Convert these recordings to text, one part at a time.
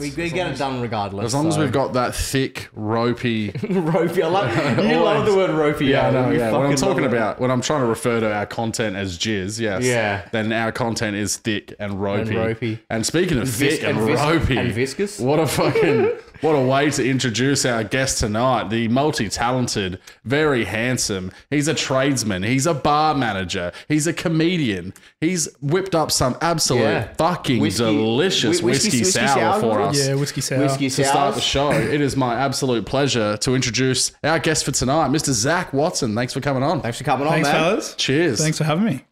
We we get it done regardless. As long as so. we've got that thick, ropey. ropey. I love you love the word ropey. Yeah, no, yeah. When I'm talking about when I'm trying to refer to our content as jizz, yes, Yeah. then our content is thick and ropey. And, ropey. And speaking of vis- thick and, and ropey, and viscous. what a fucking what a way to introduce our guest tonight. The multi-talented, very handsome. He's a tradesman. He's a bar manager. He's a comedian. He's whipped up some absolute Yeah. fucking Whiskey- delicious whi- whiskey- whiskey, whiskey sour sour for before? us Yeah, whiskey sour. whiskey to start the show. It is my absolute pleasure to introduce our guest for tonight, Mr. Zach Watson. Thanks for coming on. Thanks for coming on, Thanks, man. fellas. Cheers. Thanks for having me.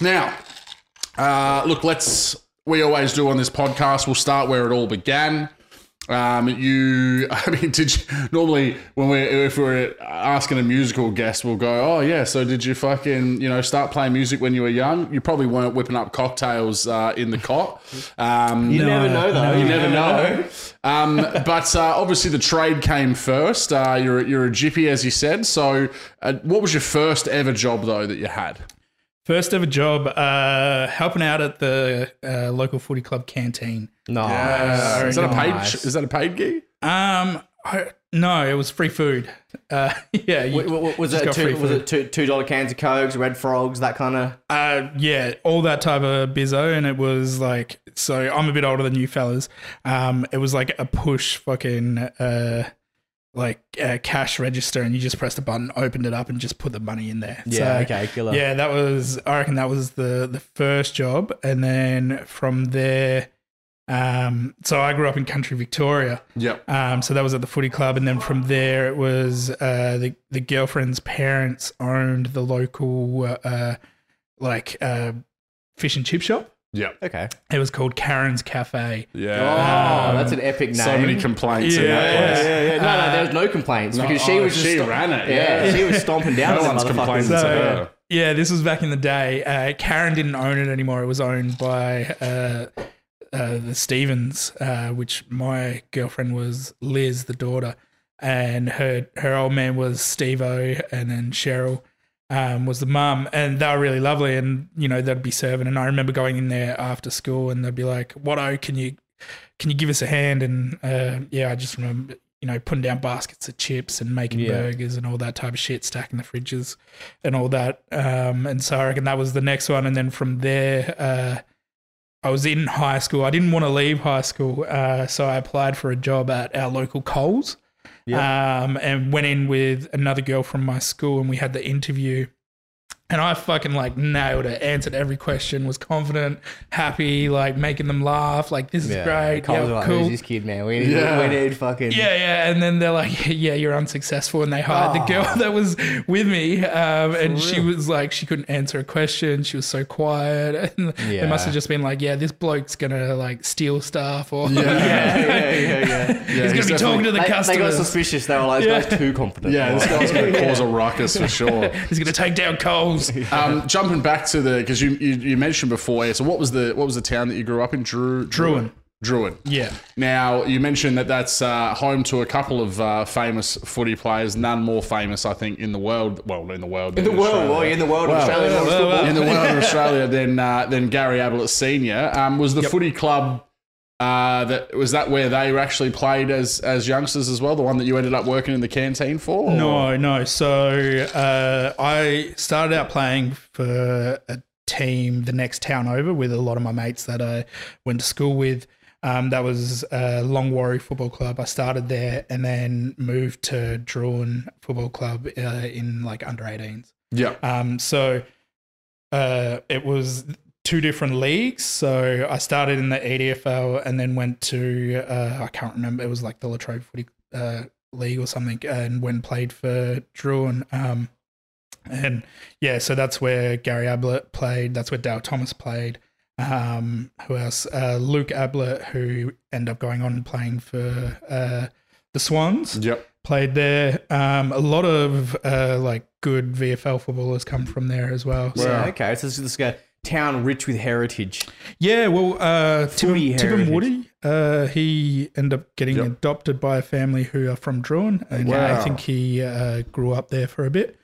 Now, uh, look, let's. We always do on this podcast. We'll start where it all began. Um, you, I mean, did you normally when we if we're asking a musical guest, we'll go, oh yeah. So did you fucking you know start playing music when you were young? You probably weren't whipping up cocktails uh, in the cot. Um, You never know, though. no. you never know. um, but uh, obviously the trade came first. Uh, you're you're a jippy, as you said. So, uh, what was your first ever job though that you had? First ever job, uh, helping out at the uh, local footy club canteen. No. Uh, is that a paid? nice. Is that a paid gig? Um, I, no, it was free food. Uh, yeah, you, W- w- was just it got free two, was it two two dollar cans of cokes, red frogs, that kind of? Uh, yeah, all that type of bizzo, and it was like, so I'm a bit older than you fellas. Um, it was like a push fucking uh, like uh, cash register, and you just pressed a button, opened it up, and just put the money in there. Yeah, So, okay, killer. Yeah, that was. I reckon that was the the first job, and then from there, um, so I grew up in country Victoria. Yep. Um, so that was at the footy club, and then from there it was uh, the the girlfriend's parents owned the local uh, uh, like uh, fish and chip shop. Yep. Okay. It was called Karen's Cafe. Yeah. Oh, Yeah. that's an epic name. so many complaints in that Yeah. place. Yeah, yeah. No, no, there was no complaints because she oh, was just she stomp- ran it, Yeah, yeah. she was stomping down No on one's the complaining motherfuckers. to her. Yeah, this was back in the day. Uh, Karen didn't own it anymore. It was owned by uh, uh, the Stevens, uh, which my girlfriend was Liz, the daughter, and her her old man was Steve-O, and then Cheryl um, was the mum, and they were really lovely. And you know they'd be serving, and I remember going in there after school, and they'd be like, "What? can you can you give us a hand?" And uh, yeah, I just remember. You know, putting down baskets of chips and making Yeah. burgers and all that type of shit, stacking the fridges and all that. Um, and so I reckon that was the next one. And then from there, uh, I was in high school. I didn't want to leave high school, uh, so I applied for a job at our local Coles. Um, and went in with another girl from my school, and we had the interview. And I fucking like nailed it, answered every question, was confident, happy, like making them laugh, like this is Yeah, great, Coles yeah, like, cool. Who's this kid, man? We need, Yeah. we need fucking. Yeah, yeah, and then they're like, "Yeah, you're unsuccessful," and they hired the Oh. girl that was with me, um, and she was like, she couldn't answer a question. She was so quiet, and they must have just been like, "Yeah, this bloke's gonna like steal stuff, or Yeah. yeah, yeah, yeah, yeah. Yeah, he's gonna be talking to the They, they got suspicious. They were like, this guy's too confident. Yeah, this guy's going to cause a ruckus for sure. he's gonna take down Coles." Um, jumping back to the because you, you you mentioned before. Yeah, so what was the what was the town that you grew up in? Drew Drouin. Drouin. Yeah, Now you mentioned that that's uh, home to a couple of uh, famous footy players. None more famous, I think, in the world. Well, in the world. In the world, boy, in the world of Australian well, women's well, football. in the world of Australia than uh, than Gary Ablett Senior. Um, was the footy club uh, that was that where they actually played as as youngsters as well? The one that you ended up working in the canteen for? or- no, no. So uh, I started out playing for a team the next town over with a lot of my mates that I went to school with. Um, that was uh, Longwarry Football Club. I started there and then moved to Drouin Football Club uh, in like under 18s. Yeah. Um, so uh, it was two different leagues. So I started in the EDFL and then went to uh, I can't remember. It was like the Latrobe Footy uh, League or something, and when played for Drouin. Um, and yeah, so that's where Gary Ablett played. That's where Dale Thomas played. Um, who else? Uh, Luke Ablett, who ended up going on and playing for uh, the Swans Yep. played there. Um, a lot of uh, like good VFL footballers come from there as well. So, Yeah, okay. So this is this guy, town rich with heritage. yeah, well, uh, Tim, Footy Tim and. Woody Uh, he ended up getting Yep. adopted by a family who are from Drouin, and Wow. I think he uh, grew up there for a bit,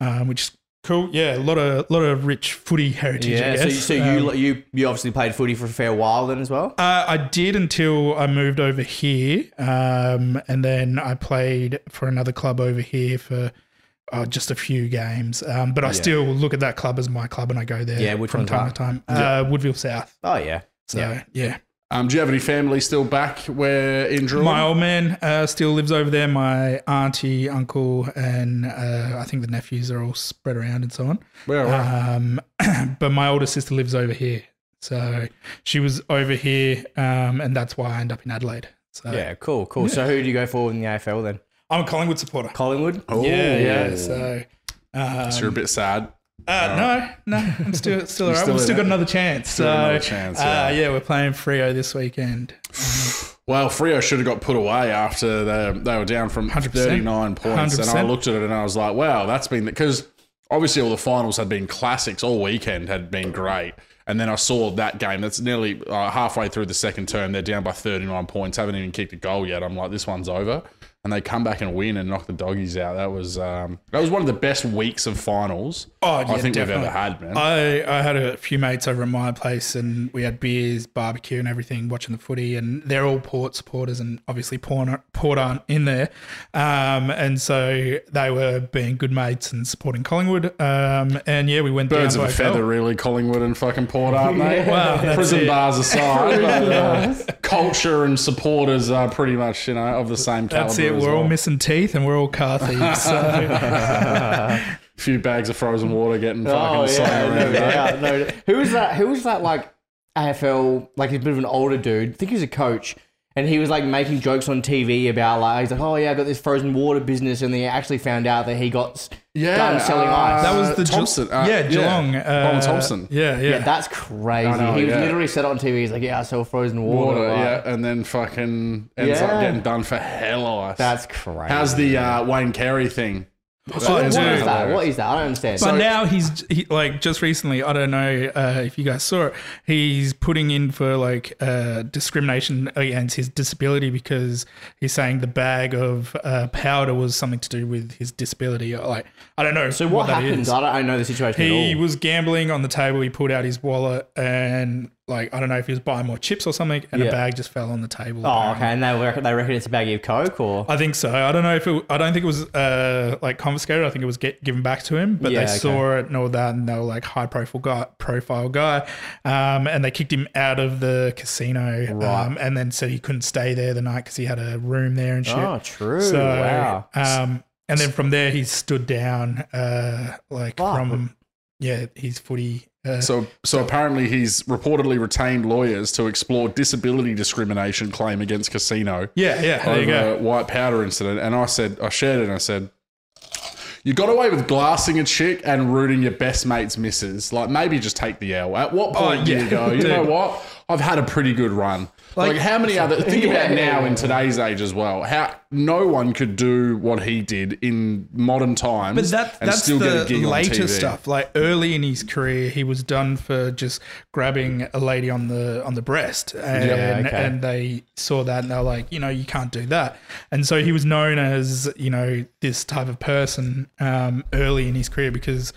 um, which is cool. Yeah, a lot of lot of rich footy heritage. I Yeah. So, guess. so Um, you you you obviously played footy for a fair while then as well. Uh, I did until I moved over here, um, and then I played for another club over here for uh, just a few games. Um, but I still look at that club as my club, and I go there Yeah, from time that? to time. Uh, Woodville South. Oh yeah. So Yeah. yeah. Um, do you have any family still back where in Drouin? My old man uh, still lives over there. My auntie, uncle, and uh, I think the nephews are all spread around and so on. Where, where? Um, but my older sister lives over here. So she was over here, um, and that's why I end up in Adelaide. So Yeah. Cool. Cool. So who do you go for in the AFL then? I'm a Collingwood supporter. Collingwood. Oh, yeah, yeah. So, um, So you're a bit sad. uh, no, no, I'm still still alright. We've still got another chance. Still so, another chance, yeah. Uh, yeah, we're playing Freo this weekend. Well, Freo should have got put away after they, they were down from 100%. 39 points. And I looked at it and I was like, wow, that's been because obviously all the finals had been classics all weekend, had been great. And then I saw that game that's nearly uh, halfway through the second term. They're down by 39 points, haven't even kicked a goal yet. I'm like, this one's over. And they come back and win and knock the doggies out. That was um, that was one of the best weeks of finals Oh, I think definitely. we've ever had, man. I, I had a few mates over at my place and we had beers, barbecue, and everything watching the footy. And they're all Port supporters, and obviously Port, aren't- Port aren't in there. Um, and so they were being good mates and supporting Collingwood. Um, and yeah, we went Birds of a feather, goal. really, Collingwood and fucking Port, aren't they? Well, Prison it. bars aside, but, uh, culture and supporters are pretty much, you know, of the same caliber. That's We're all missing teeth and we're all car thieves. So. a few bags of frozen water getting oh, fucking Oh slung yeah, around. no, yeah, no. Who was that? Who was that? Like AFL, like he's a bit of an older dude. I think he was a coach, and he was like making jokes on TV about like he's like, oh yeah, I got this frozen water business, and they actually found out that he got Yeah, done selling uh, ice. That was the Ge- Thompson. uh, yeah, Geelong. Uh, Colin Thompson. Yeah, yeah. yeah, that's crazy. Know, he was yeah. literally said on TV. He's like, yeah, I sell frozen water. Water, like, yeah, and then fucking ends Yeah. up getting done for hell ice. that's crazy. How's the uh, Wayne Carey thing? Oh, what is that? What is that? I don't understand. But now he's he, like just recently. I don't know uh, if you guys saw it. He's putting in for like uh, discrimination against his disability because he's saying the bag of uh, powder was something to do with his disability. Like I don't know. so what, that happens? is. I don't I don't know the situation He at all. was gambling on the table. He pulled out his wallet and like I don't know if he was buying more chips or something, and Yeah. a bag just fell on the table. Oh, apparently. okay. And they reckon, they reckon it's a baggie of coke, or I think so. I don't know if it. I don't think it was uh, like confiscated. I think it was get, given back to him. But Yeah, they okay. saw it and all that, and they were like high profile guy, profile guy, um, and they kicked him out of the casino, Right. um, and then said he couldn't stay there the night because he had a room there and shit. oh, true. so, wow. um, and then from there he stood down, uh, like Fuck. from yeah, his footy. So, so apparently he's reportedly retained lawyers to explore disability discrimination claim against Casino. yeah, yeah. There you go. white powder incident, and I said, I shared it, and I said, you got away with glassing a chick and rooting your best mate's misses. Like maybe just take the L. At what oh, point do yeah. you go? You know what? I've had a pretty good run. Like, Like- how many other? Think about Yeah. now in today's age as well. How no one could do what he did in modern times, But that, and that's still get a the later stuff. Like early in his career, he was done for just grabbing a lady on the on the breast, and, Yeah, okay. and they saw that and they were like, you know, you can't do that. And so he was known as you know this type of person um, early in his career because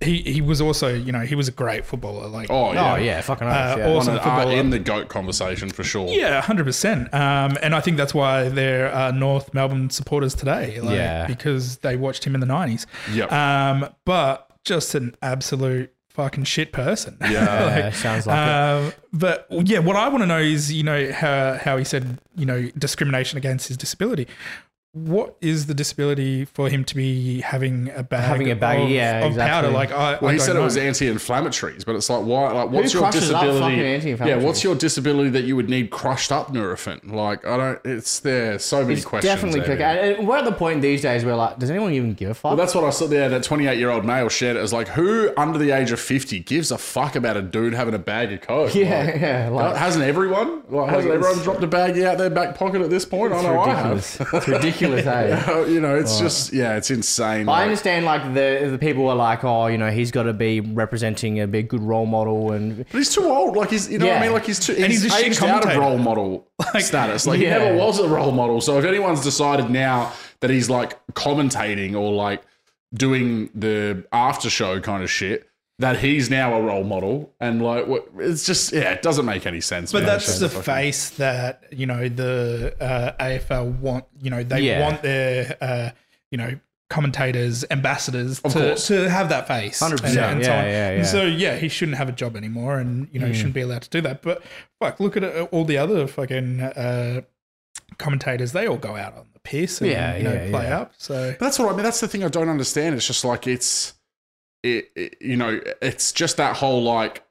he he was also you know he was a great footballer. Like Oh yeah, oh yeah, fucking Uh, yeah. awesome. Footballer. uh, in the goat conversation for sure. Yeah, hundred percent. Um, and I think that's why they're uh, North Melbourne supporters today. Like, Yeah. because they watched him in the nineties. Yep. Um, but just an absolute fucking shit person. Yeah. Yeah, sounds like it. Um, but yeah, what I want to know is, you know, how how he said, you know, discrimination against his disability. What is the disability for him to be having a bag Having a bag, of, yeah, of powder? Like I, Well, I he don't said know. it was anti-inflammatories, but it's like why? Like, what's your crushes up fucking disability? Yeah, what's your disability that you would need crushed up Nurofen? Like, I don't. It's there. So many It's questions. definitely quick. And and we're at the point these days where like, does anyone even give a fuck? Well, that's what I saw there. That 28 year old male shared it as like, who under the age of 50 gives a fuck about a dude having a bag of coke? yeah, Like, yeah. Like, hasn't everyone? Like, hasn't everyone dropped a baggie out their back pocket at this point? I it's know I have. it's ridiculous. Ridiculous, eh? you know, it's just yeah, it's insane. I like- understand, like the the people are like, oh, you know, he's got to be representing a big good role model, and But he's too old. Like he's, you know, what I Yeah. mean, like he's too. And he's, he's a shit aged out of commentator. role model status. Like Yeah. he never was a role model. So if anyone's decided now that he's like commentating or like doing the after show kind of shit, that he's now a role model, and like it's just yeah, it doesn't make any sense. But man. that's It's the fucking- face that you know the uh, AFL want. You know they Yeah. want their uh, you know commentators, ambassadors to, course. to have that face. 100%, and- and so yeah, on. yeah, And yeah. So yeah, he shouldn't have a job anymore, and you know he shouldn't be allowed to do that. But fuck, look at uh, all the other fucking uh, commentators. They all go out on the piss and Yeah, you know yeah, play yeah. up. So But that's what I mean. That's the thing I don't understand. It's just like it's, it, it- you know, it's just that whole like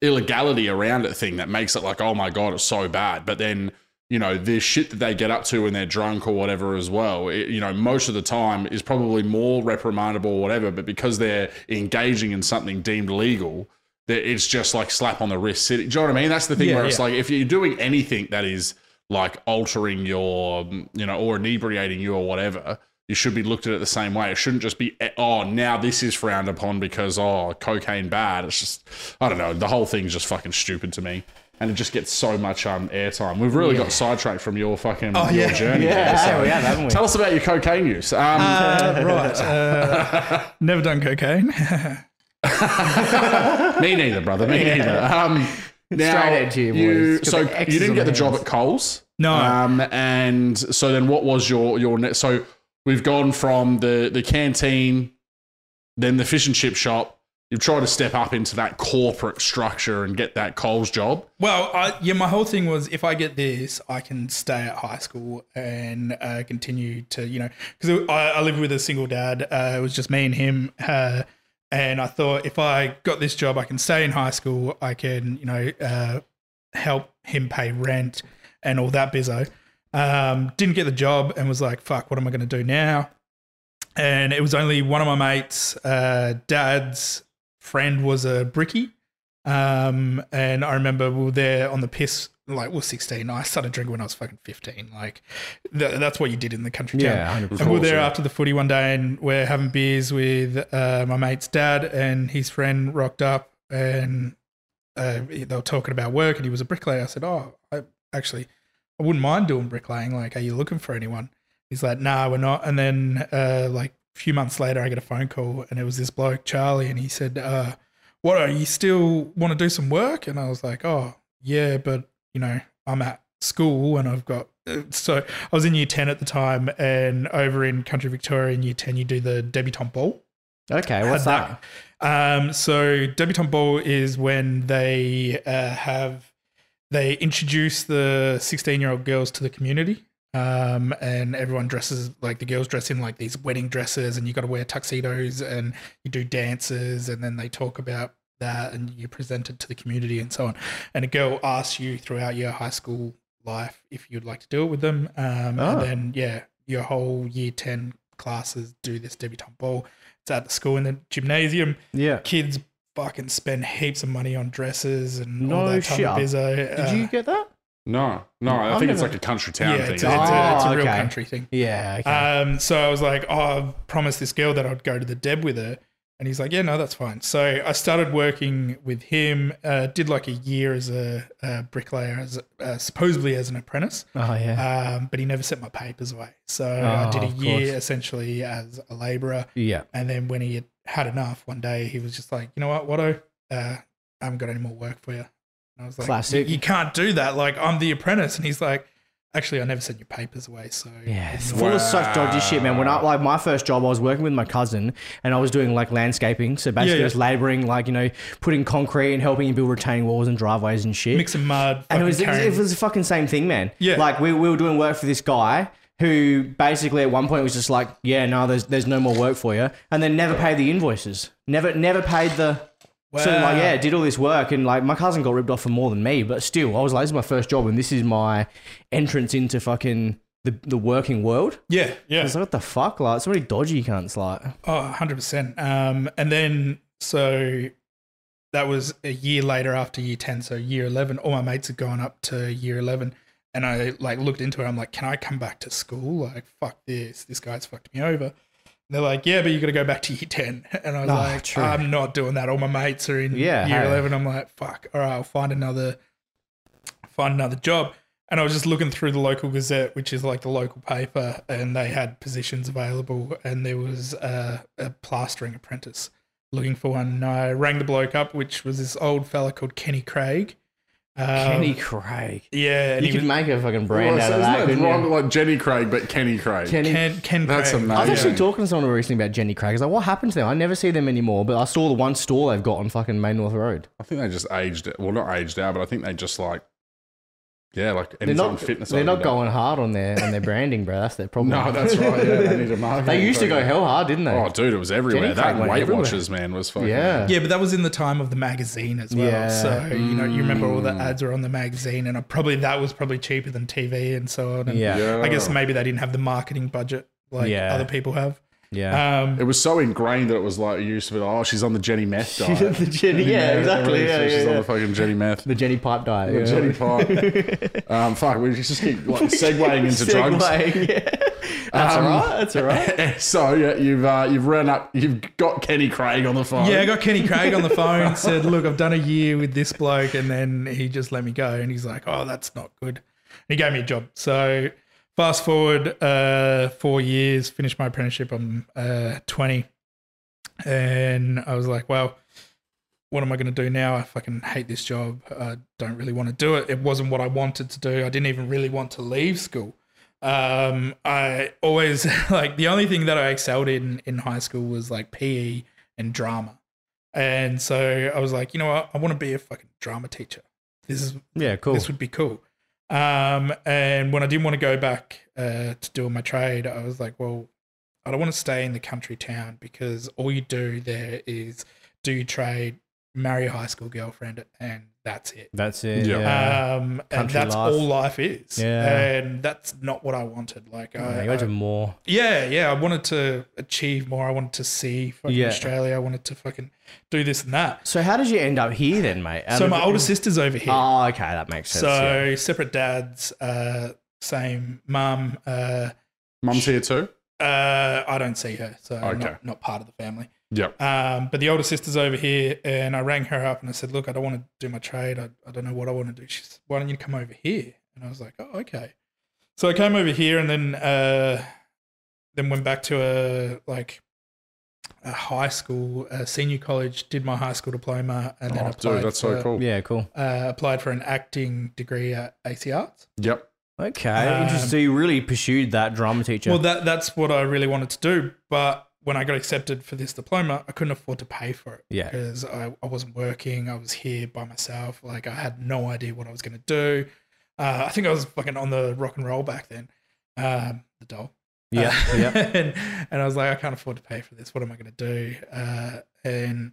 illegality around it thing that makes it like, oh my god, it's so bad. But then you know, the shit that they get up to when they're drunk or whatever as well. It, you know, most of the time is probably more reprimandable or whatever. But because they're engaging in something deemed legal. that It's just like slap on the wrist. Do you know what I mean? That's the thing Yeah, where it's yeah. like if you're doing anything that is like altering your, you know, or inebriating you or whatever, you should be looked at it the same way. It shouldn't just be, oh, now this is frowned upon because, oh, cocaine bad. It's just, I don't know. The whole thing's just fucking stupid to me. And it just gets so much um, airtime. We've really got sidetracked from your fucking your yeah. journey. yeah, there, so- we have, haven't we? Tell us about your cocaine use. Um, uh, right, uh, never done cocaine. me neither, brother. Me neither. Um, now, Straight edge here, you, boys. So you didn't get the the job at Coles. No. Um, and so then what was your your ne- so we've gone from the the canteen, then the fish and chip shop. You've tried to step up into that corporate structure and get that Coles job. Well, I, yeah, my whole thing was if I get this, I can stay at high school and uh, continue to, you know, because I, I live with a single dad. Uh, it was just me and him. Uh, and I thought if I got this job, I can stay in high school. I can, you know, uh, help him pay rent and all that bizzo. Um, didn't get the job and was like, fuck, what am I going to do now? And it was only one of my mates' uh, dad's friend was a brickie. Um, and I remember we were there on the piss, like we we're 16. I started drinking when I was fucking 15. Like th- that's what you did in the country town. Yeah, 100%. And we were there yeah. after the footy one day and we're having beers with uh, my mate's dad and his friend rocked up and uh, they were talking about work and he was a bricklayer. I said, Oh, I actually, I wouldn't mind doing bricklaying. Like, are you looking for anyone? He's like, Nah, we're not. And then, uh, like, a few months later, I get a phone call and it was this bloke, Charlie, and he said, uh, What are you still want to do some work? And I was like, Oh, yeah, but, you know, I'm at school and I've got. So I was in year 10 at the time, and over in country Victoria in year 10, you do the debutante ball. Okay, what's Had that? Um, so debutante ball is when they uh, have they introduce the 16 year old girls to the community. Um, and everyone dresses like the girls dress in like these wedding dresses, and you got to wear tuxedos, and you do dances, and then they talk about that, and you present it to the community, and so on. And a girl asks you throughout your high school life if you'd like to do it with them, um, Oh. and then yeah, your whole year 10 classes do this debutante ball. It's at the school in the gymnasium Yeah. kids fucking spend heaps of money on dresses and No all that type shit. of bizzo. Did Uh, you get that? No, no, I I've think it's never- like a country town yeah, thing. it's, isn't it's it? a, it's a Oh, real okay. country thing. Yeah. Okay. Um, so I was like, oh, I promised this girl that I'd go to the Deb with her. And he's like, yeah, no, that's fine. So I started working with him, uh, did like a year as a, a bricklayer, as uh, supposedly as an apprentice. oh yeah. Um, but he never sent my papers away. So I did a Oh, of year course. essentially as a labourer. yeah. And then when he had had enough, one day he was just like, you know what, Watto, uh, I haven't got any more work for you. And I was like, Classic. You, can't do that. Like, I'm the apprentice. And he's like, actually, I never sent your papers away. So Yeah, it's full of such dodgy shit, man. When I like my first job, I was working with my cousin, and I was doing like landscaping. So basically, yeah. I was labouring, like you know, putting concrete and helping you build retaining walls and driveways and shit. mixing mud. and it was, it was it was the fucking same thing, man. Yeah. Like we, we were doing work for this guy who basically at one point was just like, yeah, no, there's there's no more work for you, and then never paid the invoices. Never never paid the. So like yeah, did all this work and like my cousin got ripped off for more than me, but still I was like, this is my first job and this is my entrance into fucking the, the working world. yeah, yeah. I was like, what the fuck? Like, so many dodgy cunts. Like, Oh, 100%. Um, and then, so that was a year later after year 10. So year 11, all my mates had gone up to year 11. And I like looked into it. I'm like, can I come back to school? Like, fuck this. This guy's fucked me over. And they're like, yeah, but you got to go back to year 10. And I was Oh, like, true. I'm not doing that. All my mates are in Yeah, year hey. 11. I'm like, fuck. All right, I'll find another, find another job. And I was just looking through the local Gazette, which is like the local paper, and they had positions available. And there was a, a plastering apprentice looking for one. And I rang the bloke up, which was this old fella called Kenny Craig. Um, Kenny Craig. yeah, and You he could was make a fucking brand Well, out so of isn't that, it couldn't rhymed you? like Jenny Craig, but Kenny Craig. Kenny. Ken, Ken That's Craig. amazing. I was actually talking to someone recently about Jenny Craig. I was like, what happened to them? I never see them anymore, but I saw the one store they've got on fucking Main North Road. I think they just aged it. Well, not aged out, but I think they just like, yeah, like They're anytime not, fitness. they're not opened going hard on their on their branding, bro. That's their problem. No, that's right. Yeah, they need a marketing. they used to go hell hard, didn't they? Oh, dude, it was everywhere. Jenny that Craig went Weight everywhere. Watchers, man, was fucking. Yeah. Yeah, but that was in the time of the magazine as well. Yeah. So you know, you remember all the Mm. ads were on the magazine, and I probably that was probably cheaper than TV and so on. And Yeah. Yeah. I guess maybe they didn't have the marketing budget like Yeah. other people have. Yeah. Um, It was so ingrained that it was like, it used to be like, oh, she's on the Jenny meth diet. the Jenny, yeah, exactly. everybody Yeah, says she's yeah, on the fucking Jenny meth. The Jenny pipe diet. The yeah. Jenny pipe. um, fuck, we just keep like segueing into drugs. Segueing, yeah. That's Um, all right. That's all right. so yeah, you've uh, you've run up, you've got Kenny Craig on the phone. yeah, I got Kenny Craig on the phone. Said, "Look, I've done a year with this bloke," and then he just let me go. And he's like, "Oh, that's not good." And he gave me a job. So fast forward uh, four years, finished my apprenticeship. I'm uh, 20, and I was like, "Well, what am I going to do now? I fucking hate this job. I don't really want to do it. It wasn't what I wanted to do. I didn't even really want to leave school." Um, I always like the only thing that I excelled in in high school was like PE and drama. And so I was like, you know what? I want to be a fucking drama teacher. This is Yeah, cool. this would be cool. Um, and when I didn't want to go back uh, to doing my trade, I was like, well, I don't want to stay in the country town because all you do there is do trade, marry a high school girlfriend, and that's it. That's it. Yeah. Yeah. Um, and Country that's life. all life is. Yeah. And that's not what I wanted. Like, Yeah, I, you went to I- more. yeah, yeah. I wanted to achieve more. I wanted to see fucking Yeah. Australia. I wanted to fucking do this and that. So how did you end up here then, mate? Out so of- my older sister's over here. Oh, okay, that makes sense. so yeah. separate dads, uh, same mum. Uh, Mum's here too. uh, I don't see her, so Okay. not, not part of the family. Yep. Um, but the older sister's over here, and I rang her up and I said, "Look, I don't want to do my trade. I, I don't know what I want to do." She said, "Why don't you come over here?" And I was like, "Oh, okay." So I came over here, and then uh, then went back to a like a high school, a senior college, did my high school diploma, and then Oh, applied dude, that's for, so cool. yeah, cool. Uh, applied for an acting degree at AC Arts. Yep. Okay, Um, interesting. So you really pursued that drama teacher. Well, that that's what I really wanted to do, but when I got accepted for this diploma, I couldn't afford to pay for it Yeah. because I, I wasn't working. I was here by myself. Like I had no idea what I was going to do. Uh, I think I was fucking on the rock and roll back then. Um, the doll. yeah, Uh, yeah. and, and I was like, I can't afford to pay for this. What am I going to do? Uh, and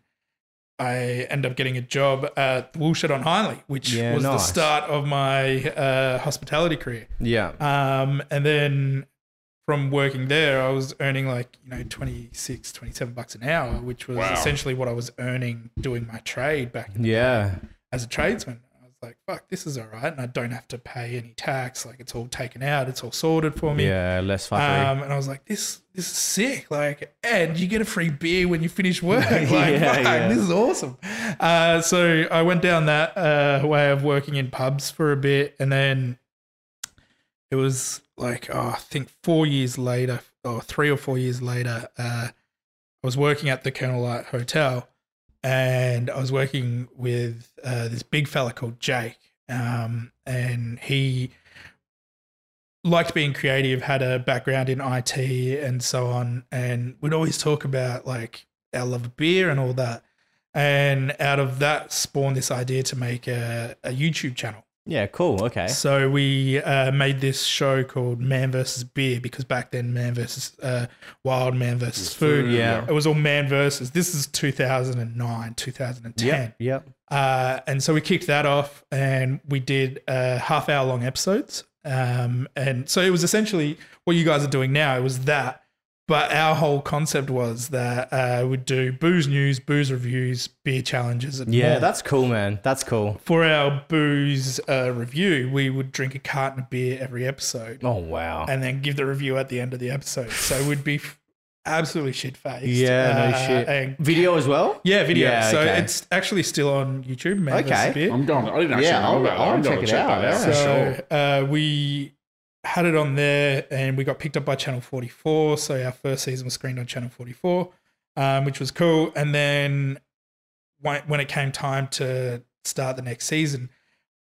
I end up getting a job at Woolshed on Hindley, which Yeah, was the start of my uh, hospitality career. Yeah. Um, and then from working there, I was earning like, you know, 26, 27 bucks an hour, which was Wow. essentially what I was earning doing my trade back in the Yeah. as a tradesman. I was like, fuck, this is all right. And I don't have to pay any tax. Like it's all taken out. It's all sorted for me. Yeah, less fuckery. Um, and I was like, this this is sick. Like, and you get a free beer when you finish work. Like, Yeah, fuck, yeah. this is awesome. Uh, so I went down that uh, way of working in pubs for a bit, and then it was like, oh, I think four years later, or three or four years later, uh, I was working at the Colonel Light Hotel, and I was working with uh, this big fella called Jake, um, and he liked being creative, had a background in IT and so on, and we'd always talk about like our love of beer and all that. And out of that spawned this idea to make a, a YouTube channel. Yeah, cool. Okay. So we uh, made this show called Man versus Beer because back then Man versus uh, Wild, Man versus Food. Yeah. It was all Man versus. This is 2009, 2010. Yep. Yep. Uh, and so we kicked that off and we did uh, half hour long episodes. Um, and so it was essentially what you guys are doing now. It was that, But our whole concept was that uh, we'd do booze news, booze reviews, beer challenges, and Yeah, more. that's cool, man. That's cool. for our booze uh, review. We would drink a carton of beer every episode, Oh wow. and then give the review at the end of the episode. So we'd be absolutely shit faced. Yeah, no shit. And Video as well. yeah, video. Yeah, so okay. it's actually still on YouTube. Man Okay. versus Beer. I'm going. I didn't actually Yeah, know I'll- about that. I'll I'm check going it to check out, that out yeah. for So sure. uh, we had it on there, and we got picked up by Channel 44. So our first season was screened on Channel 44, um, which was cool. And then when, when it came time to start the next season,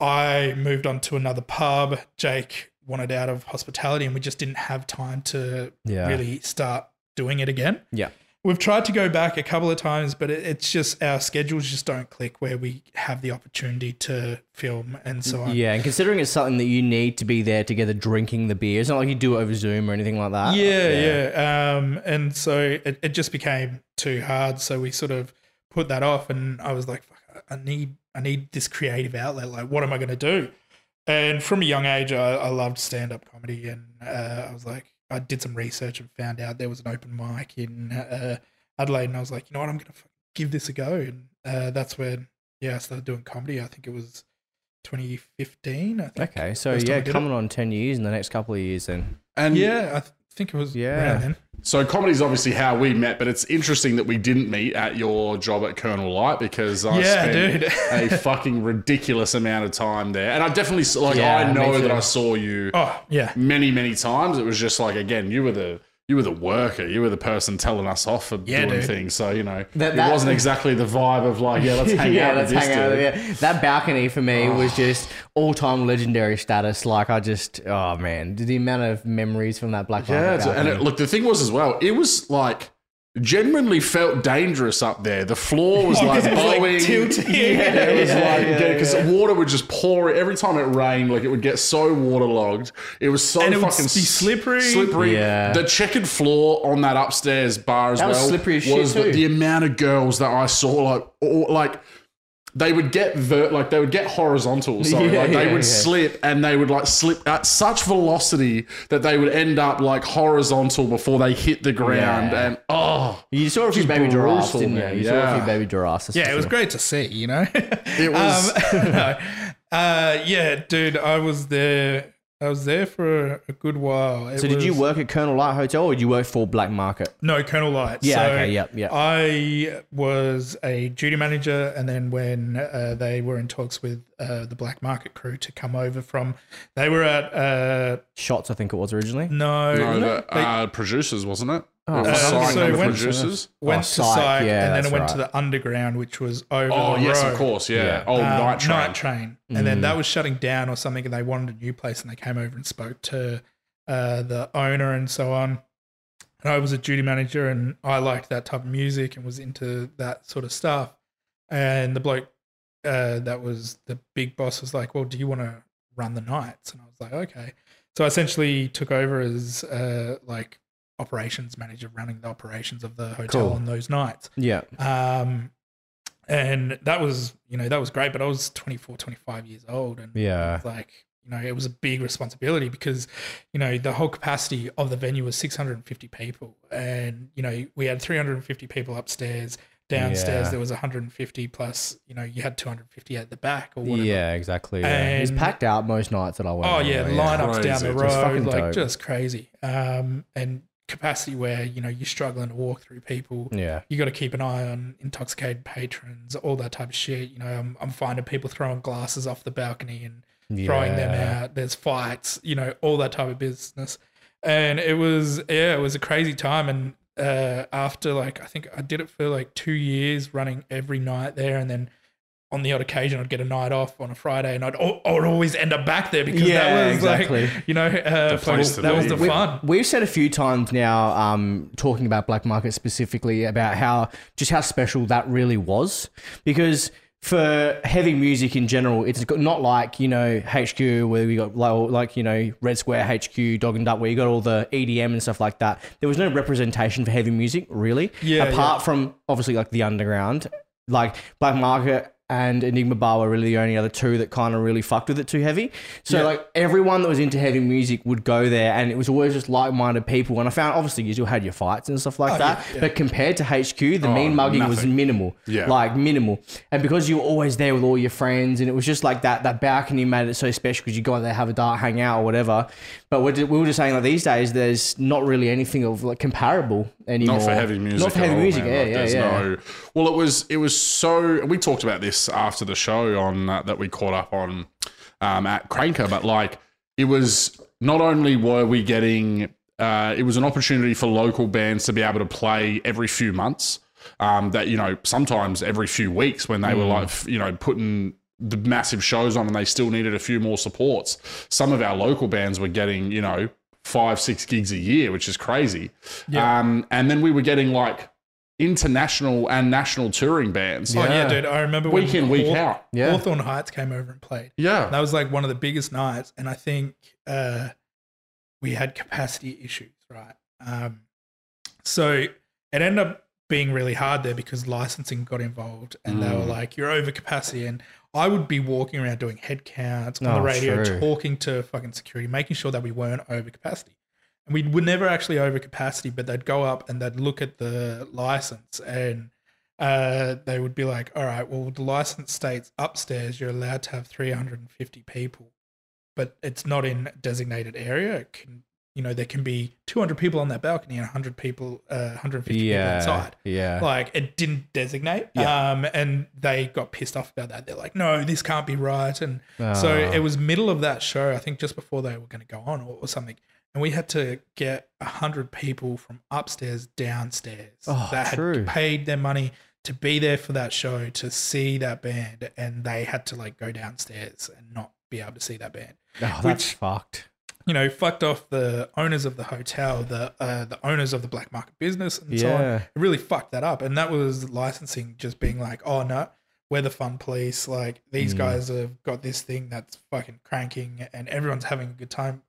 I moved on to another pub. Jake wanted out of hospitality, and we just didn't have time to Yeah. really start doing it again. Yeah. We've tried to go back a couple of times, but it, it's just our schedules just don't click where we have the opportunity to film and so on. Yeah, and considering it's something that you need to be there together drinking the beer, it's not like you do it over Zoom or anything like that. Yeah, yeah. Um, and so it, it just became too hard. So we sort of put that off, and I was like, Fuck, I need I need this creative outlet. Like, what am I going to do? And from a young age, I, I loved stand up comedy, and uh, I was like, I did some research and found out there was an open mic in uh, Adelaide, and I was like, you know what, I'm going to give this a go, and uh, that's when yeah, I started doing comedy. I think it was 2015. I think. Okay, so First yeah, did it. coming on ten years in the next couple of years, then. And Yeah, I th- think it was Yeah. around then. So comedy's obviously how we met, but it's interesting that we didn't meet at your job at Colonel Light because I Yeah, spent dude. a fucking ridiculous amount of time there, and I definitely like Yeah, I know that I saw you Oh yeah. many many times. It was just like again, you were the you were the worker, you were the person telling us off for Yeah, doing dude. things. So you know, That- it wasn't exactly the vibe of like yeah, let's hang yeah, out. let's hang out. Yeah. That balcony for me oh. was just all-time legendary status. Like I just, oh man, the amount of memories from that Black Yeah, Market it's- and it, look, the thing was as well, it was like genuinely felt dangerous up there. The floor was like It was, like, tilting. Yeah, it was Yeah, like yeah, because yeah. water would just pour every time it rained. Like it would get so waterlogged. It was so And it would fucking be slippery. Slippery. Yeah. The checkered floor on that upstairs bar as That was well slippery as shit was the, too. the amount of girls that I saw like or, like. They would get ver- like they would get horizontal. Sorry, Yeah, like they yeah, would yeah. slip and they would like slip at such velocity that they would end up like horizontal before they hit the ground. Yeah. And oh, you saw a few baby giraffes, didn't you? man. You saw a Yeah. few baby giraffes. that's Yeah, it was great to see, you know. It was- Um, no. uh, yeah, dude, I was there. I was there for a, good while. It So did you work at Colonel Light Hotel or did you work for Black Market? No, Colonel Light. Yeah, So okay, yep, yep. I was a duty manager, and then when uh, they were in talks with uh, the Black Market crew to come over from, they were at uh, Shots, I think it was originally. no, no, the they uh, producers wasn't it? Oh, Uh, so and the when- producers. went Oh, to Psych, Psych, yeah, and then that's it went to the Underground, which was over. Oh the yes, road. of course, yeah. Yeah. Oh, um, night train. Night Train. And then that was shutting down or something, and they wanted a new place, and they came over and spoke to uh, the owner and so on. And I was a duty manager, and I liked that type of music and was into that sort of stuff. And the bloke uh, that was the big boss was like, "Well, do you want to run the nights?" And I was like, "Okay." So I essentially took over as uh, like operations manager, running the operations of the hotel Cool. on those nights. Yeah. Um, and that was, you know, that was great, but I was 24, 25 years old. And Yeah. like, you know, it was a big responsibility because, you know, the whole capacity of the venue was 650 people. And, you know, we had 350 people upstairs. Downstairs, Yeah. there was 150 plus, you know, you had 250 at the back or whatever. Yeah, exactly. Yeah. It was packed out most nights that I went. Oh on, yeah, though, lineups down Crazy. the Just road, fucking like dope. just crazy. Um, and capacity where you know you're struggling to walk through people. Yeah. You got to keep an eye on intoxicated patrons, all that type of shit. You know, I'm, I'm finding people throwing glasses off the balcony and throwing them out. There's fights, you know, all that type of business. And it was, yeah, it was a crazy time. And uh, after like, I think I did it for like two years, running every night there, and then on the odd occasion, I'd get a night off on a Friday, and I'd, al- I would always end up back there because Yeah, that was exactly. like, you know, uh, The place that was the We- fun. We've said a few times now, um, talking about black market specifically, about how just how special that really was, because for heavy music in general, it's not like you know HQ where we got like, like you know Red Square HQ, Dog and Duck, where you got all the EDM and stuff like that. There was no representation for heavy music really, Yeah, apart from obviously like the underground. Like black market and Enigma Bar were really the only other two that kind of really fucked with it too heavy. So Yeah. like everyone that was into heavy music would go there, and it was always just like-minded people. And I found obviously you still had your fights and stuff like Oh, that, yeah, yeah. but compared to HQ, the Oh, mean mugging was minimal. Yeah. like minimal. And because you were always there with all your friends, and it was just like that that balcony made it so special because you go out there have a dark hangout or whatever. But we're, we were just saying like these days, there's not really anything of like comparable anymore. Not for heavy music. Not for heavy all, music. man. Yeah, Like, yeah, there's yeah. no- well, it was it was so. We talked about this after the show on uh, that we caught up on um, at Cranker, but like it was not only were we getting. Uh, it was an opportunity for local bands to be able to play every few months. Um, that you know, sometimes every few weeks when they were Mm. like, you know, putting the massive shows on and they still needed a few more supports. Some of our local bands were getting, you know, five, six gigs a year, which is crazy. Yeah. Um, and then we were getting like international and national touring bands. Oh yeah, Yeah. dude. I remember week when in, week Haw- out. Yeah. Hawthorne Heights came over and played. Yeah. That was like one of the biggest nights, and I think uh, we had capacity issues, right? Um, so it ended up being really hard there because licensing got involved, and they were Mm. like, "You're over capacity," and I would be walking around doing head counts on the Oh, radio, true. talking to fucking security, making sure that we weren't over capacity. And we were never actually over capacity, but they'd go up and they'd look at the license and uh, they would be like, all right, well, the license states upstairs you're allowed to have 350 people, but it's not in designated area. It can, you know, there can be 200 people on that balcony and 100 people, uh, 150 people Yeah, inside. yeah. Like it didn't designate. Yeah. Um, and they got pissed off about that. They're like, no, this can't be right. And so Ah. it was middle of that show, I think just before they were going to go on or, or something. And we had to get a hundred people from upstairs downstairs Oh, that true. had paid their money to be there for that show to see that band, and they had to like go downstairs and not be able to see that band. Oh, that's which- fucked. You know, fucked off the owners of the hotel, the uh, the owners of the black market business, and so on. Yeah. It really fucked that up, and that was licensing just being like, oh no, we're the fun police. Like these Mm. guys have got this thing that's fucking cranking, and everyone's having a good time.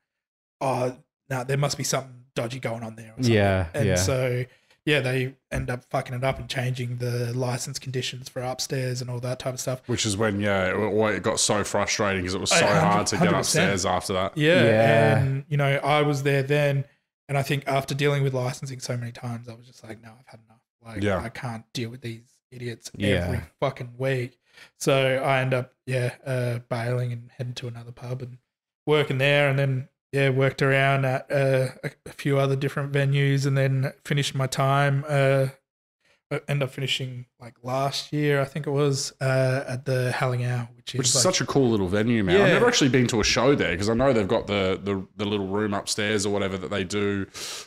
Oh, now there must be something dodgy going on there. Or something. Yeah, and yeah. so yeah, they end up fucking it up and changing the license conditions for upstairs and all that type of stuff. Which is when, yeah, it, it got so frustrating because it was so hard to get 100%. upstairs after that. Yeah, Yeah. and you know, I was there then, and I think after dealing with licensing so many times, I was just like, no, I've had enough. Like, Yeah. I can't deal with these idiots Yeah. every fucking week. So I end up, yeah, uh, bailing and heading to another pub and working there, and then yeah, worked around at uh, a, few other different venues, and then finished my time. Uh, I end up finishing like last year, I think it was, uh, at the Howling Owl, which is Which is like, such a cool little venue, man. I've never actually been to a show there because I know they've got the, the the little room upstairs or whatever that they do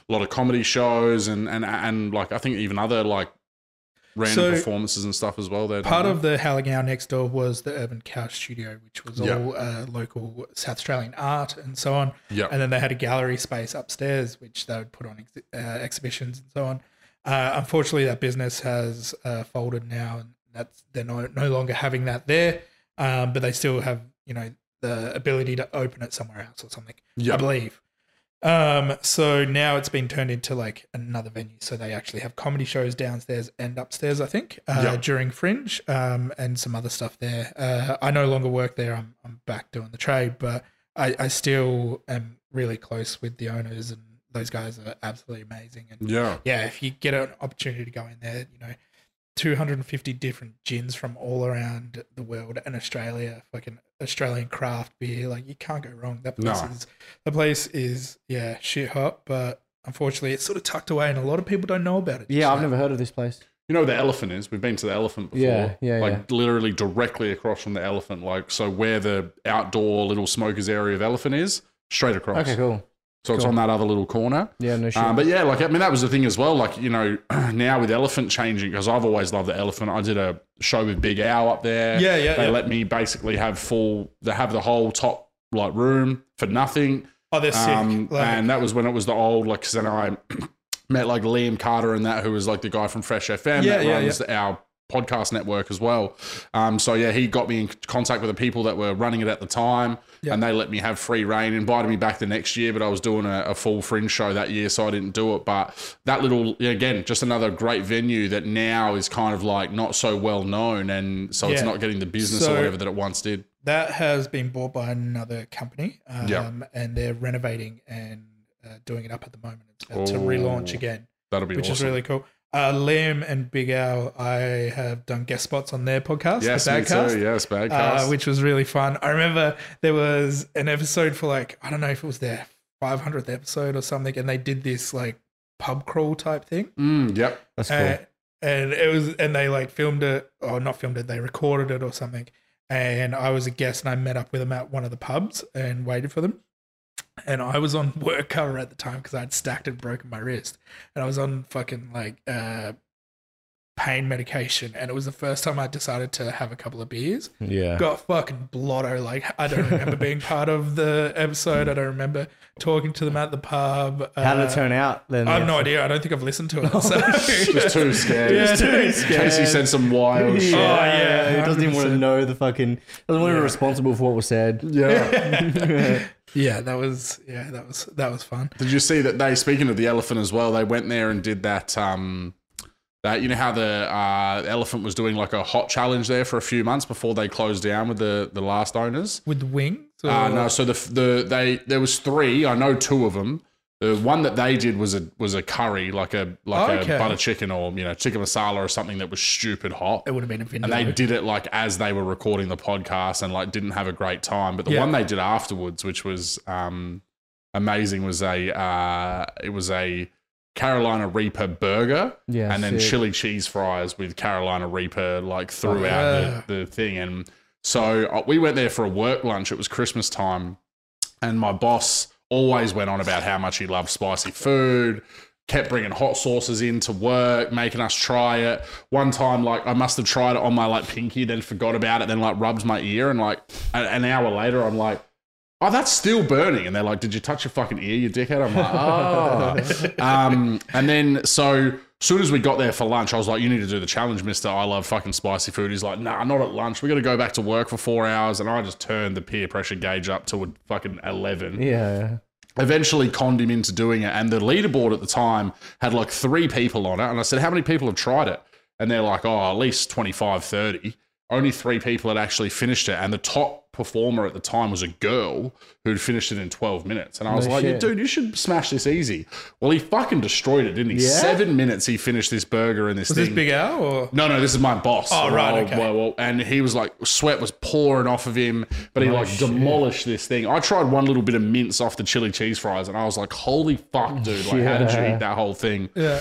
a lot of comedy shows and and and like I think even other like random So, performances and stuff as well. There, Part of the Howling Owl next door was the Urban Couch Studio, which was Yeah. all uh, local South Australian art and so on. yeah, And then they had a gallery space upstairs, which they would put on ex- uh, exhibitions and so on. Uh, unfortunately, that business has uh, folded now, and that's they're no, no longer having that there. Um, but they still have, you know, the ability to open it somewhere else or something. Yeah. I believe. Um, so now it's been turned into like another venue. So they actually have comedy shows downstairs and upstairs, I think, uh, Yeah. during Fringe, um, and some other stuff there. Uh, I no longer work there. I'm, I'm back doing the trade, but I, I still am really close with the owners, and those guys are absolutely amazing. And yeah, yeah, if you get an opportunity to go in there, you know, 250 different gins from all around the world and Australia, fucking Australian craft beer, like you can't go wrong. That place No. is the place is yeah shit hot, but unfortunately it's sort of tucked away and a lot of people don't know about it. Yeah, I've yet. never heard of this place. You know where the elephant is? We've been to the elephant before. Yeah, yeah, Like literally directly across from the elephant. Like so, where the outdoor little smokers area of elephant is, straight across. Okay, cool. So it's on that other little corner. Yeah, no shit. Um, but yeah, like I mean, that was the thing as well. Like you know, now with elephant changing, because I've always loved the elephant. I did a show with Big Owl up there. Yeah, yeah, They yeah. let me basically have full. They have the whole top like room for nothing. Oh, they're sick. Um, Like, and that was when it was the old like. Cause then I met like Liam Carter and that, who was like the guy from Fresh FM Yeah, that yeah, runs our podcast network as well. Um, so yeah, he got me in contact with the people that were running it at the time, and they let me have free reign. Invited me back the next year, but I was doing a, a full fringe show that year, so I didn't do it. But that little again, just another great venue that now is kind of like not so well known, and so it's not getting the business So- or whatever that it once did. That has been bought by another company, um, Yeah. and they're renovating and uh, doing it up at the moment. It's about to relaunch again, That'll be which awesome. is really cool. Uh, Liam and Big Al, I have done guest spots on their podcast, yes, the me Badcast, too. Yes, bad uh, which was really fun. I remember there was an episode for like I don't know if it was their 500th episode or something, and they did this like pub crawl type thing. Mm, yep. That's cool. Uh, and it was, and they like filmed it, or not filmed it, they recorded it or something. And I was a guest, and I met up with them at one of the pubs and waited for them. And I was on work cover at the time because I'd stacked and broken my wrist, and I was on fucking like uh, pain medication. And it was the first time I decided to have a couple of beers. yeah. Got fucking blotto. Like I don't remember being part of the episode. I don't remember talking to them at the pub. How did Uh, it turn out then? I have no idea. I don't think I've listened to it. So. Just too scared. Yeah, Too dude. Casey said some wild shit. Oh, yeah, He doesn't even want to know the fucking. Doesn't want to be Yeah. responsible for what was said. Yeah. yeah, that was yeah, that was that was fun. Did you see that they speaking of the elephant as well? They went there and did that. Um, that you know how the uh, elephant was doing like a hot challenge there for a few months before they closed down with the the last owners. With wings? Or, Uh, no, so the the they there was three. I know two of them. The one that they did was a was a curry, like a like Okay. a butter chicken or you know chicken masala or something that was stupid hot. it would have been a. And they did it like as they were recording the podcast and like didn't have a great time. But the Yeah. one they did afterwards, which was um, amazing, was a uh, it was a Carolina Reaper burger Yeah. and then sick. chili cheese fries with Carolina Reaper like throughout yeah. the, the thing. And so uh, we went there for a work lunch. It was Christmas time, and my boss always went on about how much he loved spicy food. Kept bringing hot sauces in to work, making us try it. One time, like I must have tried it on my like pinky, then forgot about it, then like rubbed my ear, and like an, an hour later, I'm like, "Oh, that's still burning." And they're like, "Did you touch your fucking ear, you dickhead?" I'm like, "Oh." um, and then so soon as we got there for lunch, I was like, "You need to do the challenge, Mister. I love fucking spicy food." He's like, "Nah, not at lunch. We got to go back to work for four hours." And I just turned the peer pressure gauge up to a fucking eleven Yeah. eventually conned him into doing it. And the leaderboard at the time had like three people on it. And I said, How many people have tried it? And they're like, Oh, at least 25, 30. Only three people had actually finished it. And the top performer at the time was a girl who'd finished it in 12 minutes. And I was No like, shit. Dude, you should smash this easy. Well, he fucking destroyed it, didn't he? Yeah? Seven minutes he finished this burger and this was thing. this Big Al or No, no, this is my boss. Oh, right, okay. Well, well, and he was like, sweat was pouring off of him, but he Oh, like shit. demolished this thing. I tried one little bit of mince off the chili cheese fries, and I was like, holy fuck, dude! Like, how did you eat that whole thing? yeah?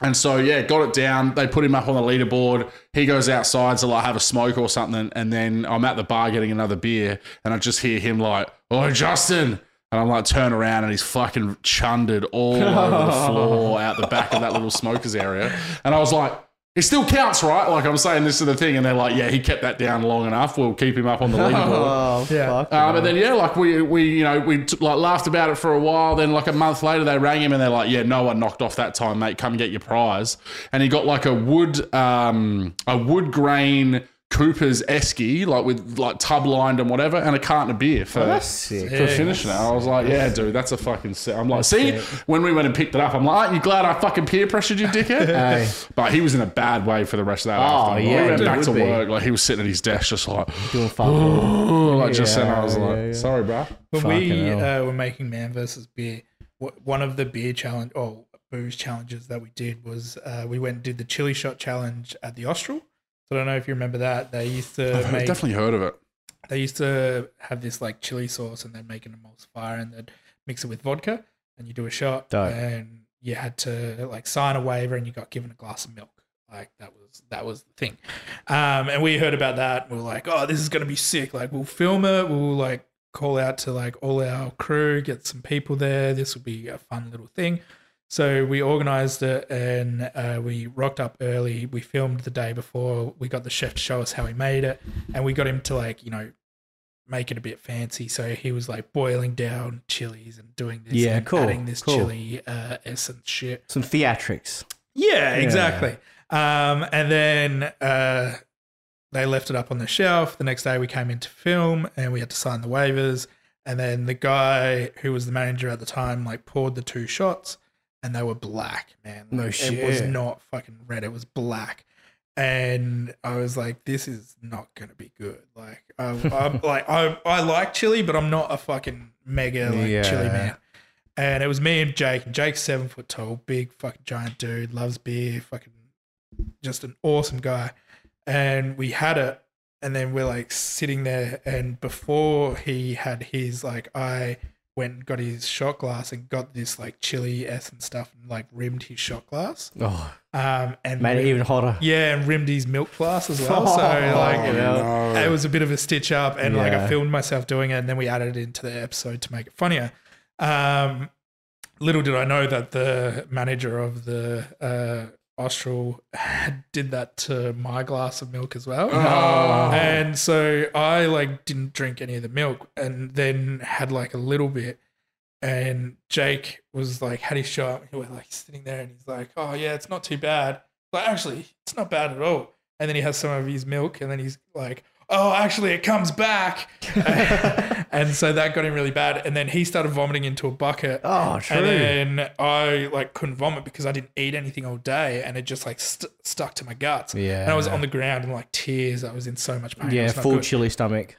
And so yeah, got it down. They put him up on the leaderboard. He goes outside to like have a smoke or something, and then I'm at the bar getting another beer, and I just hear him like, "Oh, Justin." And I'm like, turn around, and he's fucking chundered all over the floor out the back of that little smokers area. And I was like, it still counts, right? Like I'm saying this to the thing, and they're like, yeah, he kept that down long enough. We'll keep him up on the leaderboard. Oh, Yeah. Um, and then yeah, like we we you know we t- like laughed about it for a while. Then like a month later, they rang him and they're like, "Yeah, no one knocked off that time, mate. Come get your prize." And he got like a wood um a wood grain Cooper's esky, like with like tub lined and whatever, and a carton of beer for. Oh, that's sick. for finishing it, I was like, "Yeah, dude, that's a fucking." Sick. I'm like, see, sick. when we went and picked it up, I'm like, "Aren't you glad I fucking peer pressured you, dickhead?" Hey. But he was in a bad way for the rest of that. Oh, afternoon. yeah, we went he back to be. work. Like he was sitting at his desk, just like, Doing fuck all. like just and I was Yeah, like, yeah, yeah. "Sorry, bro." When Fucking we uh, were making Man versus Beer, one of the beer challenge or booze challenges that we did was uh, we went and did the chili shot challenge at the Austral. So I don't know if you remember that. They used to I've make definitely heard of it. they used to have this like chili sauce and then make an emulsifier and then mix it with vodka and you do a shot Dope. and you had to like sign a waiver and you got given a glass of milk. Like that was that was the thing. Um, and we heard about that. We were like, oh, this is gonna be sick. Like we'll film it. We'll like call out to like all our crew, get some people there. This will be a fun little thing. So we organized it and uh, we rocked up early. We filmed the day before. We got the chef to show us how he made it, and we got him to like you know make it a bit fancy. So he was like boiling down chilies and doing this, Yeah, and cool, adding this cool. chili uh, essence shit. Some theatrics. Yeah, exactly. Um, and then uh, they left it up on the shelf. The next day we came in to film and we had to sign the waivers. And then the guy who was the manager at the time like poured the two shots and they were black, man. No Like, It was not fucking red, it was black. And I was like, this is not gonna be good. Like I, I'm like I I like chili, but I'm not a fucking mega like Yeah. chili man. And it was me and Jake. And Jake's seven foot tall, big fucking giant dude, loves beer, fucking just an awesome guy. And we had it, and then we're like sitting there. And before he had his, like, I went got his shot glass and got this like chili essence stuff and like rimmed his shot glass. Oh, Um, and made it even hotter. yeah, and rimmed his milk glass as well. So like, Oh, yeah. it was a bit of a stitch up and like I filmed myself doing it and then we added it into the episode to make it funnier. Um, little did I know that the manager of the uh, Austral did that to my glass of milk as well. Oh. And so I like didn't drink any of the milk and then had like a little bit. And Jake was like, had his shot. He was like sitting there and he's like, oh, yeah, it's not too bad. Like, actually, it's not bad at all. And then he has some of his milk and then he's like, oh, actually, it comes back. and so that got him really bad. And then he started vomiting into a bucket. Oh, true. And then I like couldn't vomit because I didn't eat anything all day, and it just like st- stuck to my guts. Yeah. and I was on the ground and like tears. I was in so much pain. Yeah, full good. chili stomach.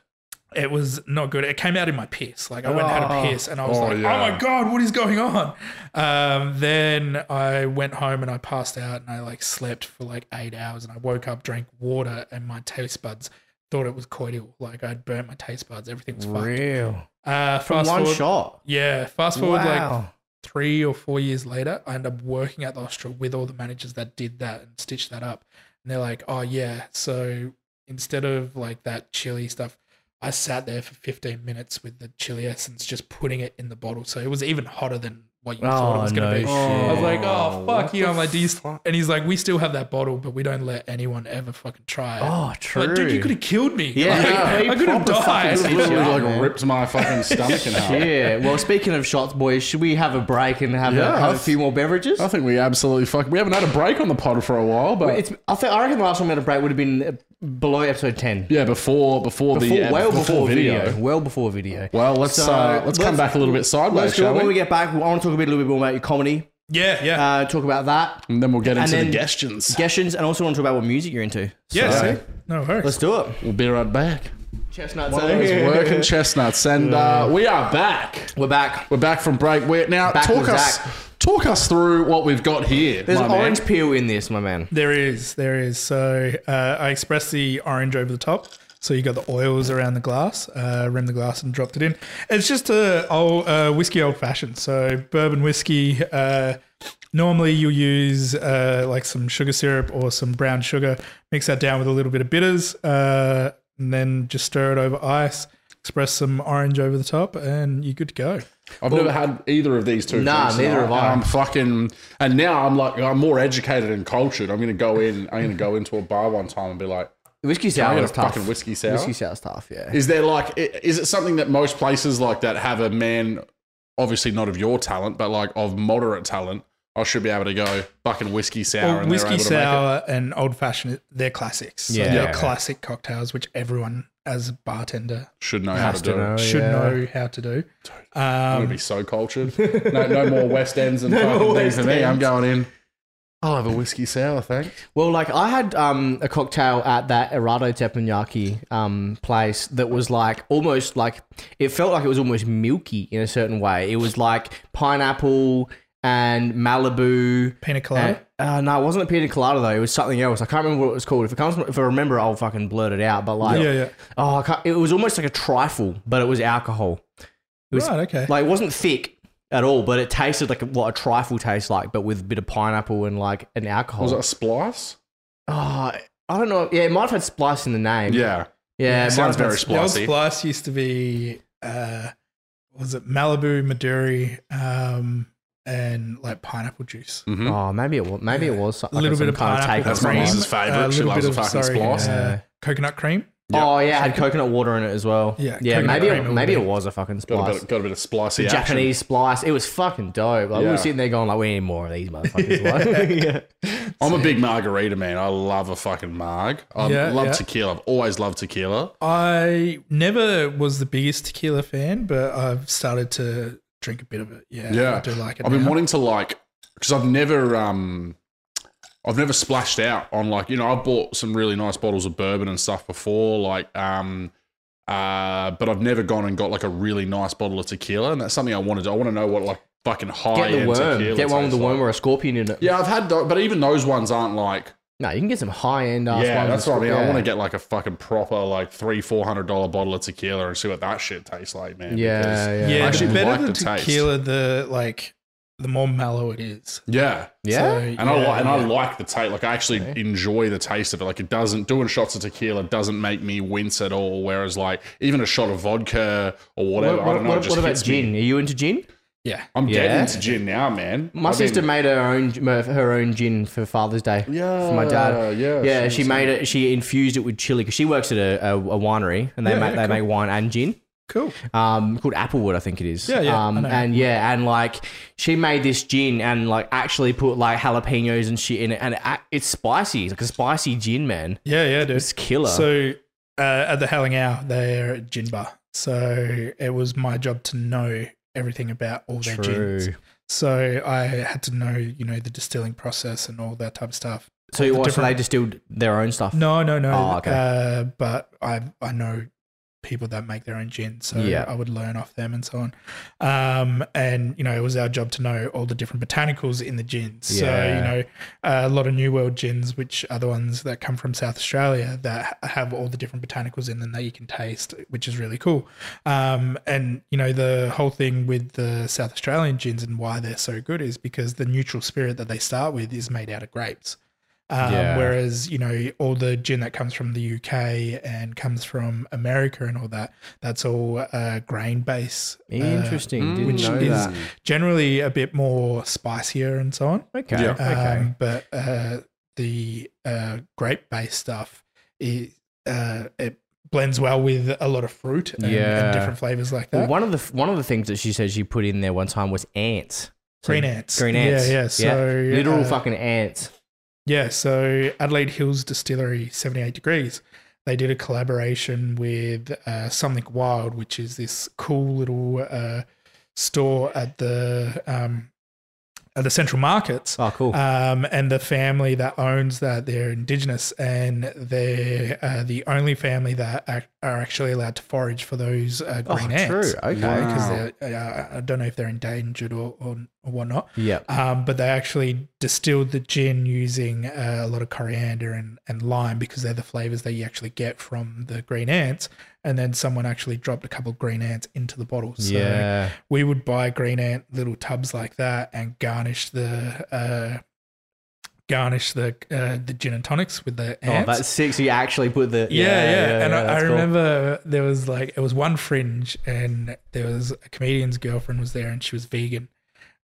It was not good. It came out in my piss. Like I went and had Oh. a piss, and I was Oh, like, yeah. "Oh my god, what is going on?" Um, then I went home and I passed out, and I like slept for like eight hours, and I woke up, drank water, and my taste buds thought it was cordial. Like I'd burnt my taste buds. Everything was fucked. Real. Uh, From fast one forward, shot. yeah. Fast forward like three or four years later, I end up working at the Austral with all the managers that did that and stitched that up. And they're like, oh, yeah. So instead of like that chili stuff, I sat there for 15 minutes with the chili essence, just putting it in the bottle. So it was even hotter than what you thought it Oh, was going no to be. shit. I was like, oh, what fuck you. I'm like, do you, fuck? and he's like, we still have that bottle, but we don't let anyone ever fucking try it. Oh, true. Like, dude, you could have killed me. Yeah, Like, he I could have proper fucking died. stitched Literally Yeah, like man. ripped my fucking stomach in half. Yeah. Well, speaking of shots, boys, should we have a break and have, Yeah, a, have a I've- few more beverages? I think we absolutely fuck. We haven't had a break on the pod for a while, but It's. I think I reckon the last time we had a break would have been uh, below episode ten. yeah, before before, Before, the well before, video. video. Well before video. Well, let's So, uh, let's, come let's- back a little bit sideways, shall it. When we? we get back, I want to talk a bit, a little bit more about your comedy. Yeah, yeah. Uh, talk about that, and then we'll get into then- the questions. suggestions, and also want to talk about what music you're into. yeah, So, see? No worries. let's do it. We'll be right back. Chestnuts. One of those working chestnuts, and uh, we are back. We're back. We're back from break. We're now Back talk us Zach. Talk us through what we've got here. There's my an man. orange peel in this, my man. There is, there is. So uh, I expressed the orange over the top. So you got the oils around the glass, uh, rimmed the glass and dropped it in. It's just a old uh, whiskey old fashioned. So bourbon whiskey. Uh, normally you'll use uh, like some sugar syrup or some brown sugar. Mix that down with a little bit of bitters, uh, and then just stir it over ice. Express some orange over the top, and you're good to go. I've never had either of these two. Nah, drinks, neither have I. I'm fucking, and now I'm like, I'm more educated and cultured. I'm gonna go in. I'm gonna go into a bar one time and be like, Whiskey "I sour is tough. fucking whiskey sour." Whiskey sour's tough. Yeah. Is there like, is it something that most places like that have a man, obviously not of your talent, but like of moderate talent? I should be able to go fucking whiskey sour Well, and whiskey able to make it. sour and old fashioned, they're classics. So Yeah. they're Yeah. classic cocktails, which everyone as a bartender Should know how to Has do. know. should yeah. know how to do. I'm gonna Um, be so cultured. No, no more West Ends and No fucking things for me. I'm going in. I'll have a whiskey sour, thanks. Well, like I had um, a cocktail at that Erado Teppanyaki um, place that was like almost like it felt like it was almost milky in a certain way. It was like pineapple and Malibu. pina colada. And, uh, no, it wasn't a pina colada though. It was something else. I can't remember what it was called. If it comes, if I remember, I'll fucking blurt it out. But like, yeah, yeah. oh, I can't, it was almost like a trifle, but it was alcohol. It was right, okay. like it wasn't thick at all, but it tasted like what a trifle tastes like, but with a bit of pineapple and like an alcohol. Was it a splice? Oh, I don't know. Yeah, it might have had splice in the name. Yeah. yeah. it sounds might have very had- the splicey. splice used to be, uh, was it Malibu, Midori, um, and like pineapple juice. Mhm. Oh, maybe it was. Maybe it was. A little bit of pineapple That's my missus' favourite. a She little loves bit a of, fucking sorry, splice. uh, Yeah. coconut cream. Oh yeah, it had coconut water in it as well. Yeah, yeah. Maybe it, maybe it was a fucking Got a splice. bit, got a bit of spicy The action. Japanese splice. It was fucking dope. Like, We were sitting there going like, we need more of these motherfuckers. like, yeah. I'm a big margarita man. I love a fucking marg. I Yeah, love yeah. tequila. I've always loved tequila. I never was the biggest tequila fan, but I've started to drink a bit of it. Yeah, Yeah. I do like it. I've been wanting to like because I've never um I've never splashed out on like you know I've bought some really nice bottles of bourbon and stuff before like um uh but I've never gone and got like a really nice bottle of tequila and that's something I wanted to I want to know what like fucking high Get the end worm. tequila Get one with the worm like. or a scorpion in it. Yeah, I've had tho- but even those ones aren't like No, you can get some high end ass yeah, ones. that's what I mean. I want to get like a fucking proper like three, four hundred dollar bottle of tequila and see what that shit tastes like, man. Yeah, yeah. Yeah, I actually better like the the taste. tequila, the like, the more mellow it is. yeah. Yeah. So, And I yeah, like and I like the taste. Like I actually enjoy the taste of it. Like it doesn't doing shots of tequila doesn't make me wince at all. Whereas like even a shot of vodka or whatever, What, I don't know. what- it just what about hits me. gin? Are you into gin? Yeah. I'm Yeah. getting into gin now, man. My I've sister been- made her own her own gin for Father's Day. yeah, for my dad. Yeah, Yeah, she was made it. She infused it with chili because she works at a, a, a winery and they Yeah, make yeah, they cool. make wine and gin. Cool. um, called Applewood, I think it is. Yeah, yeah, I Um, know. and yeah, and like she made this gin and like actually put like jalapenos and shit in it, and it, ac- it's spicy. It's like a spicy gin, man. Yeah, yeah, dude. It's killer. So uh, at the Howling Owl, they're a gin bar. So it was my job to know everything about all their gins. So I had to know, you know, the distilling process and all that type of stuff. So, all the what, so different- they distilled their own stuff. No, no, no. Oh, okay. uh, but I I know people that make their own gin, so Yeah. I would learn off them and so on. Um, and you know, it was our job to know all the different botanicals in the gins. So you know, a lot of New World gins, which are the ones that come from South Australia, that have all the different botanicals in them that you can taste, which is really cool. Um, and you know, the whole thing with the South Australian gins and why they're so good is because the neutral spirit that they start with is made out of grapes. Um, Yeah. Whereas, you know, all the gin that comes from the UK and comes from America and all that, that's all uh, grain base. uh, Interesting. Didn't which know is that. generally a bit more spicier and so on. Okay. Yeah. Okay. Um, but uh, the uh, grape based stuff, is, uh, it blends well with a lot of fruit and, Yeah. and different flavors like Well, that. one of the one of the things that she said she put in there one time was ants. So- Green ants. Green ants. Yeah, yeah. So, literal uh, fucking ants. Yeah, so Adelaide Hills Distillery, 78 Degrees, they did a collaboration with uh, Something Wild, which is this cool little uh, store at the um, at the Central Markets. Oh, cool. Um, and the family that owns that, they're Indigenous, and they're uh, the only family that are actually allowed to forage for those uh, oh, green ants. true. Okay. Because they're, uh, I don't know if they're endangered or, or, or whatnot. Yep. Um, but they actually distilled the gin using uh, a lot of coriander and, and lime because they're the flavors that you actually get from the green ants. And then someone actually dropped a couple of green ants into the bottle. So yeah. we would buy green ant little tubs like that and garnish the uh, garnish the uh, the gin and tonics with the ants. Oh, ants. that's sick. So you actually put the Yeah, yeah. and I, I that's cool. remember there was like it was one fringe, and there was a comedian's girlfriend was there, and she was vegan,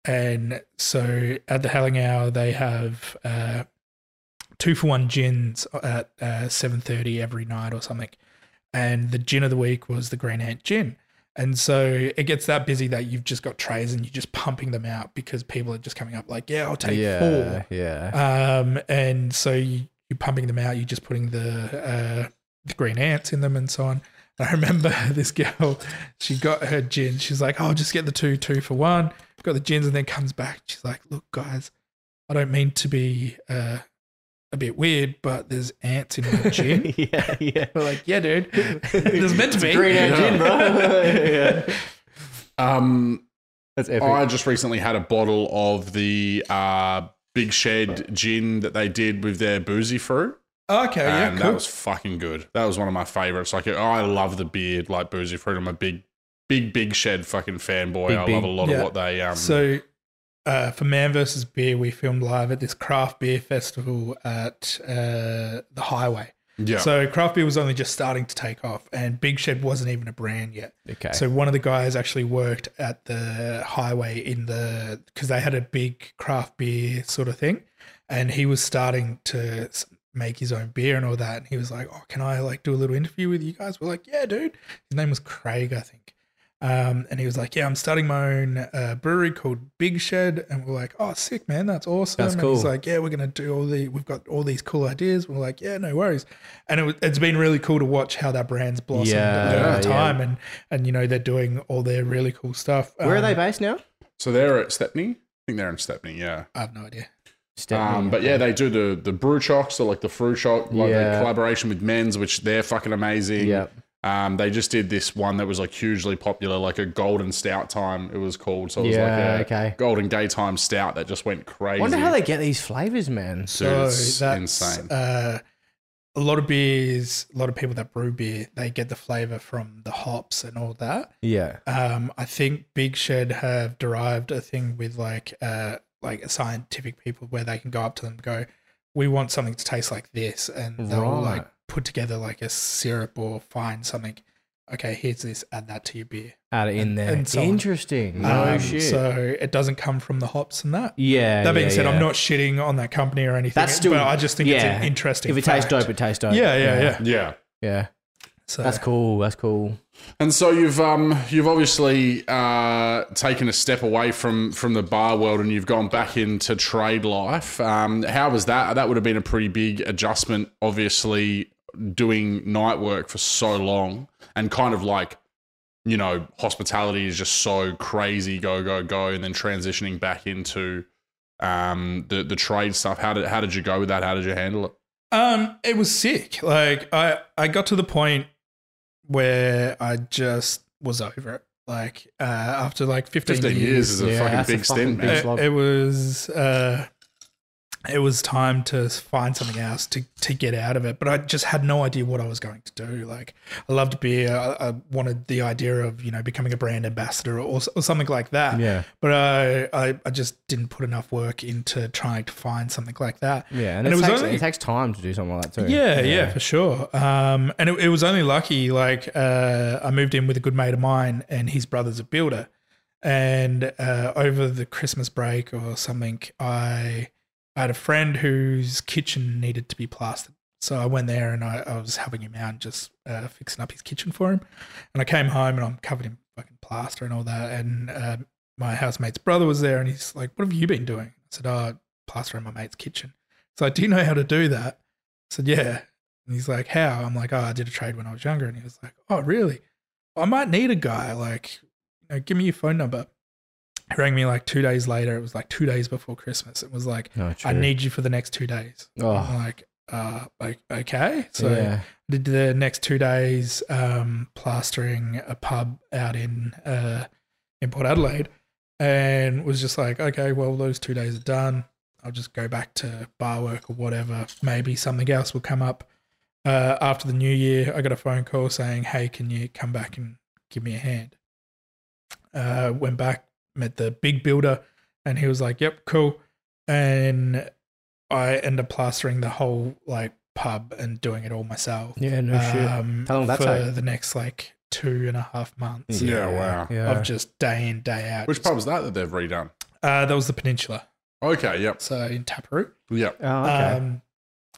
and so at the Howling Owl they have uh, two for one gins at uh, seven thirty every night or something, and the gin of the week was the Green Ant gin. And so it gets that busy that you've just got trays and you're just pumping them out because people are just coming up like, yeah, I'll take yeah, four. yeah. Um, and so you, you're pumping them out. You're just putting the uh, the green ants in them and so on. And I remember this girl. She got her gin. She's like, "Oh, I'll just get the two, two for one." Got the gins, and then comes back. She's like, "Look, guys, I don't mean to be uh, a bit weird, but there's ants in my gin." yeah, yeah. We're like, "Yeah, dude, there's meant to be." Green ant Yeah. gin, bro. yeah. Um, That's epic. I just recently had a bottle of the uh, Big Shed gin that they did with their boozy fruit. Okay, yeah, and cool. that was fucking good. That was one of my favorites. Like, I love the beard, like boozy fruit. I'm a big, big, big shed fucking fanboy. Big, I big. love a lot Yeah. of what they um. So, uh, for Man versus Beer, we filmed live at this craft beer festival at uh, the Highway. yeah, So, craft beer was only just starting to take off, and Big Shed wasn't even a brand yet. okay. So, one of the guys actually worked at the Highway in the because they had a big craft beer sort of thing, and he was starting to make his own beer and all that. And he was like, "Oh, can I like do a little interview with you guys?" We're like, "Yeah, dude." His name was Craig, I think. Um, and he was like, "Yeah, I'm starting my own uh, brewery called Big Shed," and we're like, "Oh, sick, man, that's awesome." That's And he's cool. like, "Yeah, we're gonna do all the, we've got all these cool ideas." We're like, "Yeah, no worries," and it, was- it's been really cool to watch how that brand's blossomed Yeah, over yeah. time, and and you know they're doing all their really cool stuff. Where are Um, they based now? So they're at Stepney. I think they're in Stepney. Yeah. I have no idea. Um, but yeah, they do the the brew chocks, so like the fruit choc, like Yeah. the collaboration with Menz, which they're fucking amazing. yeah, Um, they just did this one that was like hugely popular, like a golden stout time. It was called. So it was Yeah, like a okay. golden daytime stout that just went crazy. I wonder how they get these flavors, man. Dude, So that's insane. Uh, a lot of beers, a lot of people that brew beer, they get the flavor from the hops and all that. Yeah, Um, I think Big Shed have derived a thing with like uh like scientific people where they can go up to them and go, "We want something to taste like this," and they'll Right. like put together like a syrup or find something. Okay, here's this. Add that to your beer. add it in there. and so on. Interesting. No Um, shit. So it doesn't come from the hops and that. yeah. That being yeah, said, yeah. I'm not shitting on that company or anything. That's still- but I just think it's yeah. an interesting. If it tastes fact. dope, it tastes dope. Yeah, yeah, yeah. yeah. yeah. So That's cool. That's cool. And so you've um you've obviously uh, taken a step away from from the bar world and you've gone back into trade life. Um, how was that? That would have been a pretty big adjustment, obviously, doing night work for so long and kind of like you know hospitality is just so crazy, go go go, and then transitioning back into um the the trade stuff. How did how did you go with that? How did you handle it? Um, it was sick. Like I, I got to the point where I just was over it. Like uh, after like 15, Fifteen years is a Yeah, fucking that's a big fucking stint, big man. it, it was uh, it was time to find something else to to get out of it. But I just had no idea what I was going to do. Like I loved beer. I, I wanted the idea of you know becoming a brand ambassador or, or something like that. Yeah. But I, I I just didn't put enough work into trying to find something like that. Yeah. And, And it, it was takes, only- it takes time to do something like that too. Yeah, yeah, for sure. Um, and it, it was only lucky, like, uh, I moved in with a good mate of mine, and his brother's a builder. And uh, over the Christmas break or something, I, I had a friend whose kitchen needed to be plastered. So I went there and I, I was helping him out, and just uh, fixing up his kitchen for him. And I came home and I'm covered in fucking plaster and all that. And uh, my housemate's brother was there, and he's like, "What have you been doing?" I said, "Oh, plastering my mate's kitchen." So I do know how to do that. I said, yeah. And he's like, how? I'm like, oh, I did a trade when I was younger. And he was like, oh, really? I might need a guy. Like, you know, give me your phone number. He rang me like two days later. It was like two days before Christmas. It was like, No, I need you for the next two days. Oh. I'm like, uh, like, okay. So yeah. did the next two days um, plastering a pub out in uh, in Port Adelaide, and was just like, okay, well, those two days are done. I'll just go back to bar work or whatever. Maybe something else will come up. Uh, after the new year, I got a phone call saying, "Hey, can you come back and give me a hand?" Uh, went back, met the big builder, and he was like, "Yep, cool." And I ended up plastering the whole like pub and doing it all myself. Yeah, no shit. Um, How long did that for take? the next like two and a half months Yeah, wow. Yeah. of just day in day out. Which pub was that that they've redone? Uh, that was the Peninsula, Okay, yep, so in Taperoo. yep. oh, okay. Um,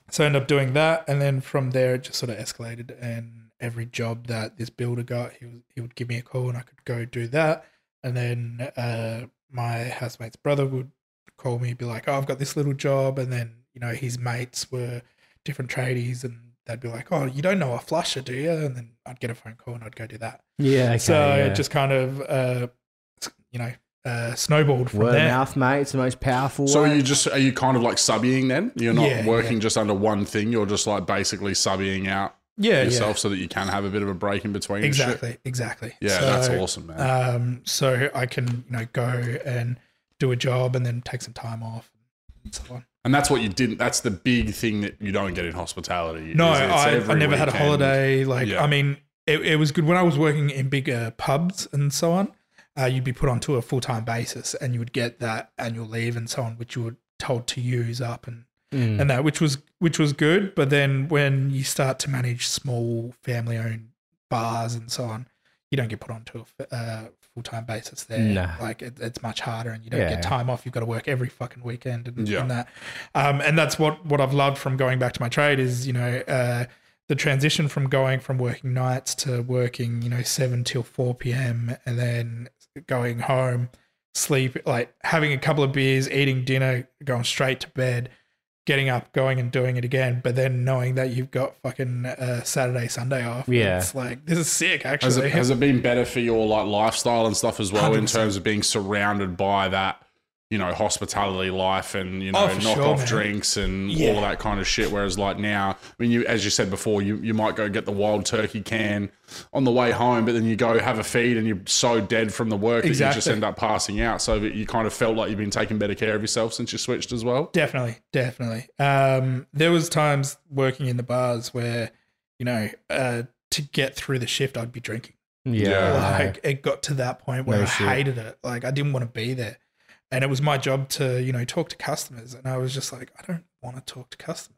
so I ended up doing that, and then from there it just sort of escalated. And every job that this builder got, he was, he would give me a call, and I could go do that. And then uh, my housemate's brother would call me, be like, "Oh, I've got this little job," and then you know his mates were different tradies, and they'd be like, "Oh, you don't know a flusher, do you?" And then I'd get a phone call, and I'd go do that. yeah. Okay, so yeah. it just kind of, uh, you know, uh, snowballed from word of there. mouth, mate. It's the most powerful. So are you just are you kind of like subbing then? You're not Yeah, working yeah. just under one thing. You're just like basically subbing out Yeah, yourself so that you can have a bit of a break in between. yeah, shit? exactly, exactly. Yeah, So, that's awesome, man. Um, so I can you know go and do a job and then take some time off and so on. and that's what you didn't. That's the big thing that you don't get in hospitality. No, I, I never had a holiday. Like Yeah. I mean, it, it was good when I was working in bigger pubs and so on. Uh, you'd be put onto a full time basis and you would get that annual leave and so on, which you were told to use up and Mm. and that which was which was good. But then when you start to manage small family owned bars and so on, you don't get put onto a f- uh, full time basis there. Nah. Like it, it's much harder, and you don't Yeah. get time off. You've got to work every fucking weekend and, Yeah. and that. Um, and that's what what I've loved from going back to my trade is you know. Uh, the transition from going from working nights to working, you know, seven till four p.m. and then going home, sleep, like having a couple of beers, eating dinner, going straight to bed, getting up, going and doing it again, but then knowing that you've got fucking uh, Saturday, Sunday off. Yeah. it's like this is sick. Has Actually, it, has it been better for your like lifestyle and stuff as well in 100%. terms of being surrounded by that, you know, hospitality life and you know, Oh, for knock sure, off man. drinks and all of that kind of shit. Whereas like now, I mean, you as you said before, you you might go get the wild turkey can on the way home, but then you go have a feed and you're so dead from the work that you just end up passing out. So that you kind of felt like you've been taking better care of yourself since you switched as well. Definitely, definitely. Um, there was times working in the bars where, you know, uh, to get through the shift, I'd be drinking. Yeah. Like it got to that point where No I shit. hated it. Like I didn't want to be there, and it was my job to, you know, talk to customers, and I was just like, I don't want to talk to customers.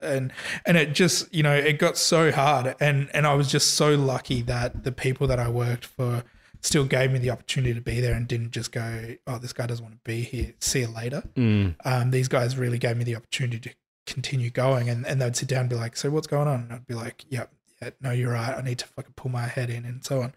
And and it just, you know, it got so hard, and and I was just so lucky that the people that I worked for still gave me the opportunity to be there and didn't just go, oh, this guy doesn't want to be here. See you later Mm. um, these guys really gave me the opportunity to continue going and, and they'd sit down and be like, so what's going on? And I'd be like, yep, yeah, no, you're right. I need to fucking pull my head in and so on.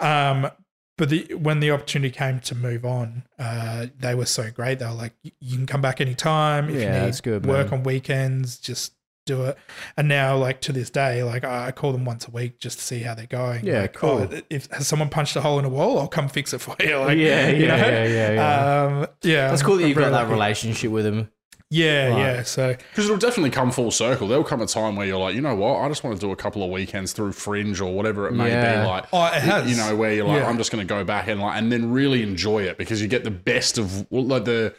Um, but the, when the opportunity came to move on, uh, they were so great. They were like, you can come back anytime. If Yeah, you need good, work man. on weekends, just do it. And now, like to this day, like I call them once a week just to see how they're going. Yeah, like, cool. oh, if has someone punched a hole in a wall, I'll come fix it for you. Like, yeah, you yeah, know? yeah, yeah, yeah. Um, yeah, That's cool that you've got that lucky. relationship with him. Yeah, Right. yeah. So Because it'll definitely come full circle. There'll come a time where you're like, you know what, I just want to do a couple of weekends through Fringe or whatever it may Yeah. be. Like, Oh, it has. you know, where you're like, Yeah. I'm just going to go back and like, and then really enjoy it because you get the best of well, like the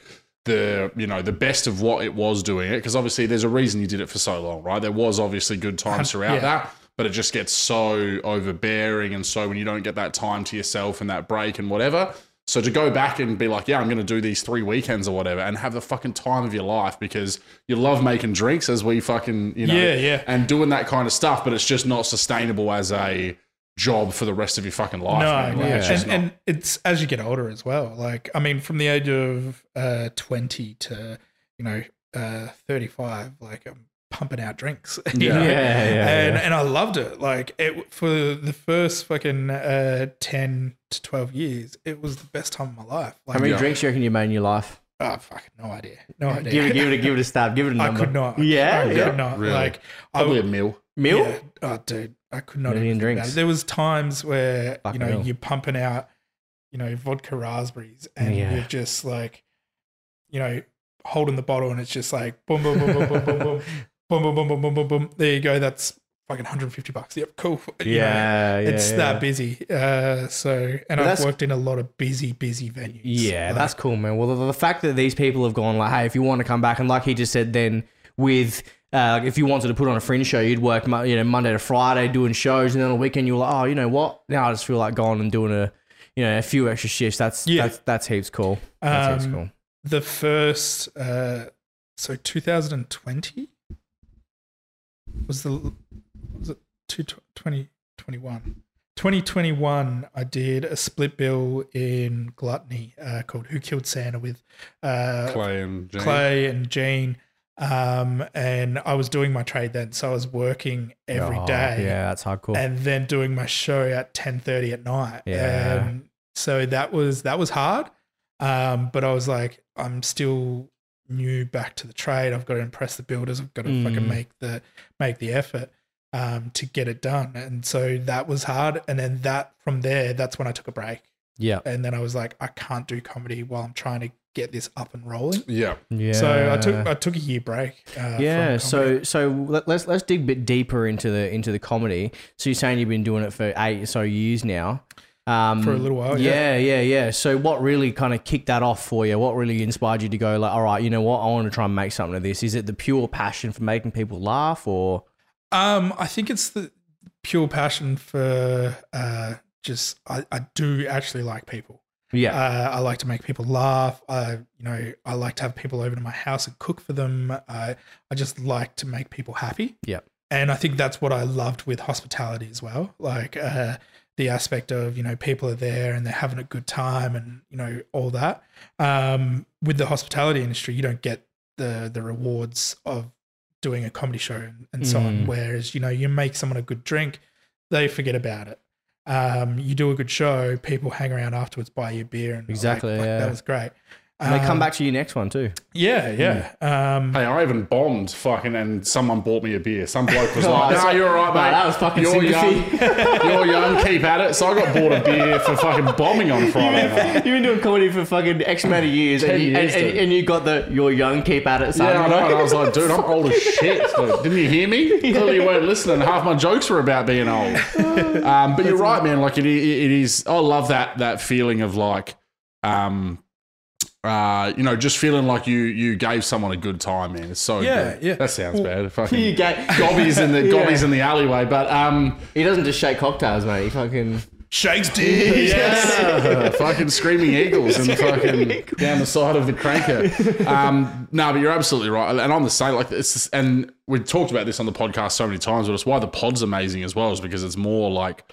the you know the best of what it was doing it. Because obviously, there's a reason you did it for so long, right? There was obviously good times throughout yeah. that. But it just gets so overbearing, and so when you don't get that time to yourself and that break and whatever, so to go back and be like, yeah, I'm going to do these three weekends or whatever, and have the fucking time of your life because you love making drinks, as we fucking you know, Yeah, yeah. and doing that kind of stuff, but it's just not sustainable as a job for the rest of your fucking life. no, man. Like, yeah. it's and, not- and it's as you get older as well. Like, I mean, from the age of uh, 20 to, you know, uh, 35, like I'm pumping out drinks. Yeah. Yeah, yeah, And, yeah. and I loved it. Like, it for the first fucking uh, 10 to 12 years, it was the best time of my life. Like, How many Yeah. drinks do you reckon you made in your life? oh, fucking no idea. No idea. Give it, give it, a, give it a stab. Give it a number. I could not. Yeah, I yeah. could not. Really? Like, I probably would, a meal. Meal? Yeah. Oh, dude, I could not Million even think drinks. it. There was times where Fuck you know hell. you're pumping out, you know, vodka raspberries, and Yeah. you're just like, you know, holding the bottle, and it's just like boom, boom, boom, boom, boom, boom, boom, boom, boom, boom, boom, boom, boom, boom. There you go. That's fucking 150 bucks. Yep, cool. You know, Yeah, yeah. it's yeah. that busy. Uh, so, and I've worked in a lot of busy, busy venues. Yeah, Like, that's cool, man. Well, the, the fact that these people have gone like, hey, if you want to come back, and like he just said, then with uh, if you wanted to put on a fringe show, you'd work you know Monday to Friday doing shows, and then on the weekend you're like, oh, you know what? Now I just feel like going and doing a you know a few extra shifts. That's Yeah. that's that's heaps cool. That's heaps Um, cool. the first uh so 2020 was the was it two- 2021 2021 i did a split bill in gluttony uh, called who killed santa with uh, Clay and Jane. clay and gene um, and i was doing my trade then so i was working every Oh, day Yeah, that's hardcore. and then doing my show at 10:30 at night. Yeah. And so that was that was hard. Um, but I was like, I'm still new back to the trade. I've got to impress the builders. I've got to Mm. fucking make the make the effort um, to get it done. And so that was hard. And then that from there, that's when I took a break. yeah, And then I was like, I can't do comedy while I'm trying to get this up and rolling. Yeah. yeah. So I took I took a year break. Uh, yeah, so so let, let's let's dig a bit deeper into the into the comedy. So you're saying you've been doing it for eight or so years now. Um, For a little while, yeah, yeah. yeah, yeah. So what really kind of kicked that off for you? What really inspired you to go like, all right, you know what, I want to try and make something of this? Is it the pure passion for making people laugh, or Um, I think it's the pure passion for uh, just I, I do actually like people. yeah, Uh, I like to make people laugh. I you know I like to have people over to my house and cook for them. I I just like to make people happy. Yeah. And I think that's what I loved with hospitality as well. Like uh, the aspect of you know people are there and they're having a good time and you know all that. Um, with the hospitality industry, you don't get the the rewards of doing a comedy show and, and so on. Mm. Whereas you know you make someone a good drink, they forget about it. Um, you do a good show, people hang around afterwards, buy you beer, and Exactly, "Fuck, yeah. that was great. And they come Um, back to you next one too. Yeah, yeah. Um, Hey, I even bombed fucking, and someone bought me a beer. Some bloke was like, "Nah, you're all right, Mate, mate. that was fucking you're sympathy. young. you're young. Keep at it." So I got bought a beer for fucking bombing on Friday night. You've been doing comedy for fucking X amount of years, and, you, years, and, and, dude. and you got the you're young, keep at it, son. Yeah, I know. And I was like, dude, I'm old as shit. dude. Didn't you hear me? Clearly you weren't listening. Half my jokes were about being old. Um, but you're right, man. Like it, it, it is. I love that that feeling of like, um, uh, you know, just feeling like you you gave someone a good time, man. It's so Yeah, good. yeah. That sounds bad. Fucking You get, gobbies in the Yeah. gobbies in the alleyway, but um, he doesn't just shake cocktails, mate. He fucking Shakes dick. yeah, fucking screaming eagles and fucking down the side of the cranker. Um, no, but you're absolutely right, and I'm the same. Like it's and we talked about this on the podcast so many times, but it's why the pod's amazing as well, is because it's more like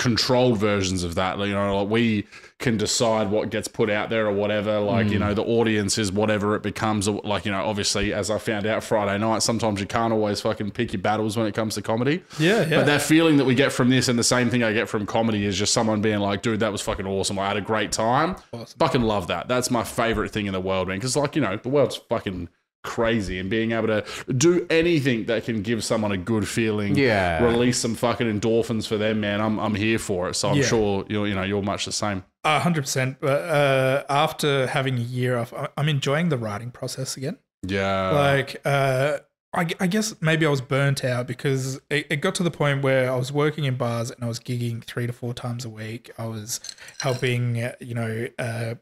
controlled versions of that. You know, like we can decide what gets put out there or whatever. Like you hmm. know, the audience is whatever it becomes. Like you know, obviously, as I found out Friday night, sometimes you can't always fucking pick your battles when it comes to comedy. Yeah, yeah. But that feeling that we get from this and the same thing I get from comedy is just someone being like, dude, that was fucking awesome. I had a great time. Awesome. Fucking love that. That's my favorite thing in the world, man. Because, like, you know, the world's fucking crazy and being able to do anything that can give someone a good feeling, Yeah. release some fucking endorphins for them, man. I'm, I'm here for it. So I'm Yeah. sure you're, you know, you're much the same. Hundred percent. But uh, after having a year off, I'm enjoying the writing process again. Yeah. like, uh, I, I guess maybe I was burnt out because it, it got to the point where I was working in bars and I was gigging three to four times a week. I was helping, uh, you know, uh,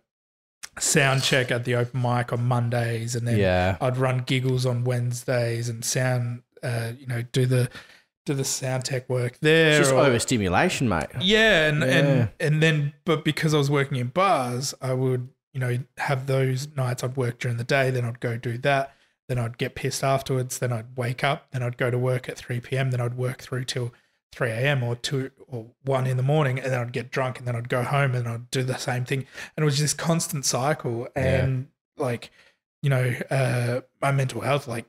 sound check at the open mic on Mondays, and then yeah. I'd run giggles on Wednesdays and sound, uh, you know, do the do the sound tech work there. It's just or- overstimulation, mate. yeah, and Yeah. and and then, but because I was working in bars, I would you know have those nights I'd work during the day, then I'd go do that, then I'd get pissed afterwards, then I'd wake up, then I'd go to work at three p.m., then I'd work through till three a.m. or two or one in the morning, and then I'd get drunk, and then I'd go home, and I'd do the same thing, and it was this constant cycle, and like you know, uh, my mental health like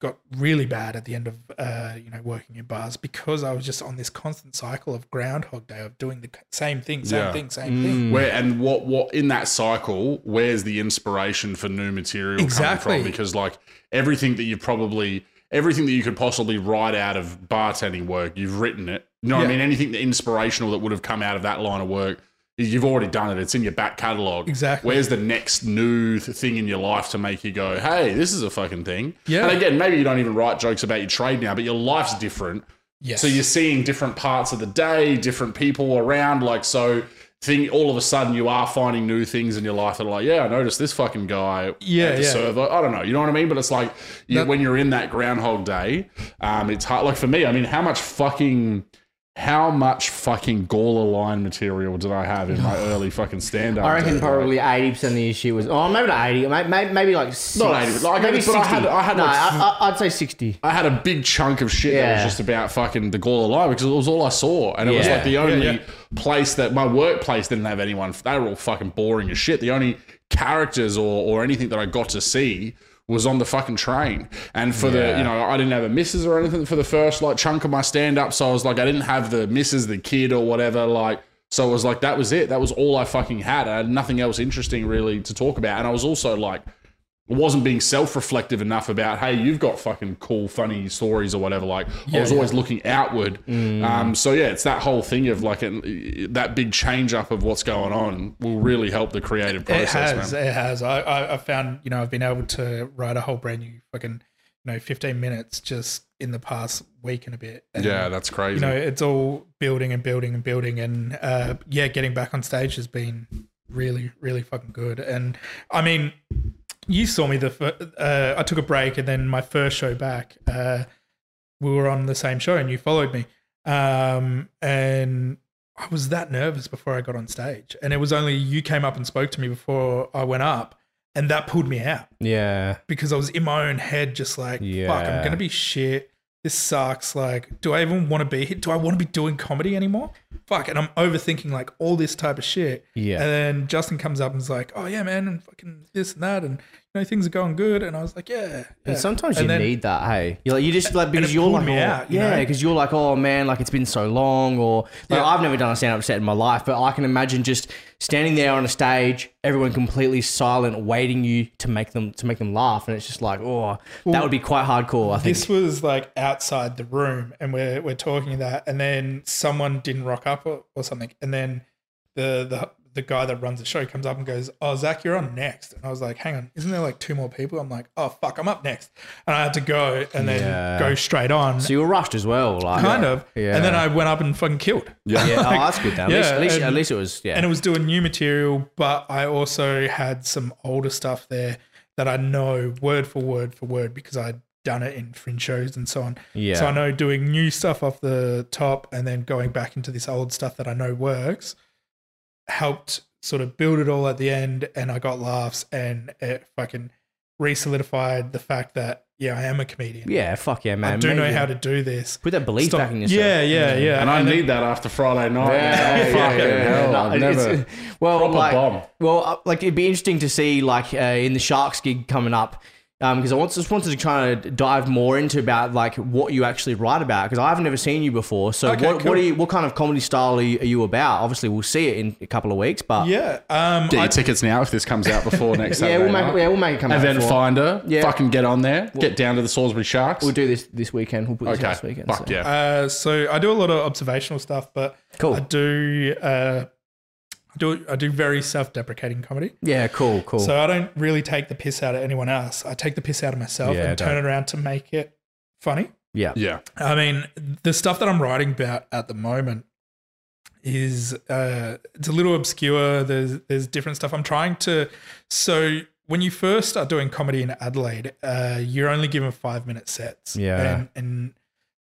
got really bad at the end of uh, you know working in bars because I was just on this constant cycle of Groundhog Day of doing the same thing, same Yeah. thing, same thing. Where and what what in that cycle? Where's the inspiration for new material Exactly. coming from? Because like everything that you probably everything that you could possibly write out of bartending work, you've written it. You know what I mean? Anything inspirational that would have come out of that line of work, you've already done it. It's in your back catalogue. Exactly. Where's the next new thing in your life to make you go, hey, this is a fucking thing? Yeah. And again, maybe you don't even write jokes about your trade now, but your life's different. Yes. So you're seeing different parts of the day, different people around. Like, so thing, all of a sudden you are finding new things in your life that are like, yeah, I noticed this fucking guy Yeah, at the yeah. server. I don't know. You know what I mean? But it's like you, That- when you're in that Groundhog Day, um, it's hard. Like for me, I mean, how much fucking. How much fucking Gawler line material did I have in my early fucking stand up? I reckon probably eighty percent of the issue was, oh, maybe not eighty, maybe, maybe like six, Not 80, like, maybe but I sixty. had- I had no, like- I, I, I'd say sixty. I had a big chunk of shit that was just about fucking the Gawler Line because it was all I saw. And it was like the only yeah. place that my workplace didn't have anyone. They were all fucking boring as shit. The only characters or, or anything that I got to see was on the fucking train. And for the, you know, I didn't have a missus or anything for the first like chunk of my stand up. So I was like, I didn't have the missus, the kid or whatever. Like, so it was like, that was it. That was all I fucking had. I had nothing else interesting really to talk about. And I was also like, wasn't being self-reflective enough about hey you've got fucking cool funny stories or whatever like i was yeah. always looking outward um, so yeah it's that whole thing of like an, that big change up of what's going on will really help the creative process it has, man. it has. I, I found you know I've been able to write a whole brand new fucking you know fifteen minutes just in the past week and a bit. And, yeah that's crazy you know it's all building and building and building and uh, yeah getting back on stage has been really really fucking good and i mean you saw me the fir- uh, i took a break and then my first show back uh, we were on the same show and you followed me um, and i was that nervous before i got on stage and it was only you came up and spoke to me before i went up and that pulled me out Yeah, because I was in my own head, just like, fuck, I'm gonna be shit. This sucks. Like, do I even want to be here? Do I want to be doing comedy anymore? Fuck, and I'm overthinking like all this type of shit. Yeah. And then Justin comes up and is like, oh yeah, man, and fucking this and that, and you know things are going good. And I was like, yeah. yeah. And sometimes And you then- need that, hey. You like you just like because you're like, oh, out, you yeah, because you're like, oh man, like it's been so long, or like Yeah. I've never done a stand up set in my life, but I can imagine just standing there on a stage, everyone completely silent, waiting you to make them to make them laugh, and it's just like, oh, that would be quite hardcore. I think. This was like outside the room, and we're we're talking that, and then someone didn't rock up or, or something, and then the the the guy that runs the show comes up and goes, "Oh, Zach, you're on next," and I was like, "Hang on, isn't there like two more people?" I'm like, "Oh fuck, I'm up next," and I had to go and then Yeah. go straight on, so you were rushed as well, like kind of, Yeah. and then I went up and fucking killed. Yeah. Yeah, oh, that's good. Then. At, least, Yeah, at, least, and- at least it was. Yeah, and it was doing new material, but I also had some older stuff there that I know word for word for word because I'd done it in fringe shows and so on. Yeah. So I know doing new stuff off the top and then going back into this old stuff that I know works helped sort of build it all at the end and I got laughs and it fucking re-solidified the fact that yeah, I am a comedian. yeah, fuck yeah, man. I do know how to do this. put that belief Stop- back in yourself. Yeah, yeah, yeah. And I then- need that after Friday night. Yeah, yeah, Fucking yeah. hell. No, never. well, proper like, bomb. well, uh, like it'd be interesting to see, like, uh, in the Sharks gig coming up, because I want, just wanted to kind of dive more into about like what you actually write about, because I've never seen you before. So, Okay, what, cool. what are you, what kind of comedy style are you, are you about? Obviously, we'll see it in a couple of weeks, but Yeah. Um Get I- your tickets now if this comes out before next yeah, Saturday we'll make, night. yeah, we'll make it come out. Event before. finder. Yeah. Fucking get on there. Get down to the Salisbury Sharks. We'll do this this weekend. We'll put this okay. out this weekend. Fuck so. yeah. Uh, so I do a lot of observational stuff, but Cool. I do uh, I do I do very self-deprecating comedy. Yeah, cool, cool. So I don't really take the piss out of anyone else. I take the piss out of myself Yeah, and turn it around to make it funny. yeah. yeah. I mean, the stuff that I'm writing about at the moment is uh, it's a little obscure. There's there's different stuff. I'm trying to. So when you first start doing comedy in Adelaide, uh, you're only given five minute sets. Yeah. and, and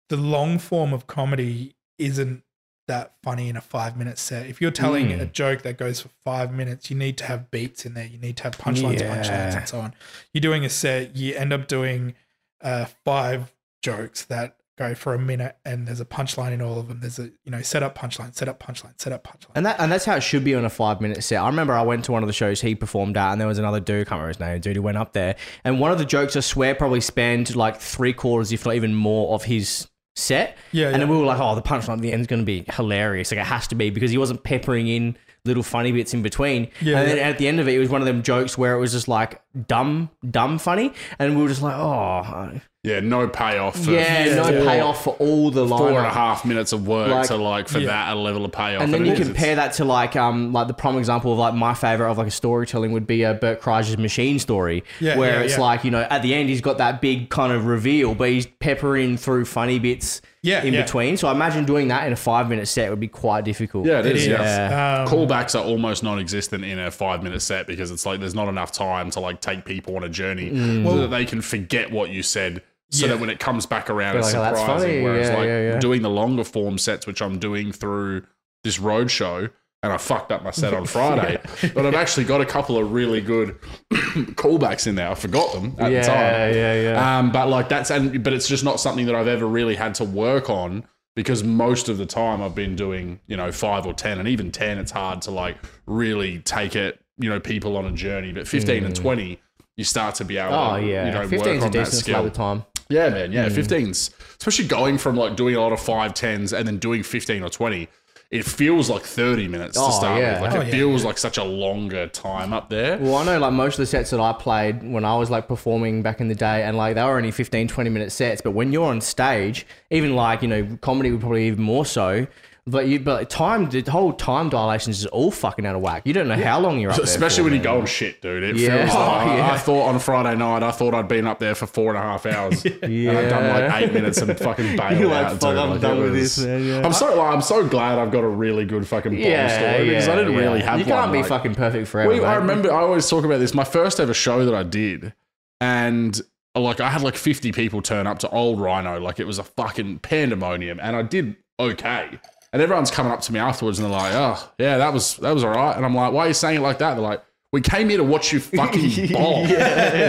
the long form of comedy isn't that funny in a five minute set. If you're telling Mm. a joke that goes for five minutes, you need to have beats in there. You need to have punchlines, Yeah. punchlines, and so on. You're doing a set, you end up doing uh, five jokes that go for a minute, and there's a punchline in all of them. There's a you know set up punchline, set up punchline, set up punchline. And that and that's how it should be on a five minute set. I remember I went to one of the shows he performed at, and there was another dude, I can't remember his name, dude who went up there, and one of the jokes I swear probably spanned like three quarters, if not even more, of his set. Yeah, and then we were like, oh, the punchline at the end is going to be hilarious. Like it has to be because he wasn't peppering in little funny bits in between. Yeah, and then at the end of it, it was one of them jokes where it was just like dumb, dumb funny, and we were just like, oh, Yeah. No payoff. For yeah, no four- payoff for all the line. Four and a half minutes of work Like- to like for Yeah. that a level of payoff. And then you it is. compare that to like um like the prime example of like my favorite of like a storytelling would be a Bert Kreischer's machine story, Yeah, where yeah, it's yeah. like you know at the end he's got that big kind of reveal, but he's peppering through funny bits Yeah, in yeah. between. So I imagine doing that in a five minute set would be quite difficult. Yeah, it It is. is. Yeah. Um, Callbacks are almost non-existent in a five-minute set because it's like there's not enough time to like take people on a journey so that they can forget what you said. So Yeah. that when it comes back around, it's like, "Oh, that's surprising. funny." Whereas Yeah, like yeah, doing the longer form sets, which I'm doing through this road show, and I fucked up my set on Friday, but I've actually got a couple of really good callbacks in there. I forgot them at yeah, the time. yeah, yeah. Um, but like that's and but it's just not something that I've ever really had to work on because most of the time I've been doing you know five or ten and even ten it's hard to like really take it you know people on a journey but fifteen and twenty you start to be able oh to yeah, you know work fifteen's a on that decent skill. time. Yeah, man. Hmm. Yeah, 15s. Especially going from like doing a lot of five tens and then doing 15 or 20. It feels like 30 minutes to Oh, start yeah. with. Like Oh, it yeah, feels like such a longer time up there. Well, I know like most of the sets that I played when I was like performing back in the day, and like they were only 15, 20 minute sets. But when you're on stage, even like, you know, comedy would probably even more so. But you, but time, the whole time dilation is all fucking out of whack. You don't know how long you're up there. Especially for, when you go on shit, dude. It Yeah. feels like Oh, I- yeah. I thought on Friday night, I thought I'd been up there for four and a half hours. And I'd done like eight minutes and fucking bailed You're like, out. "Fuck. I'm Like, done with was- this, man, yeah. I'm so like, I'm so glad I've got a really good fucking bomb Yeah, story because I didn't yeah. really have You can't be like- fucking perfect forever. Well, I remember I always talk about this. My first ever show that I did, and uh, like I had like 50 people turn up to Old Rhino, like it was a fucking pandemonium, and I did okay. And everyone's coming up to me afterwards, and they're like, "Oh, yeah, that was that was all right." And I'm like, "Why are you saying it like that?" They're like, "We came here to watch you fucking bomb,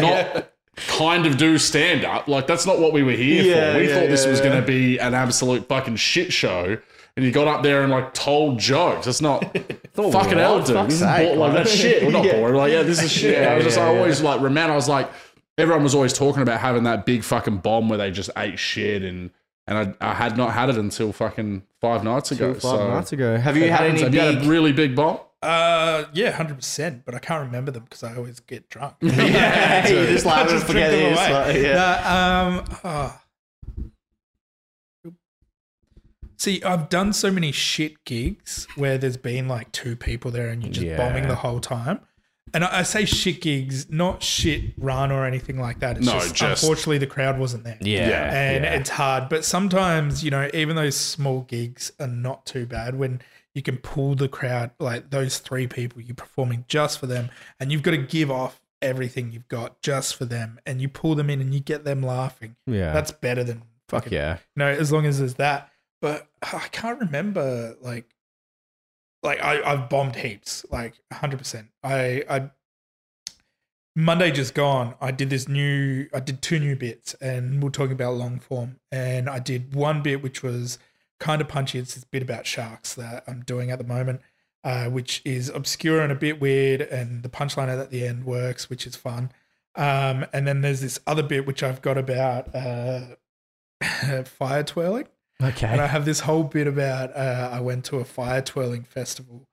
not." Kind of do stand up. Like, that's not what we were here Yeah, for. We yeah, thought this yeah, was yeah. going to be an absolute fucking shit show and you got up there and like told jokes. It's not fucking what? hell, dude. This is like like- that's shit. Well, not Yeah. boring. Like, yeah, this is shit. I was just, I always like remember. I was like, everyone was always talking about having that big fucking bomb where they just ate shit, and and I, I had not had it until fucking five nights ago. Five so nights ago. Have you had any have you had a really big bomb? Uh, yeah, hundred percent. But I can't remember them because I always get drunk. yeah, you just I like just forget them away. like, yeah. Nah, um, ah. See, I've done so many shit gigs where there's been like two people there and you're just Yeah. bombing the whole time. And I I say shit gigs, not shit run or anything like that. It's No, just, just- unfortunately the crowd wasn't there. Yeah, And yeah. it's hard. But sometimes, you know, even those small gigs are not too bad when you can pull the crowd, like those three people, you're performing just for them, and you've got to give off everything you've got just for them, and you pull them in and you get them laughing. yeah. That's better than fuck yeah. you know, as long as there's that. But I can't remember like like I, I've bombed heaps, like hundred percent. I I Monday just gone, I did this new I did two new bits and we're talking about long form. And I did one bit which was kind of punchy. It's this bit about sharks that I'm doing at the moment. Uh, which is obscure and a bit weird, and the punchline at the end works, which is fun. Um, and then there's this other bit which I've got about uh, fire twirling. And I have this whole bit about uh, I went to a fire twirling festival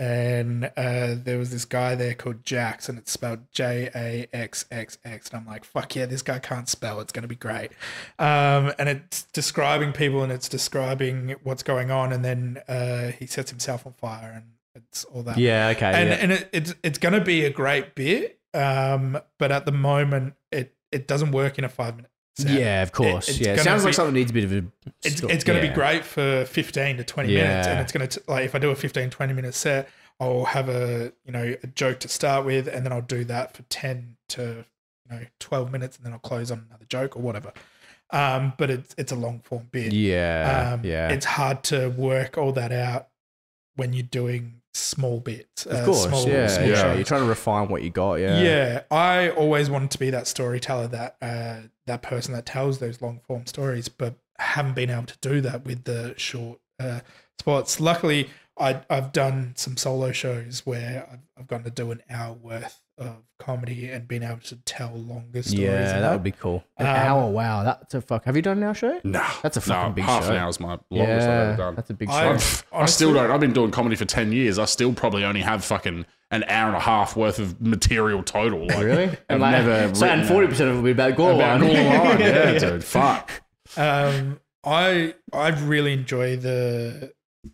and uh, there was this guy there called Jax and it's spelled J A X X X. And I'm like, fuck yeah, this guy can't spell. It's going to be great. Um, and it's describing people and it's describing what's going on. And then uh, he sets himself on fire and it's all that Yeah. Okay. and yeah. and it, it's it's going to be a great bit. Um, but at the moment, it it doesn't work in a five minute. Yeah, of course. it's yeah, it sounds like be- something needs a bit of a. It's, it's going to yeah. be great for 15 to 20 minutes and it's going to like if i do a 15 20 minute set i'll have a you know a joke to start with and then i'll do that for 10 to you know 12 minutes and then i'll close on another joke or whatever um but it's it's a long form bit Yeah. um yeah. it's hard to work all that out when you're doing small bits of course. small, yeah. small yeah. shows. You're trying to refine what you got. Yeah. Yeah, I always wanted to be that storyteller, that uh, that person that tells those long form stories, but haven't been able to do that with the short uh, spots. Luckily, I, I've done some solo shows where I've, I've gotten to do an hour worth of comedy and being able to tell longer stories. Yeah, and that would be cool. An Um, hour. Wow. That's a fuck. Have you done an hour show? No, That's a fucking no, big half show. an is my longest I've ever done. that's a big I- show. I, I still don't. I've been doing comedy for ten years. I still probably only have fucking an hour and a half worth of material total. Like, Really? I've And like, never so, and forty percent of it will be about Gore about line. Gordon Line. Yeah, dude. Fuck. Um, I I really enjoy the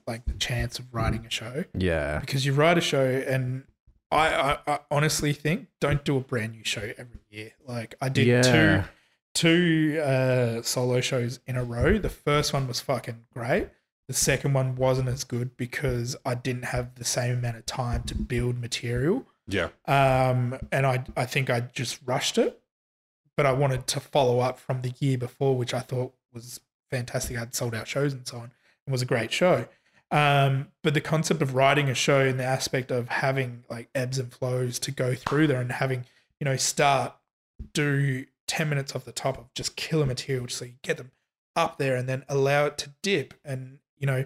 like the chance of writing a show. Yeah. because you write a show and I, I, I honestly think don't do a brand new show every year. Like I did Yeah. two two uh, solo shows in a row. The first one was fucking great. The second one wasn't as good because I didn't have the same amount of time to build material. Yeah. Um, and I I think I just rushed it. But I wanted to follow up from the year before, which I thought was fantastic. I'd sold out shows and so on. It was a great show. Um, but the concept of writing a show and the aspect of having like ebbs and flows to go through there and having, you know, start, do 10 minutes off the top of just killer material just so you get them up there and then allow it to dip and, you know,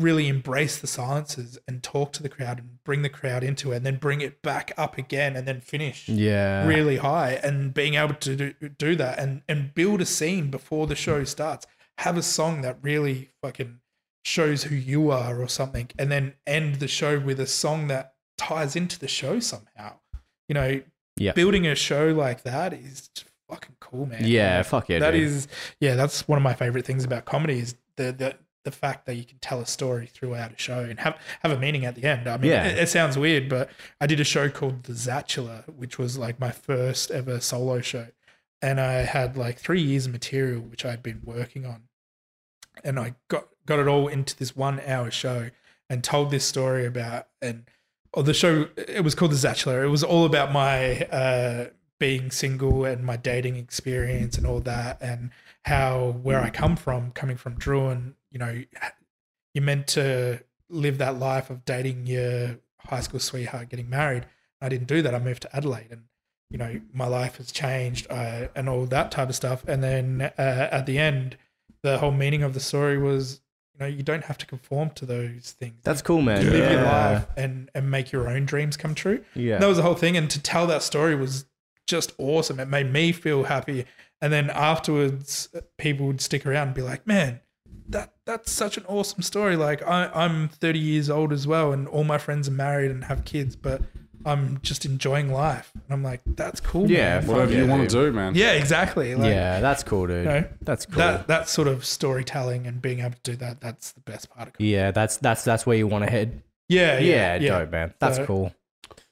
really embrace the silences and talk to the crowd and bring the crowd into it and then bring it back up again and then finish Yeah. really high and being able to do, do that and and build a scene before the show starts have a song that really fucking shows who you are or something and then end the show with a song that ties into the show somehow you know Yeah. building a show like that is fucking cool man Yeah. Like, Fuck yeah. that dude. is yeah that's one of my favorite things about comedy is the the the fact that you can tell a story throughout a show and have have a meaning at the end. I mean, Yeah. it, it sounds weird, but I did a show called The Zatula, which was like my first ever solo show, and I had like three years of material which I'd been working on, and I got got it all into this one hour show and told this story about and or the show it was called The Zatula. It was all about my uh, being single and my dating experience and all that and how where I come from, coming from Drouin, you know, you're meant to live that life of dating your high school sweetheart, getting married. I didn't do that. I moved to Adelaide, and you know, my life has changed uh, and all that type of stuff. And then uh, at the end, the whole meaning of the story was, know, you don't have to conform to those things. That's cool, man. live your life and and make your own dreams come true. Yeah. That was the whole thing. And to tell that story was just awesome. It made me feel happy. And then afterwards, people would stick around and be like, man, that that's such an awesome story. Like I, I'm 30 years old as well, and all my friends are married and have kids, but I'm just enjoying life. And I'm like, that's cool. Yeah, man. Whatever Yeah, you want to do, man. Yeah, exactly. Like, yeah, that's cool, dude. you know, That's cool. that that sort of storytelling and being able to do that, that's the best part of it. yeah, that's that's that's where you want to head. Yeah, Yeah, yeah, dope, man. That's So- cool.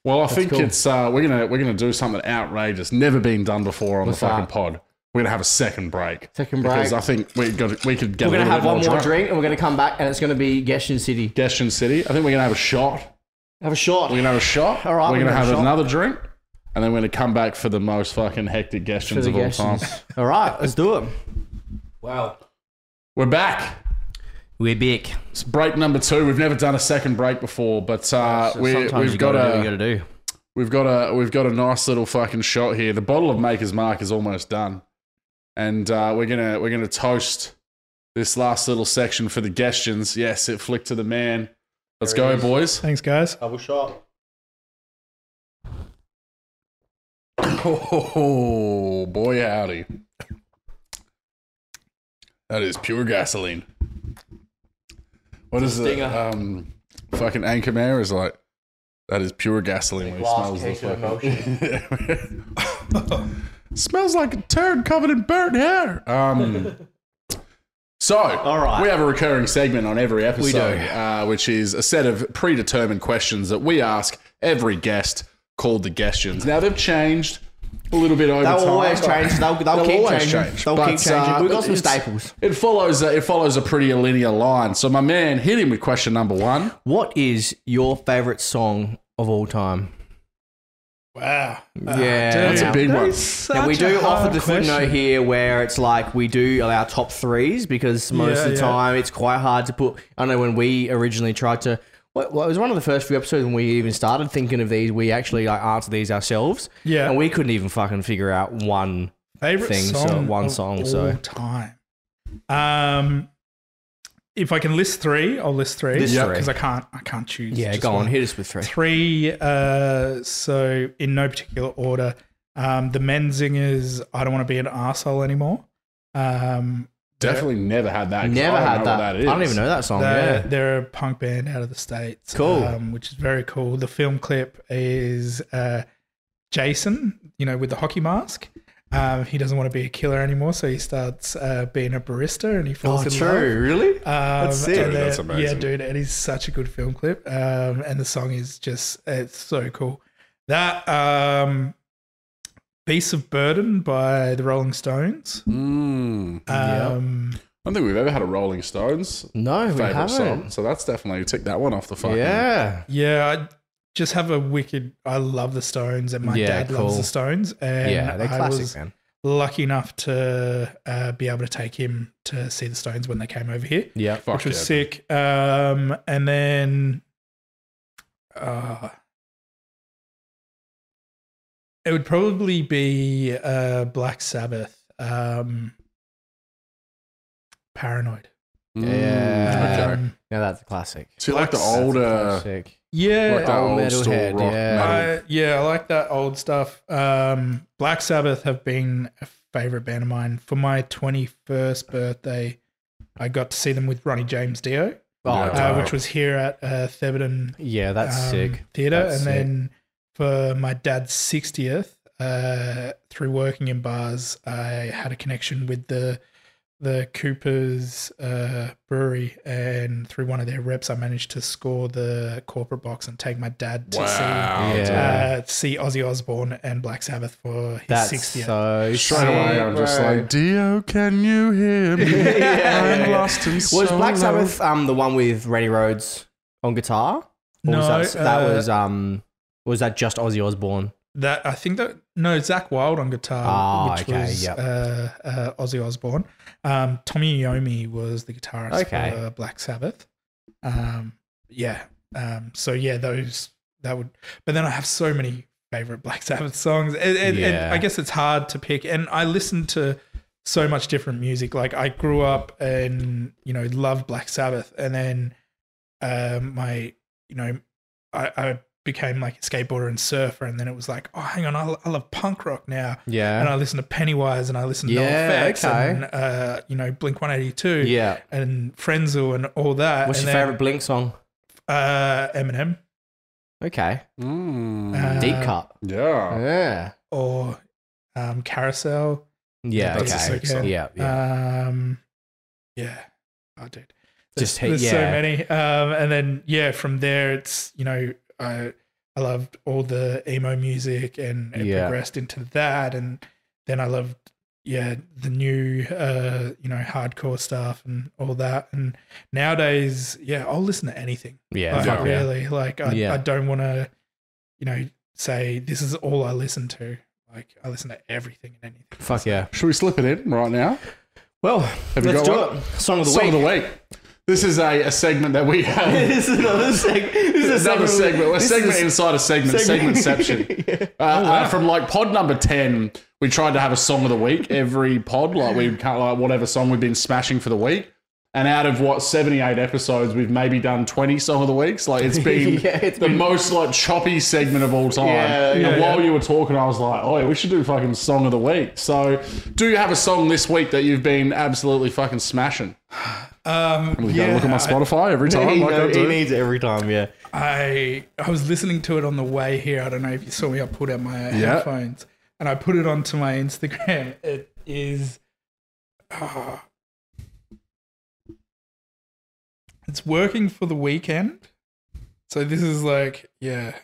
Well, I think cool. it's uh, we're gonna we're gonna do something outrageous, never been done before on What's the fucking that? pod. We're gonna have a second break. Second break. because. I think we got we could get. We're a gonna little have bit one more drunk. drink, and we're gonna come back, and it's gonna be Geshin City. Gestion City. I think we're gonna have a shot. Have a shot. We're gonna have a shot. All right, we're we're gonna gonna have have another drink, and then we're gonna come back for the most fucking hectic for Gestions the of all time. All right, let's do it. Wow. We're back. We're big. It's break number two. We've never done a second break before, but uh, we, we've got gotta do what a gotta do. we've got a we've got a nice little fucking shot here. The bottle of Maker's Mark is almost done, and uh, we're gonna we're gonna toast this last little section for the Gestions. Yes, it flicked to the man. Let's go, it is. boys. Thanks, guys. Double shot. Oh boy, howdy! That is pure gasoline. What is it? Stinger. Um, fucking Anchorman is like that is pure gasoline. When it smells case of the fucking. smells like a turd covered in burnt hair. Um. So, all right, we have a recurring segment on every episode. Uh, which is a set of predetermined questions that we ask every guest called the Gestions. Now, they've changed a little bit over They'll time. always change. They'll, they'll, They'll keep always changing. change. They'll But, keep changing. uh, We've got some staples. It follows. A, it follows a pretty linear line. So, my man, hit him with question number one. What is your favorite song of all time? Wow. Yeah. That's a big one. Now we do offer the footnote here where it's like we do our top threes because most Yeah, of the yeah. time it's quite hard to put. I know when we originally tried to. What, what it was one of the first few episodes when we even started thinking of these. We actually like answered these ourselves, Yeah. and we couldn't even fucking figure out one. favorite thing, so song one of song, all so. time. Um, if I can list three, I'll list three. List three. because I can't. I can't choose. Yeah, just go on, one. hit us with three. Three. Uh, so in no particular order. Um, the Menzingers. I don't want to be an asshole anymore. Um, Definitely never had that. 'cause Never I don't had know that. that is. I don't even know that song. They're, yeah, they're a punk band out of the states. Cool. um, which is very cool. The film clip is uh, Jason, you know, with the hockey mask. Um, he doesn't want to be a killer anymore, so he starts uh, being a barista, and he falls oh, in true. Really? love. Um, sick. and That's then- amazing. Yeah, dude, it is such a good film clip, um, and the song is just it's so cool. That um, "Beasts of Burden" by the Rolling Stones. Mm. Um, I don't think we've ever had a Rolling Stones No, we favorite haven't. song, so that's definitely tick that one off the fucking. Yeah. Yeah, I just have a wicked. I love the Stones, and my Yeah, dad loves the Stones, and yeah, they're I classic, was man. lucky enough to uh, be able to take him to see the Stones when they came over here, Yeah. Which was sick. Um, and then, uh, it would probably be uh, Black Sabbath. Um, Paranoid. Mm, Yeah. Okay. Um, Yeah, that's a classic. So you like the That's a older, classic. yeah, like that old old metal school head, rock yeah. metal. I, yeah, I like that old stuff. Um, Black Sabbath have been a favorite band of mine. For my 21st birthday, I got to see them with Ronnie James Dio, Oh, Yeah. uh, dope. which was here at uh, Thebarton yeah, that's um, sick. Theatre. That's and sick. then for my dad's 60th, uh, through working in bars, I had a connection with the the Cooper's uh, brewery, and through one of their reps, I managed to score the corporate box and take my dad to see Yeah. uh, see Ozzy Osbourne and Black Sabbath for his That's 60th. so Straight away, I'm just like, Dio, can you hear me? Yeah. I'm lost in Was solo. Black Sabbath um the one with Randy Rhoads on guitar? Or no, was that, that uh, was um was that just Ozzy Osbourne? That. I think that no, Zakk Wylde on guitar, Ah, which okay, was yep. uh, uh, Ozzy Osbourne. Um, Tony Iommi was the guitarist Okay. for Black Sabbath. Um, yeah. Um, so yeah, those that would. But then I have so many favorite Black Sabbath songs, and, and, and Yeah. I guess it's hard to pick. And I listen to so much different music. Like I grew up and you know loved Black Sabbath, and then um, my you know I, I became like a skateboarder and surfer, and then it was like, oh, hang on, I, I love punk rock now, Yeah. and I listen to Pennywise, and I listen to Yeah, NoFX, okay. and uh, you know Blink One Eighty Two, yeah. and Frenzal, and all that. What's and your then, favorite Blink song? Uh, M+M's Okay. Mm. Uh, Deep cut. yeah. Yeah. or um, Carousel. Yeah. that's a okay. sick song. Yeah. Yeah. Um, yeah. Oh, dude. There's, Just hate- there's so yeah. many. Um, and then yeah, from there it's you know I I loved all the emo music and it Yeah. progressed into that, and then I loved yeah the new uh you know hardcore stuff and all that. And nowadays, yeah, I'll listen to anything. yeah. Like, fuck yeah. really, like I, Yeah. I don't want to, you know, say this is all I listen to. Like I listen to everything and anything. Fuck yeah. Should we slip it in right now? Well, Have you let's do got it. Song of the Song week. of the week. This is a, a segment that we have. this is another segment. This is Another segment. A this segment is inside a segment. segment. Segmentception. Uh, uh, from like pod number ten, we tried to have a song of the week every pod. Like we can't like whatever song we've been smashing for the week. And out of what seventy eight episodes, we've maybe done twenty song of the weeks. Like it's been Yeah, it's the been- most like choppy segment of all time. Yeah, and yeah, while yeah. you were talking, I was like, oh, yeah, we should do fucking song of the week. So, do you have a song this week that you've been absolutely fucking smashing? Um, We yeah, go look at my Spotify every time. he, like I know- he do. needs it every time, yeah. I I was listening to it on the way here. I don't know if you saw me. I pulled out my Yeah. headphones and I put it onto my Instagram. It is, ah. it's working for the weekend. So this is like, yeah,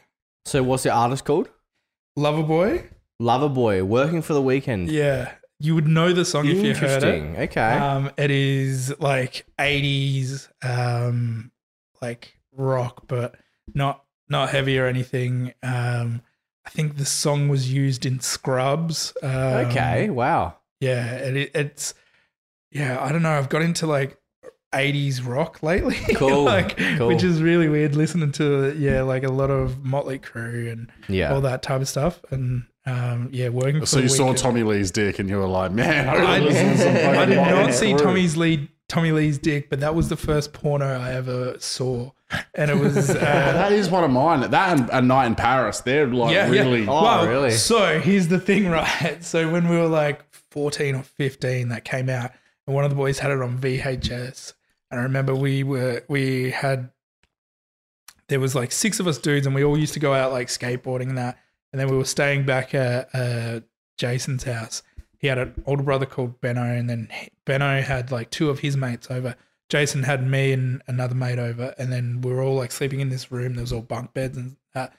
So what's the artist called? Loverboy. Loverboy, working for the weekend. Yeah, you would know the song if you heard it. Okay. Um, it is like eighties, um, like rock, but not not heavy or anything. Um, I think the song was used in Scrubs. Um, okay. Wow. yeah, it, it's yeah. I don't know. I've got into like. 80s rock lately Cool, like cool. which is really weird listening to yeah like a lot of motley crue and Yeah. all that type of stuff and um yeah working So the you saw weekend. Tommy Lee's dick and you were like, man, I, I, gotta listen to some fucking I did not see Crue. Tommy's lead, Tommy Lee's dick, but that was the first porno I ever saw, and it was uh, that is one of mine. That and A Night in Paris, they're like yeah, really. yeah. Oh, Well, really? So here's the thing, right? So when we were like 14 or 15, that came out, and one of the boys had it on VHS, and I remember we were we had there was like six of us dudes, and we all used to go out like skateboarding and that, and then we were staying back at uh, Jason's house. He had an older brother called Benno, and then he- Benno had like two of his mates over. Jason had me and another mate over, and then we were all like sleeping in this room. There was all bunk beds and that.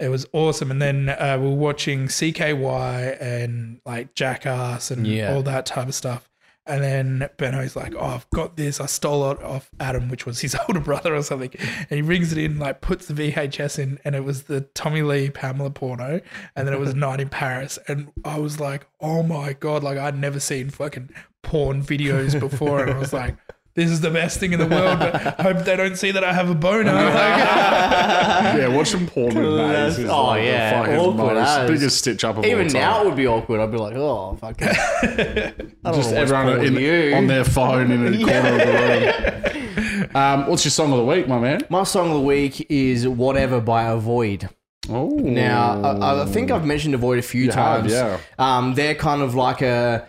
It was awesome. And then uh, we were watching CKY and like Jackass and Yeah. all that type of stuff. And then Benno's like, "Oh, I've got this. I stole it off Adam, which was his older brother or something." And he brings it in, like puts the VHS in, and it was the Tommy Lee Pamela porno, and then it was Night in Paris. And I was like, "Oh my god!" Like I'd never seen fucking porn videos before, and I was like. This is the best thing in the world, but I hope they don't see that I have a boner. Like, yeah, watching porn with mates is Oh, like yeah, the fucking awkward most as. biggest stitch up of Even all time. now it would be awkward. I'd be like, oh, fuck it. I don't just everyone in, you. on their phone in a corner of the room. Um, what's your song of the week, my man? My song of the week is Whatever by Avoid. Oh, Now, I, I think I've mentioned Avoid a few You have, times. yeah. Um, they're kind of like a.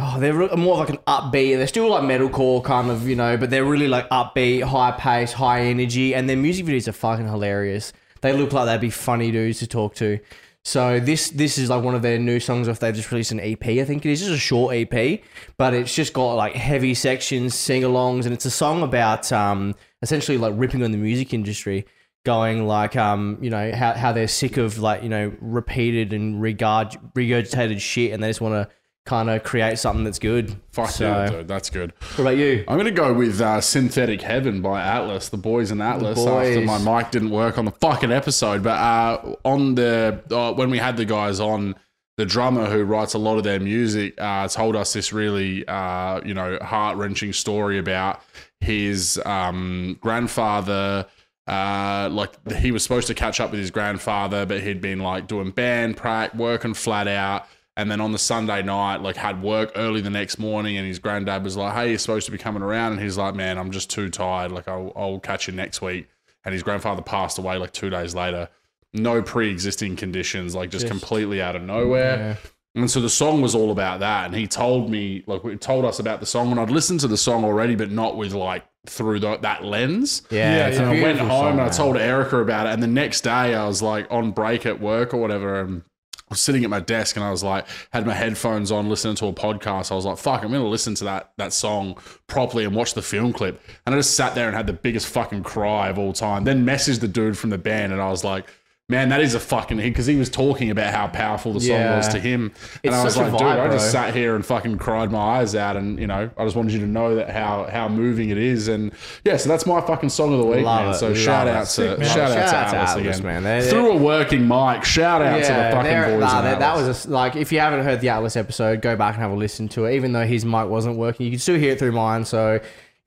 Oh, they're more like an upbeat. They're still like metalcore kind of, you know, but they're really like upbeat, high pace, high energy, and their music videos are fucking hilarious. They look like they'd be funny dudes to talk to. So this this is like one of their new songs off. They've just released an EP. I think it is just a short EP, but it's just got like heavy sections, sing-alongs, and it's a song about um essentially like ripping on the music industry going like um you know how, how they're sick of like you know repeated and regard regurgitated shit and they just want to kind of create something that's good Fuck so yeah, dude, that's good. what about you I'm gonna go with uh, "Synthetic Heaven" by Atlas, the boys in Atlas. After boys. my mic didn't work on the fucking episode, but uh, on the uh, when we had the guys on, the drummer who writes a lot of their music uh, told us this really uh, you know heart wrenching story about his um, grandfather. Uh, like he was supposed to catch up with his grandfather, but he'd been like doing band prac, working flat out, And then on the Sunday night, like had work early the next morning, and his granddad was like, "Hey, you're supposed to be coming around," and he's like, "Man, I'm just too tired. Like, I'll, I'll catch you next week." And his grandfather passed away like two days later. No pre-existing conditions, like just, completely out of nowhere. And so the song was all about that. And he told me, like, he told us about the song, and I'd listened to the song already, but not with like through the, that lens. Yeah, it's a And I went home song, and I told Erica about it. And the next day, I was like on break at work or whatever. And I was sitting at my desk and I was like, had my headphones on, listening to a podcast. I was like, fuck, I'm to listen to that, that song properly and watch the film clip. And I just sat there and had the biggest fucking cry of all time. Then messaged the dude from the band and I was like, Man, that is a fucking because he was talking about how powerful the song Yeah. was to him, and It's I was like, "Dude, vibe, I just sat here and fucking cried my eyes out." And you know, I just wanted you to know that how how moving it is. And yeah, so that's my fucking song of the week, Love man. So shout out to Sick, man. shout, out to Shout out to Atlas, Atlas, again. man. They- Through a working mic, shout out to the fucking boys. nah, that was a, like if you haven't heard the Atlas episode, go back and have a listen to it. Even though his mic wasn't working, you can still hear it through mine. So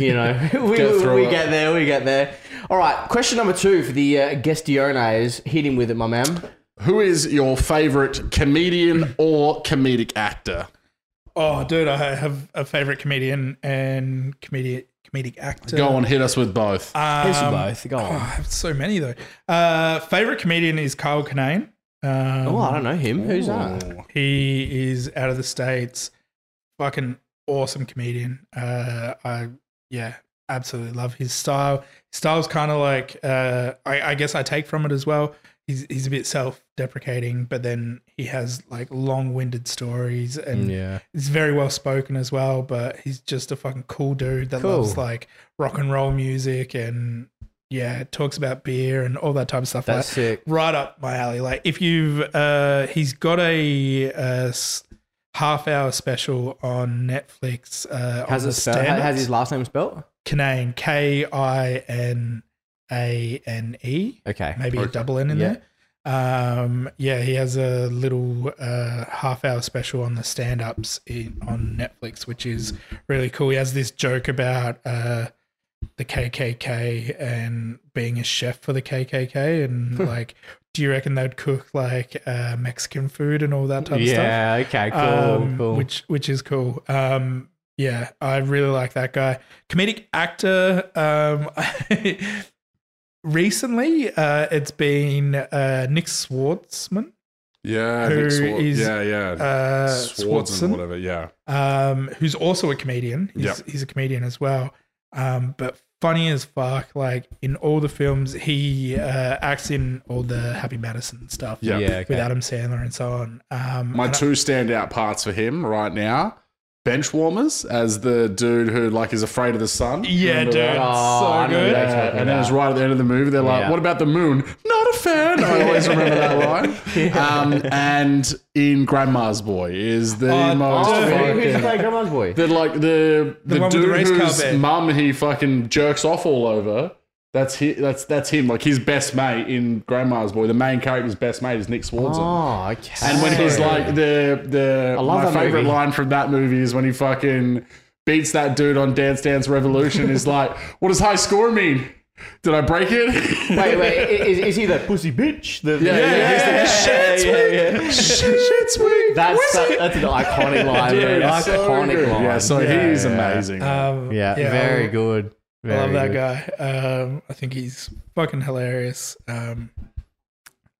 you know we, Get through we get there, we get there. All right, question number two for the uh, Guestiones. Hit him with it, my man. Who is your favorite comedian or comedic actor? Oh, dude, I have a favorite comedian and comedic comedic actor. Go on, hit us with both. Um, Hit us with both. Go on. oh, I have so many though. Uh, favorite comedian is Kyle Kinane. Um, Oh, I don't know him. Who's that? He is out of the states. Fucking awesome comedian. Uh, I yeah, absolutely love his style. His style's kind of like uh, I, I guess I take from it as well. He's he's a bit self-deprecating, but then he has like long-winded stories and Yeah. he's very well spoken as well. But he's just a fucking cool dude that Cool. loves like rock and roll music and yeah, talks about beer and all that type of stuff. That's like, sick. right up my alley. Like if you've, uh, he's got a, uh half hour special on Netflix. Uh, Has on it the spelled? stand-ups. Has his last name spelled? Kinane, K I N A N E, Okay. maybe a double N in Yeah. there. Um, yeah, he has a little uh, half hour special on the stand ups on Netflix, which is really cool. He has this joke about uh, the KKK and being a chef for the KKK, and like, do you reckon they'd cook like uh, Mexican food and all that type of stuff? Yeah. Okay. Cool. um, cool. which which is cool. Um, yeah, I really like that guy. Comedic actor. Um, recently, uh, it's been uh, Nick Swartzman, Yeah, Who Nick Swar- is, yeah, yeah. uh, Swartzen, Swartzen, whatever. Yeah, um, who's also a comedian. He's, Yep. he's a comedian as well. Um, but funny as fuck. Like in all the films, he uh, acts in all the Happy Madison stuff. Yeah. yeah. With Adam Sandler and so on. Um, my and I- two standout parts for him right now: bench warmers as the dude who like is afraid of the sun. yeah, Remember dude, that? Oh, so I good. Yeah, and then it's right at the end of the movie. They're like, Yeah. "What about the moon?" Not a fan. I always remember that line. Um, and in Grandma's Boy is the Oh, most Oh, dude. who- who's fucking- playing Grandma's boy? the like the the, one with the dude race car whose bed. mum he fucking jerks off all over. That's hi That's that's him. Like his best mate in Grandma's Boy. The main character's best mate is Nick Swartzen. Oh, okay. And when he's like the the I love my that favorite movie. line from that movie is when he fucking beats that dude on Dance Dance Revolution. is like, what does high score mean? Did I break it? wait, wait, i- is, is he the pussy bitch? The, Yeah, yeah, he's the shit's yeah, yeah. Shit's weak. That's that, that's an iconic line, Dude, dude. it's so Iconic line. Yeah, so Yeah, he's yeah. amazing. Um, Yeah, very I- good. I love that good. guy. Um, I think he's fucking hilarious. Um,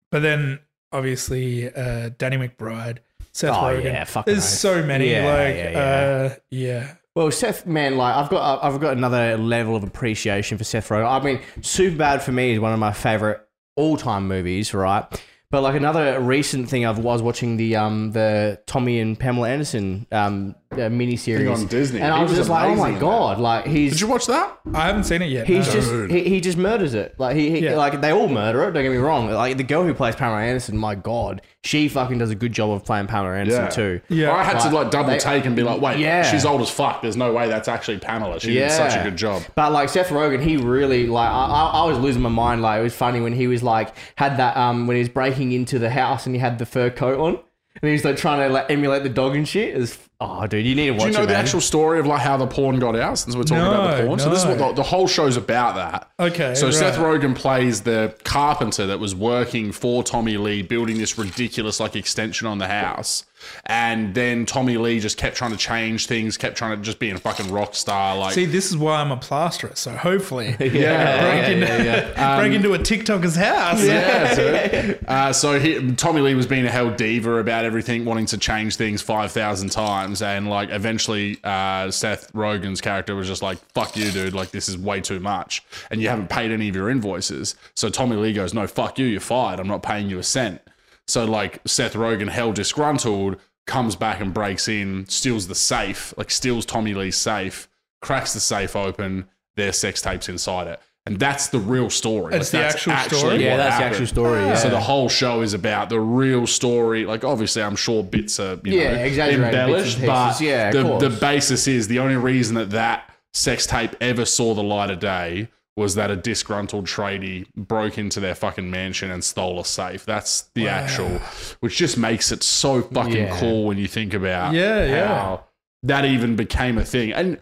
but then obviously uh, Danny McBride, Seth Oh, Rogen. yeah, fucking There's oath. so many. Yeah, like, yeah, yeah. Uh, yeah. Well, Seth, man, like I've got, I've got another level of appreciation for Seth Rogen. I mean, Superbad for me is one of my favorite all-time movies, right? But like another recent thing, I was watching the um the Tommy and Pamela Anderson um uh, miniseries Thing on Disney. and I was was just like, oh my in that. god, like he's Did you watch that? I haven't seen it yet. He's no. just he, he just murders it. Like he, he Yeah. like they all murder it. Don't get me wrong. Like the girl who plays Pamela Anderson, my god, she fucking does a good job of playing Pamela Anderson Yeah. too. Yeah. I had to Like, like double they- take and be like, wait, Yeah. she's old as fuck. There's no way that's actually Pamela. She did such a good job. But like Seth Rogen, he really like I, I, I was losing my mind. Like it was funny when he was like had that um when he was breaking into the house and he had the fur coat on and he was like trying to like emulate the dog and shit. It was, Oh, dude, you need to watch Do you know it, the man. actual story of like how the porn got out? Since we're talking about the No, porn, so this is what the, the whole show's about. That Okay, So right. Seth Rogen plays the carpenter that was working for Tommy Lee, building this ridiculous like extension on the house, and then Tommy Lee just kept trying to change things, kept trying to just be a fucking rock star. Like, See, this is why I'm a plasterer. So hopefully, yeah, break, yeah, into, yeah, yeah. break into a TikToker's house. yeah, so, uh, so he, Tommy Lee was being a hell diva about everything, wanting to change things five thousand times, and like eventually, uh, Seth Rogen's character was just like, "Fuck you, dude! Like this is way too much, and you haven't paid any of your invoices." So Tommy Lee goes, "No, fuck you! You're fired. I'm not paying you a cent." So like Seth Rogen, hell disgruntled, comes back and breaks in, steals the safe, like steals Tommy Lee's safe, cracks the safe open. There's sex tapes inside it. And that's the real story. It's the that's actual actually story? Yeah, what that's the actual story. Yeah. So the whole show is about the real story. Like obviously, I'm sure bits are you Yeah, know, exaggerated embellished, but Yeah, the the basis is the only reason that that sex tape ever saw the light of day was that a disgruntled tradie broke into their fucking mansion and stole a safe. That's the actual, which just makes it so fucking Yeah. cool when you think about Yeah, yeah. how that even became a thing. And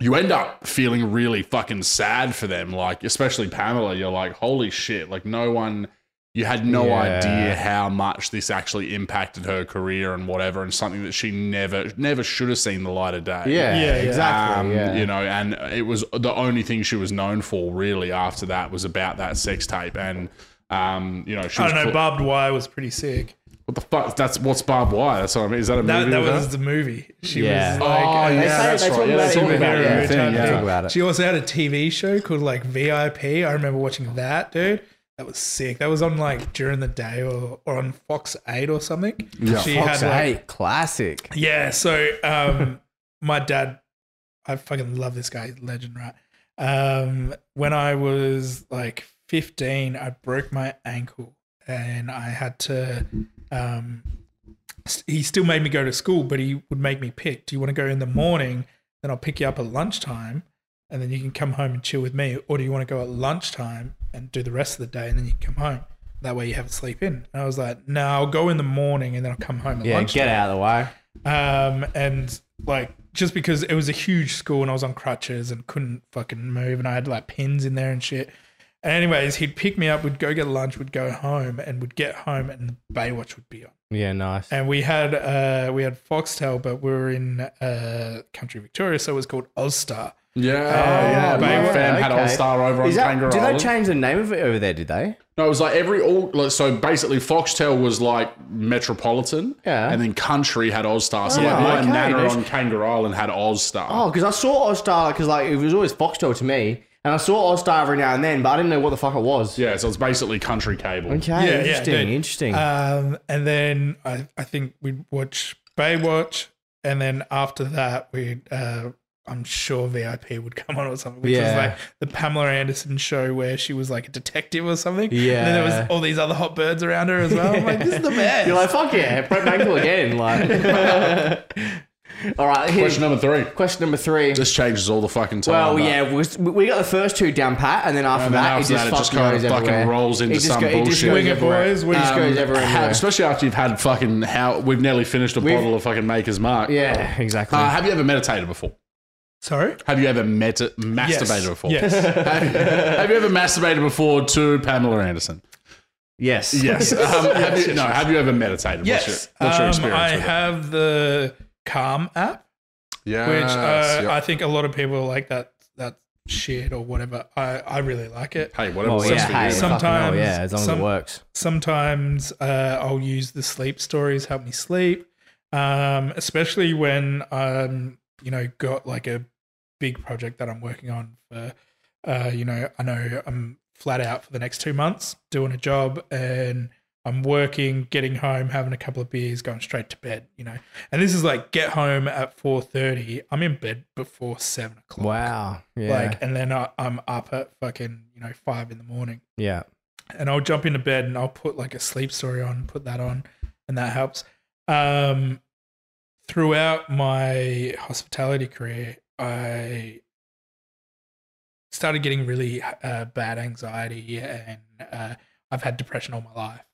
you end up feeling really fucking sad for them. Like, especially Pamela, you're like, holy shit. Like, no one, you had no Yeah. idea how much this actually impacted her career and whatever, and something that she never, never should have seen the light of day. yeah, Yeah, yeah. exactly. Um, yeah. You know, and it was the only thing she was known for really after that was about that sex tape. And, um, you know, she I was don't know. cl- Barbed wire was pretty sick. What the fuck? That's what's barbed wire. That's what I mean. Is that a That, movie? that with was her? the movie. She Yeah. was like, Oh, uh, yeah, say- that's right. talk Yeah, about they talk about it yeah, thing, yeah. talk about it. She also had a TV show called like VIP. I remember watching that, dude. That was sick. That was on like during the day or, or on Fox 8 or something. Yeah. She Fox had like, Eight, classic. Yeah, so um my dad I fucking love this guy, he's legend, right? Um when I was like 15, I broke my ankle and I had to um he still made me go to school, but he would make me pick. Do you want to go in the morning? Then I'll pick you up at lunchtime and then you can come home and chill with me. Or do you want to go at lunchtime and do the rest of the day and then you can come home? That way you have a sleep in. And I was like, no, I'll go in the morning and then I'll come home at Yeah, lunchtime get out of the way. um, and like just because it was a huge school and I was on crutches and couldn't fucking move and I had like pins in there and shit. And anyways, he'd pick me up, we'd go get lunch, we'd go home, and we'd get home and Baywatch would be on. Yeah, nice. And we had uh we had Foxtel, but we were in uh country Victoria, so it was called Austar. Yeah, yeah. My Baywatch. fam had Okay. All Star over Is on that, Kangaroo did they Island. change the name of it over there? Did they? No, it was like every all. Like, so basically, Foxtel was like Metropolitan, Yeah. and then Country had Austar. So Oh, like my okay. nana on Kangaroo Island had Austar. Oh, because I saw Austar because like it was always Foxtel to me, and I saw Austar every now and then, but I didn't know what the fuck it was. Yeah, so it's basically country cable. Okay, Yeah, yeah, interesting, dude. interesting. Um, and then I, I think we'd watch Baywatch, and then after that we'd uh, I'm sure VIP would come on or something, which was Yeah. like the Pamela Anderson show where she was like a detective or something. And then there Yeah. was all these other hot birds around her as well. I'm like, this is the best. You're like, fuck yeah, Brett Mangle again. Like, all right. Here, Question number three. question number three. This changes all the fucking time. Well, but- yeah, we, we got the first two down pat, and then after And then that, after it that, just, it just fucking kind of goes fucking everywhere. rolls into It just some go- it just bullshit. goes Wing it, everywhere. boys, wing It just goes Um, everywhere. ha- everywhere. especially after you've had fucking how we've nearly finished a We've- bottle of fucking Maker's Mark. Yeah, exactly. Uh, have you ever meditated before? Sorry. Have you ever meta- Yes. masturbated before? Yes. have, you, have you ever masturbated before to Pamela Anderson? yes. Yes. Um, have you, no. Have you ever meditated? yes. What's your, what's your Um, experience I with it? have the Calm app, Yeah. which uh, yep. I think a lot of people like that that shit or whatever. I, I really like it. hey, whatever Oh works yeah, for hey, you. Some- hell, sometimes yeah, as long as it works. sometimes uh, I'll use the sleep stories help me sleep, um, especially when um, you know got like a big project that I'm working on for. Uh, you know, I know I'm flat out for the next two months doing a job, and I'm working, getting home, having a couple of beers, going straight to bed. You know, and this is like get home at four thirty. I'm in bed before seven o'clock. Wow. Yeah. Like, and then I, I'm up at fucking you know five in the morning yeah. and I'll jump into bed and I'll put like a sleep story on, put that on, and that helps. Um, throughout my hospitality career, I started getting really uh, bad anxiety, and uh, I've had depression all my life.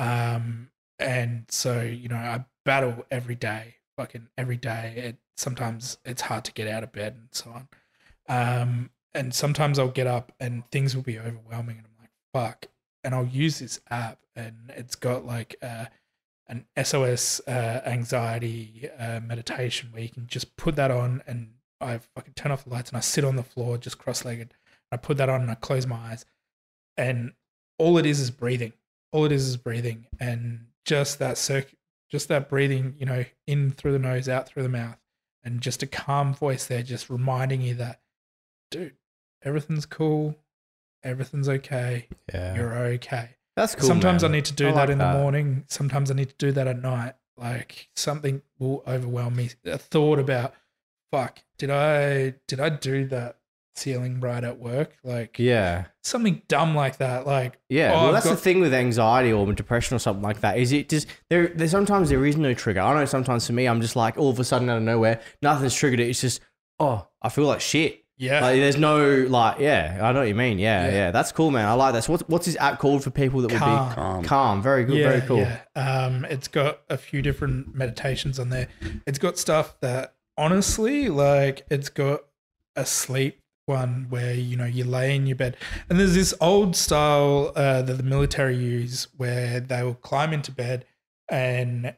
Um, and so you know, I battle every day fucking every day. It sometimes it's hard to get out of bed and so on. Um, and sometimes I'll get up and things will be overwhelming, and I'm like, fuck. And I'll use this app, and it's got like uh, an SOS uh, anxiety uh, meditation where you can just put that on, and I fucking turn off the lights and I sit on the floor just cross-legged. I put that on and I close my eyes, and all it is is breathing. All it is is breathing, and just that circ, just that breathing. You know, in through the nose, out through the mouth, and just a calm voice there, just reminding you that, dude, everything's cool, everything's okay, Yeah. you're okay. That's cool. sometimes man. I need to do I that like in that. the morning. Sometimes I need to do that at night. Like something will overwhelm me. A thought about, fuck, did I did I do that ceiling right at work? Like Yeah. something dumb like that. Like Yeah, oh, well, I've that's the got- thing with anxiety or depression or something like that. Is it just there? There sometimes there is no trigger. I know sometimes for me, I'm just like all of a sudden out of nowhere, nothing's triggered it. It's just oh, I feel like shit. yeah. Like there's no like yeah, I know what you mean. Yeah, Yeah. yeah, that's cool, man. I like that. So what's what's his app called for people that would be Calm. calm? Very good, yeah, very cool. Yeah. Um, it's got a few different meditations on there. It's got stuff that honestly, like, it's got a sleep one where you know you lay in your bed, and there's this old style uh, that the military use where they will climb into bed and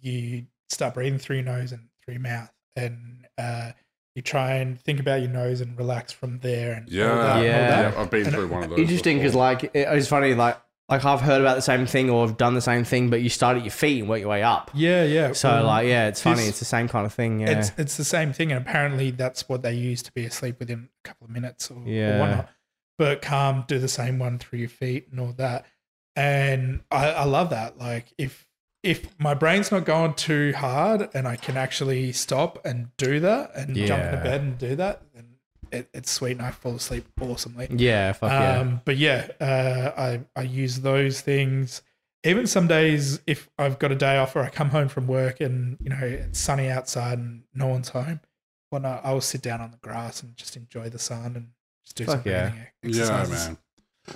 you start breathing through your nose and through your mouth, and uh, you try and think about your nose and relax from there. And all Yeah, all Yeah. that. yeah, I've been And through one of those. Interesting because like it- it's funny like like I've heard about the same thing or I've done the same thing, but you start at your feet and work your way up. Yeah, yeah. So Well, like yeah, it's funny. this- It's the same kind of thing. Yeah. It's it's the same thing, and apparently that's what they use to be asleep within a couple of minutes or, Yeah. or whatnot. But calm, do the same one through your feet and all that. And I, I love that. Like if if my brain's not going too hard and I can actually stop and do that and jump into Yeah. bed and do that, then it, it's sweet and I fall asleep awesomely. yeah, fuck yeah. Um, but yeah, uh, I I use those things. Even some days, if I've got a day off or I come home from work and you know it's sunny outside and no one's home, well, I will sit down on the grass and just enjoy the sun and just do Fuck some yeah. breathing Yeah, man.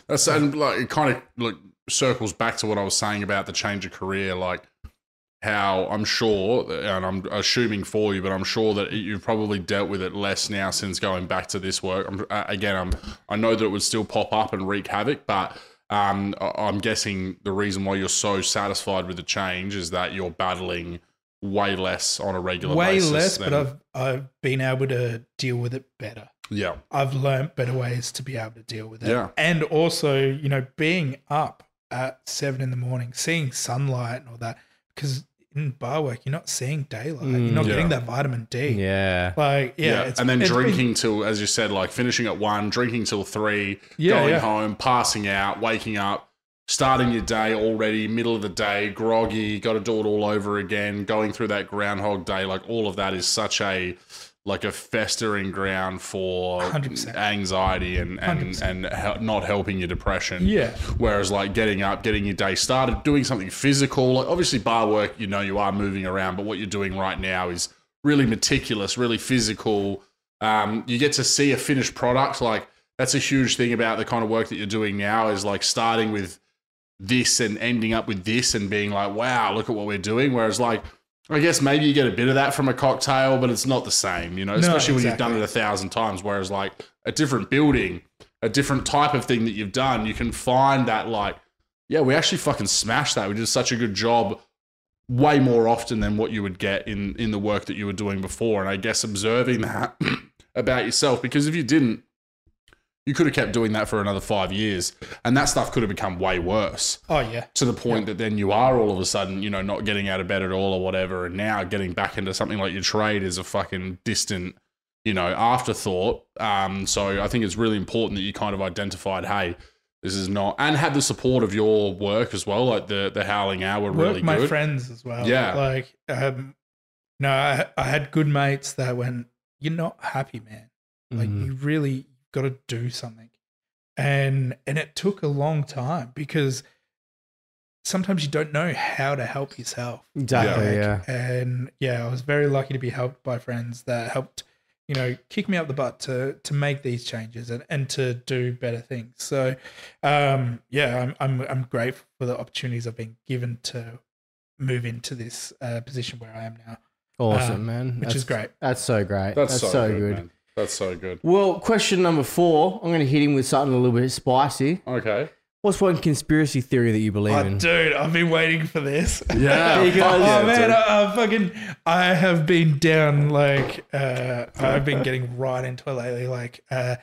That's and like it kind of like circles back to what I was saying about the change of career, like how I'm sure, and I'm assuming for you, but I'm sure that you've probably dealt with it less now since going back to this work. I'm, uh, again, I'm I know that it would still pop up and wreak havoc, but um, I'm guessing the reason why you're so satisfied with the change is that you're battling way less on a regular Way basis. less, but I've I've been able to deal with it better. yeah, I've learnt better ways to be able to deal with it. Yeah. And also, you know, being up at seven in the morning, seeing sunlight and all that, because in bar work, you're not seeing daylight. you're not Mm, getting that vitamin D. yeah. Like, yeah. it's- and then it's been- drinking till, as you said, like finishing at one, drinking till three, Yeah, going yeah. home, passing out, waking up, starting your day already, middle of the day, groggy, got to do it all over again, going through that groundhog day, like all of that is such a like a festering ground for 100%. anxiety and and 100%. and hel- not helping your depression. Yeah. Whereas like getting up, getting your day started, doing something physical, like obviously bar work, you know, you are moving around, but what you're doing right now is really meticulous, really physical. Um, you get to see a finished product. Like that's a huge thing about the kind of work that you're doing now is like starting with this and ending up with this and being like, wow, look at what we're doing. Whereas like, I guess maybe you get a bit of that from a cocktail, but it's not the same, you know, especially when you've done it a thousand times. Whereas like a different building, a different type of thing that you've done, you can find that like, yeah, we actually fucking smashed that. We did such a good job way more often than what you would get in in the work that you were doing before. And I guess observing that about yourself, because if you didn't, you could have kept doing that for another five years, and that stuff could have become way worse Oh, yeah. to the point that then you are all of a sudden, you know, not getting out of bed at all or whatever, and now getting back into something like your trade is a fucking distant, you know, afterthought. Um, so I think it's really important that you kind of identified, hey, this is not, and had the support of your work as well, like the the Howling Owl, Work really my good. friends as well. Yeah. Like, um, no, I, I had good mates that went, you're not happy, man. Like, Mhm. you really got to do something. And, and it took a long time because sometimes you don't know how to help yourself. Exactly. Like, Yeah. And yeah, I was very lucky to be helped by friends that helped, you know, kick me up the butt to to make these changes and, and to do better things. So um yeah, I'm I'm I'm grateful for the opportunities I've been given to move into this uh, position where I am now. Awesome, Um, man. which That's- is great. That's so great. That's, That's, so, good. Man. That's so good. Well, question number four. I'm going to hit him with something a little bit spicy. Okay. What's one conspiracy theory that you believe Oh, in? dude, I've been waiting for this. Yeah. Because- fuck Oh yeah, man, dude. I, I fucking I have been down like uh I've been getting right into it lately. Like uh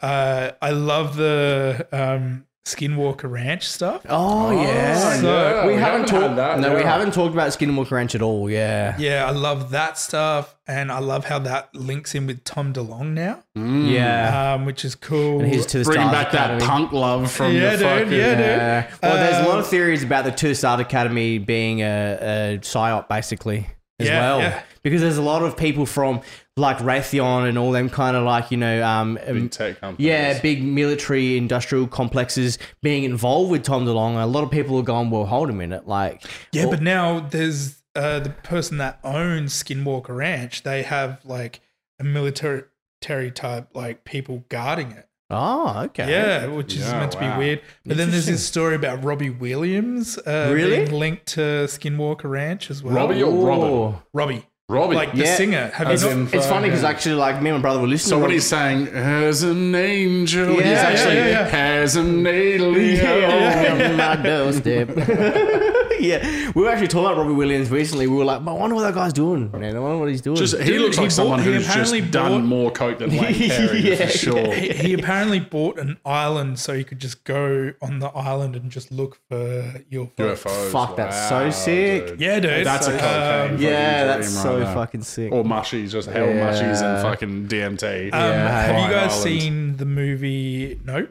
uh I love the um Skinwalker Ranch stuff. Oh, yeah. So- yeah, we, haven't, had talked. that, no, we haven't talked about Skinwalker Ranch at all. Yeah. Yeah, I love that stuff, and I love how that links in with Tom DeLonge now, Mm. Yeah. um, which is cool. and he's to the Bringing Stars back Academy. that punk love from Yeah, the dude, fucking. yeah, dude. Well, there's a lot of Um, theories about the To the Stars Academy being a, a psyop, basically, as Yeah, well. yeah. Because there's a lot of people from like Raytheon and all them kind of like you know, um, um, Big tech companies. yeah, big military industrial complexes being involved with Tom DeLonge. A lot of people are going, well, hold a minute, like, Yeah, but now there's uh, the person that owns Skinwalker Ranch. They have like a military type like people guarding it. Oh, okay, Yeah, which is Yeah, meant to be weird. But then there's this story about Robbie Williams uh, Really? being linked to Skinwalker Ranch as well. Robbie or Robin? Robbie, Robbie. like the Yeah. singer. Have As you not? It's funny because Yeah. actually, like me and my brother were listening. so to what Rob- he's saying, as an angel, Yeah, he's yeah, actually yeah, yeah. has an alien. Yeah, on my doorstep. yeah, we were actually talking about Robbie Williams recently. We were like, I wonder what that guy's doing. Man, I wonder what he's doing. Just he Dude, looks he like someone bought- he who's just apparently done bought- more coke than Wayne Carey Yeah, for sure. he, he apparently bought an island so he could just go on the island and just look for UFOs. UFOs. Fuck, that's wow, so sick. dude. Yeah, dude. That's a So, cocaine. um, yeah, fucking that's dream so right there. fucking sick. Or mushies, just hell Yeah. mushies and fucking DMT. Um, Yeah, have you guys Island. seen the movie Nope?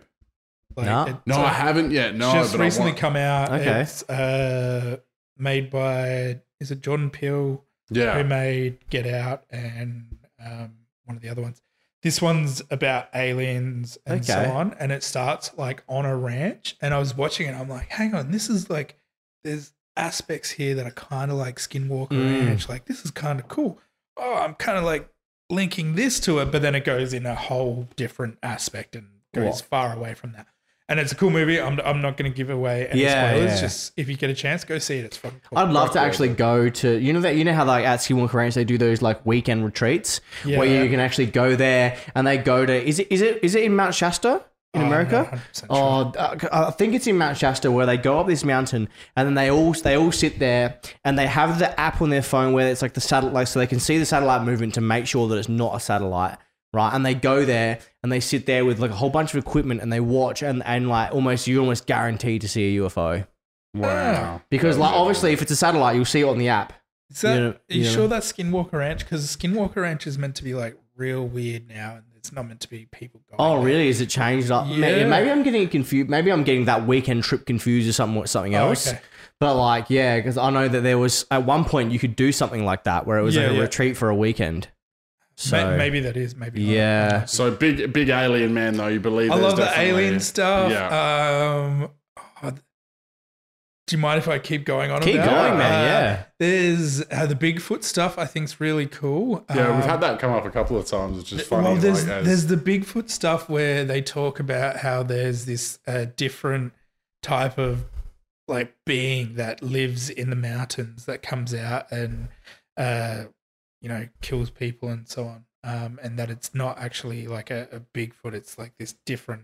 Like, No. it's, no, uh, I haven't yet. No, just but recently I come out. Okay. It's uh, made by is it Jordan Peele Yeah, who made Get Out and um, one of the other ones. This one's about aliens and so on, and it starts like on a ranch. And I was watching it, I'm like, hang on, this is like there's aspects here that are kind of like Skinwalker Mm. Ranch. Like this is kind of cool. Oh, I'm kind of like linking this to it, but then it goes in a whole different aspect and goes What? far away from that. And it's a cool movie. I'm, I'm not going to give away any Yeah, spoilers. yeah. Just if you get a chance, go see it. It's fucking cool. I'd love to yeah, actually go to you know that you know how like at Skinwalker Ranch they do those like weekend retreats Yeah. where you can actually go there and they go to is it is it is it in Mount Shasta in Oh, America? not 100% sure. Oh, uh, I think it's in Mount Shasta where they go up this mountain and then they all they all sit there and they have the app on their phone where it's like the satellite, so they can see the satellite movement to make sure that it's not a satellite, right? And they go there and they sit there with like a whole bunch of equipment and they watch and and like almost you're almost guaranteed to see a UFO Wow. because like obviously if it's a satellite you'll see it on the app. Is that, you know- are you you know. sure that's Skinwalker Ranch? Because Skinwalker Ranch is meant to be like real weird now, and it's not meant to be people going. Oh, there. really? Is it changed? Up? Maybe, Yeah. maybe I'm getting confused. Maybe I'm getting that weekend trip confused or something with something Oh, else. okay. But like, yeah, because I know that there was at one point you could do something like that where it was Yeah, like a yeah. retreat for a weekend. So maybe that is. Maybe not. yeah, So big, big alien man though. You believe? I love the alien stuff. Yeah. Um, oh, do you mind if I keep going on? keep about going, it? man. Uh, yeah, There's uh, the Bigfoot stuff. I think's really cool. Yeah, we've Um, had that come up a couple of times, which is funny. Well, there's like, as- there's the Bigfoot stuff where they talk about how there's this uh, different type of like being that lives in the mountains that comes out and uh, you know kills people and so on, um, and that it's not actually like a, a Bigfoot. It's like this different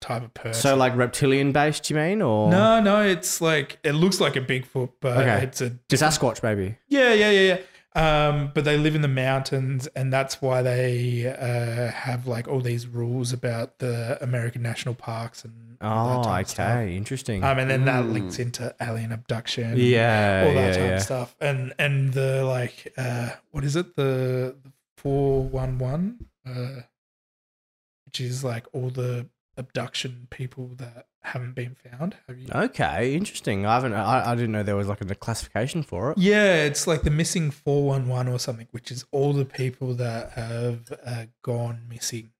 type of person. so like reptilian based, you mean, or no, no, it's like it looks like a Bigfoot, but Okay. it's a just Sasquatch, maybe? yeah, yeah, yeah, yeah. Um, but they live in the mountains, and that's why they uh, have like all these rules about the American national parks and Oh, okay, interesting. Um, and then that Mm. links into alien abduction, yeah, all that yeah, type yeah. of stuff, and and the like, uh, what is it, the four one one, uh, which is like all the abduction people that haven't been found. Have you? Okay, interesting. I haven't. I, I didn't know there was like a classification for it. Yeah, it's like the missing 411 or something, which is all the people that have uh, gone missing.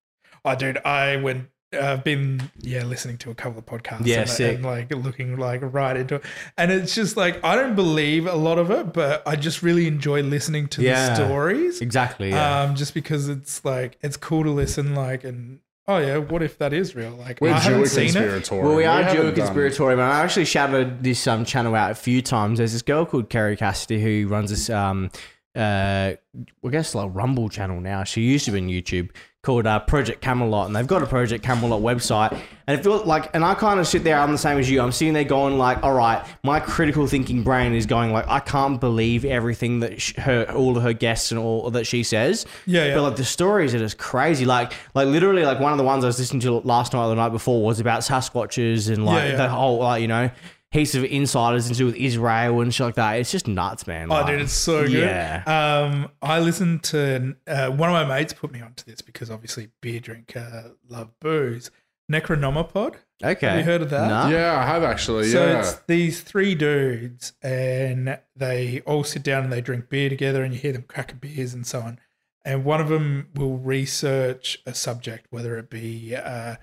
Oh, dude, I went. I've been yeah listening to a couple of podcasts Yeah, and, sick. and like looking like right into it, and it's just like I don't believe a lot of it, but I just really enjoy listening to Yeah. the stories. Exactly. Yeah. Um, just because it's like it's cool to listen, like and oh yeah, what if that is real? Like we're I haven't seen it. conspiratorial. Well, we are haven't Jew done- conspiratorial, man. I actually shouted this um, channel out a few times. There's this girl called Kerry Cassidy who runs this um, uh, I guess like Rumble channel now. She used to be on YouTube called uh, Project Camelot, and they've got a Project Camelot website. And it feels like, and I kind of sit there. I'm the same as you. I'm sitting there going like, all right, my critical thinking brain is going like, I can't believe everything that sh- her, all of her guests and all that she says. Yeah, yeah. But like the stories are just crazy. Like, like literally, like one of the ones I was listening to last night or the night before was about Sasquatches and like Yeah, yeah. the whole like you know. Heaps of insiders into with Israel and shit like that. It's just nuts, man. Oh, dude, it's so good. Yeah. Um, I listened to uh, one of my mates put me onto this because obviously beer drinker, love booze. Necronomipod. Okay. Have you heard of that? Nah. Yeah, I have actually. So yeah. it's these three dudes, and they all sit down and they drink beer together, and you hear them cracking beers and so on. And one of them will research a subject, whether it be, uh,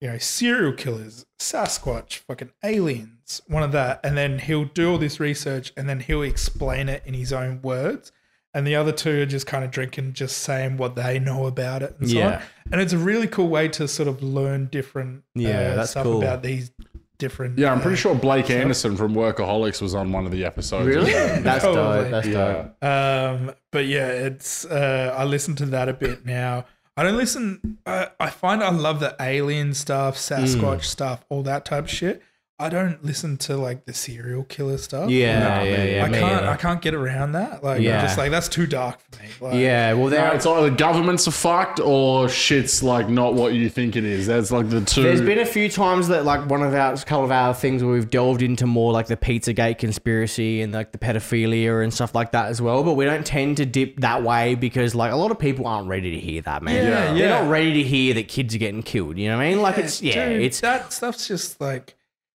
you know, serial killers, Sasquatch, fucking aliens, one of that, and then he'll do all this research, and then he'll explain it in his own words. And the other two are just kind of drinking, just saying what they know about it, and so Yeah. on. And it's a really cool way to sort of learn different Yeah, uh, that's stuff cool. about these different. yeah, I'm uh, pretty sure Blake Anderson from Workaholics was on one of the episodes. Really? That's Probably. dope. That's Yeah. dope. Um, but yeah, it's uh, I listen to that a bit now. I don't listen. Uh, I find I love the alien stuff, Sasquatch stuff, all that type of shit. I don't listen to like the serial killer stuff. Yeah, Nah, yeah, yeah. I me can't. either. I can't get around that. Like, Yeah. I'm just like that's too dark for me. Like, Yeah, well, No, there, it's either governments are fucked or shit's like not what you think it is. That's like the two. There's been a few times that like one of our couple of our things where we've delved into more like the Pizzagate conspiracy and like the pedophilia and stuff like that as well. But we don't tend to dip that way because like a lot of people aren't ready to hear that, man. Yeah, Yeah. They're yeah. not ready to hear that kids are getting killed. You know what I mean? Like it's yeah, Dude, it's that stuff's just like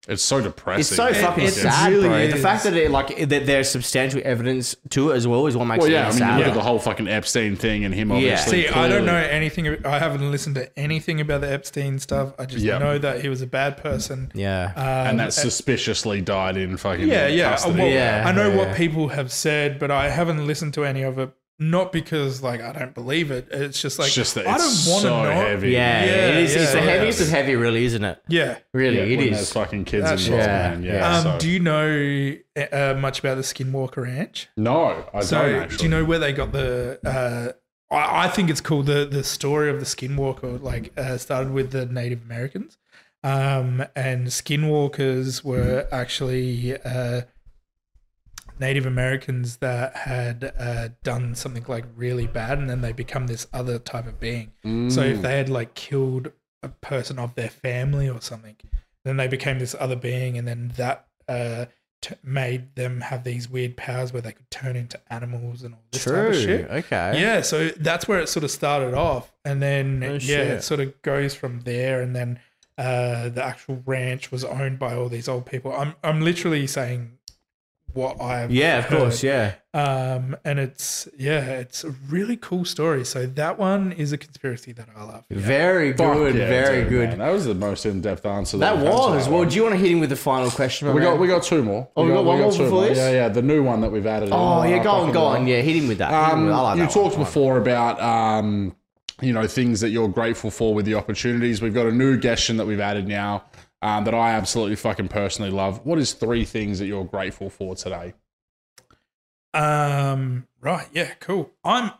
it's so depressing. it's so fucking it sad, really bro. The is. fact that it like that there's substantial evidence to it as well is what makes Well, it yeah, I mean, you sad. look at the whole fucking Epstein thing and him Yeah. obviously. See, I don't clearly- know anything. I haven't listened to anything about the Epstein stuff. I just Yeah. know that he was a bad person. yeah. Um, And that suspiciously died in fucking yeah, yeah. custody. Well, Yeah, I know yeah. what people have said, but I haven't listened to any of it. Not because like I don't believe it. It's just like It's just that I don't want to so know. heavy. yeah, Yeah, it is. it's yeah, the heaviest of heavy, really, isn't it? Yeah. Really, Yeah, it when is. there's fucking kids That involved, shit. man. Yeah, Yeah. Um, so. Do you know uh, much about the Skinwalker Ranch? no, I So, don't actually. do you know where they got the? Uh, I, I think it's cool. The the story of the Skinwalker like uh, started with the Native Americans, um, and Skinwalkers were actually uh, Native Americans that had uh, done something like really bad, and then they become this other type of being. So Mm. if they had like killed a person of their family or something, then they became this other being, and then that uh, t- made them have these weird powers where they could turn into animals and all this type of shit. Okay. Yeah, so that's where it sort of started off, and then Oh, yeah, shit. it sort of goes from there, and then uh, the actual ranch was owned by all these old people. I'm I'm literally saying what I've Yeah, of heard. course. Yeah. Um, and it's yeah, it's a really cool story. So that one is a conspiracy that I love. Very Fuck good. yeah, very dude, good. man. That was the most in-depth answer. That I've had to was. that Well, one. do you want to hit him with the final question? my We got we got two more. Oh, we got one more two before this? Yeah, yeah. The new one that we've added. in. Oh yeah, I go on, fucking go love. on. Yeah, hit him with that. Hit him Um, with- I like you that one. talked before about um, you know things that you're grateful for with the opportunities. We've got a new question that we've added now um, that I absolutely fucking personally love. What is three things that you're grateful for today? Um, right, yeah, cool. I'm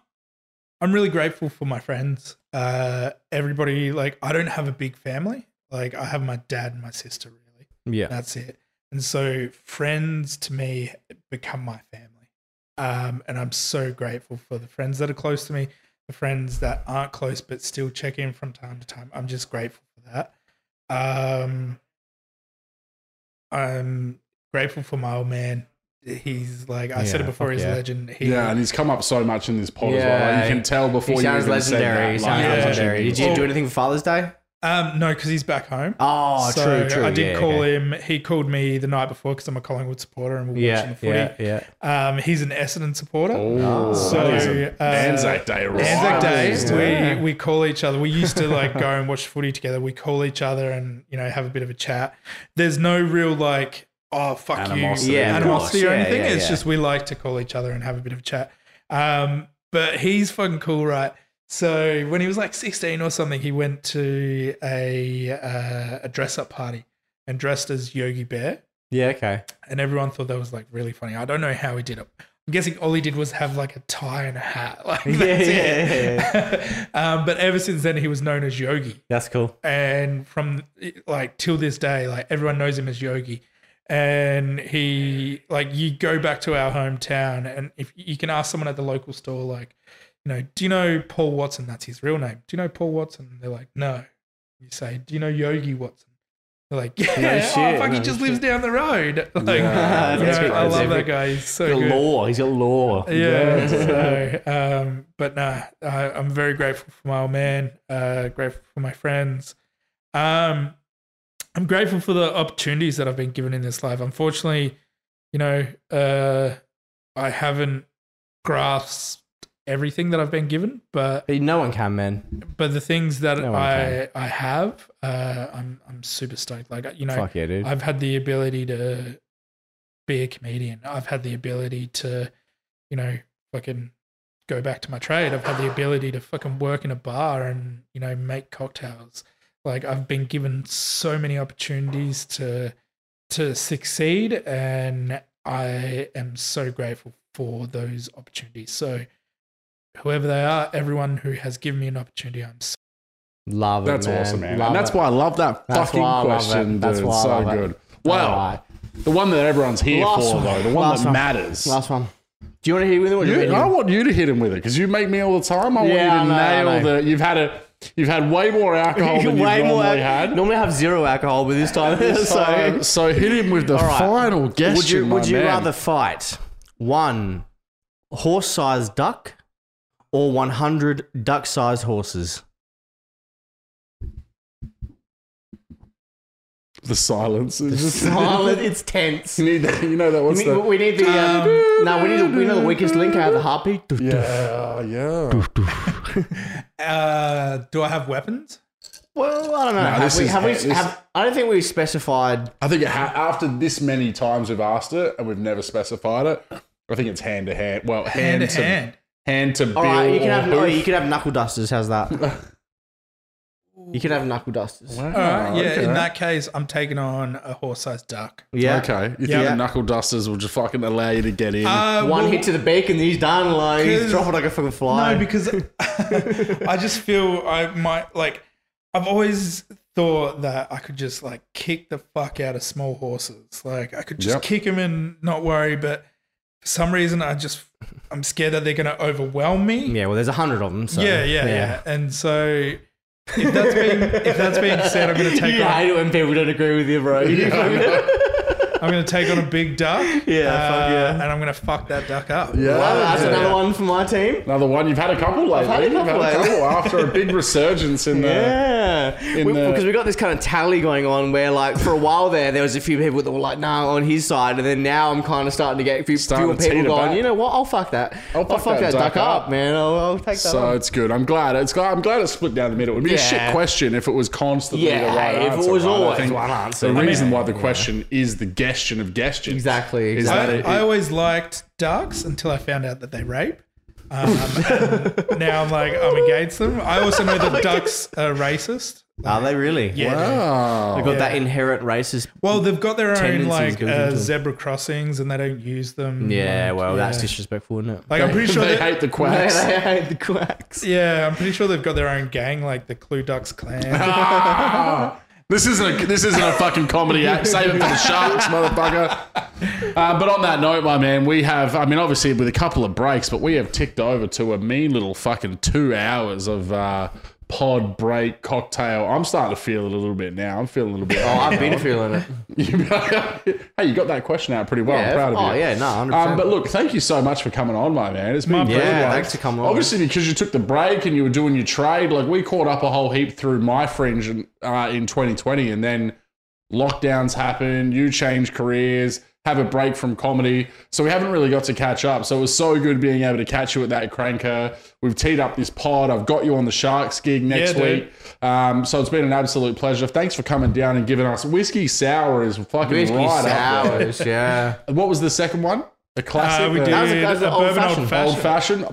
I'm really grateful for my friends. Uh, everybody like I don't have a big family. Like I have my dad and my sister. Really, Yeah. that's it. And so friends to me become my family. Um, and I'm so grateful for the friends that are close to me, the friends that aren't close but still check in from time to time. I'm just grateful for that. Um, I'm grateful for my old man. He's like I said it before. He's yeah. a legend. He, Yeah, and he's come up so much in this pod as well. Like, Yeah, you can tell before He you sounds even said legendary. He that, sounds like, Yeah. legendary. Did you do anything for Father's Day? Um, no, because he's back home. Oh, so true, true. I did yeah, call okay. him. He called me the night before because I'm a Collingwood supporter and we're Yeah, watching the footy. yeah, yeah. Um, he's an Essendon supporter. Oh, So, that is a uh, Anzac Day. Anzac rivalry. Day, Yeah. we, we call each other. We used to like go and watch footy together. We call each other and you know have a bit of a chat. There's no real like oh fuck Animosity. you Yeah, of animosity course. or Yeah, anything. yeah, it's yeah. just we like to call each other and have a bit of a chat. Um, but he's fucking cool, right? So when he was like 16 or something, he went to a uh, a dress up party and dressed as Yogi Bear Yeah, okay. and everyone thought that was like really funny. I don't know how he did it. I'm guessing all he did was have like a tie and a hat. Like Yeah, yeah, it. um, but ever since then, he was known as Yogi, That's cool. and from like till this day, like everyone knows him as Yogi. And he like you go back to our hometown, and if you can ask someone at the local store, like, you know, do you know Paul Watson? That's his real name. Do you know Paul Watson? They're like, no. You say, do you know Yogi Watson? They're like, yeah, shit, oh fuck, he just shit. lives down the road. Like, you know, I love that guy. He's so He's good. law. He's got law. Yeah. so, um, but nah, I, I'm very grateful for my old man. Uh, grateful for my friends. Um, I'm grateful for the opportunities that I've been given in this life. Unfortunately, you know, uh, I haven't grasped everything that I've been given, but But no one can, man. but the things that No I I have, uh, I'm I'm super stoked. Like you know, Fuck yeah, dude. I've had the ability to be a comedian. I've had the ability to, you know, fucking go back to my trade. I've had the ability to fucking work in a bar and, you know, make cocktails. Like I've been given so many opportunities to to succeed and I am so grateful for those opportunities. So whoever they are, everyone who has given me an opportunity, I'm so love it. That's man. awesome, man. Love and that's it. why I love that That's fucking why I love question, it. That's dude. why I so love it. good. Well, Alright. the one that everyone's here Last for, one. though, the one Last that one. matters. Last one. Do you want to hit him with it? Or do You, you I want you to hit him with it because you make me all the time. I Yeah, want you I to know, nail know. the. You've had a. You've had way more alcohol than you've Way more. normally al- had. Normally I have zero alcohol, but this time, so, so. so hit him with the All right. final question. Would you my Would you man. rather fight one horse-sized duck or one hundred duck-sized horses? the silence? Is just, Silent. It's tense. you need that. You know that. What's We need, the? we need the. Um, no, we need the. We know the weakest link. I have the heartbeat. yeah, yeah. uh do I have weapons? Well, I don't know. No, have this we, is- have we, this- have, I don't think we specified. I think it ha- after this many times we've asked it and we've never specified it, I think it's hand to hand. Well, hand, Hand to to hand. Hand to bill All right, you can have. Oh, you can have knuckle dusters. How's that? You can have knuckle dusters. Wow, All right, yeah. okay. In that case, I'm taking on a horse-sized duck. Yeah. Okay, you think Yeah. the knuckle dusters will just fucking allow you to get in? Uh, One well, hit to the beak and he's done. Like he's 'Cause- dropping like a fucking fly. No, because I just feel I might like. I've always thought that I could just like kick the fuck out of small horses. Like I could just Yep. kick them and not worry. But for some reason, I just I'm scared that they're going to overwhelm me. yeah. Well, there's a hundred of them. So, yeah, yeah, yeah, And so if that's being if that's being said, I'm going to take You on hate it when people don't agree with you, bro. I'm going to take on a big duck. Yeah, uh, fuck yeah. and I'm going to fuck that duck up. yeah, Well, that's yeah. another one for my team. Another one. You've had a couple lately. had a You've couple had a couple after a big resurgence in the. Yeah, in We- the- because we got this kind of tally going on where, like, for a while there, there was a few people that were like, "Nah," on his side, and then now I'm kind of starting to get a few, fewer people teeter going. back. You know what? I'll fuck that. I'll fuck, that, duck, up, man. I'll, I'll take that. So on. it's good. I'm glad. It's glad. I'm glad it's split down the middle. It'd be a shit question if it was constantly the Yeah, right if it was right? Always one answer. The I reason mean, why the question is the gestion of gestion. Exactly, Is exactly. that I, it, I always liked ducks until I found out that they rape. Um, and now I'm like I'm against them. I also know that ducks are racist. Are they really? Yeah. Wow. They got Yeah. that inherent racist. Well, they've got their own Tendencies like built uh, them. zebra crossings, and they don't use them. Yeah, Like, well, that's disrespectful, isn't it? Like I'm pretty sure they that. hate the quacks. They hate the quacks. Yeah, I'm pretty sure they've got their own gang, like the Clue Ducks clan. Ah! This isn't a this isn't a fucking comedy act. Save it for the sharks, motherfucker. Uh, but on that note, my man, we have. I mean, obviously with a couple of breaks, but we have ticked over to a mean little fucking two hours of uh, pod break cocktail. I'm starting to feel it a little bit now. I'm feeling a little bit. Oh, I've been feeling it. hey, you got that question out pretty well. I'm proud of Oh, you. Oh yeah. No, hundred Um, percent. but look, thank you so much for coming on, my man. It's been My good. Yeah, like, thanks for coming on. Obviously, because you took the break and you were doing your trade, like we caught up a whole heap through my fringe in, uh, in 2020, and then lockdowns happened. You change careers, have a break from comedy, so we haven't really got to catch up. So it was so good being able to catch you at that cranker. We've teed up this pod. I've got you on the Sharks gig next Yeah, week. Um, so it's been an absolute pleasure. Thanks for coming down and giving us whiskey sour is fucking Whiskey right up there. sours, yeah. What was the second one? A classic. Uh, we uh, did That was a- that was a, old bourbon fashioned. old fashioned. Old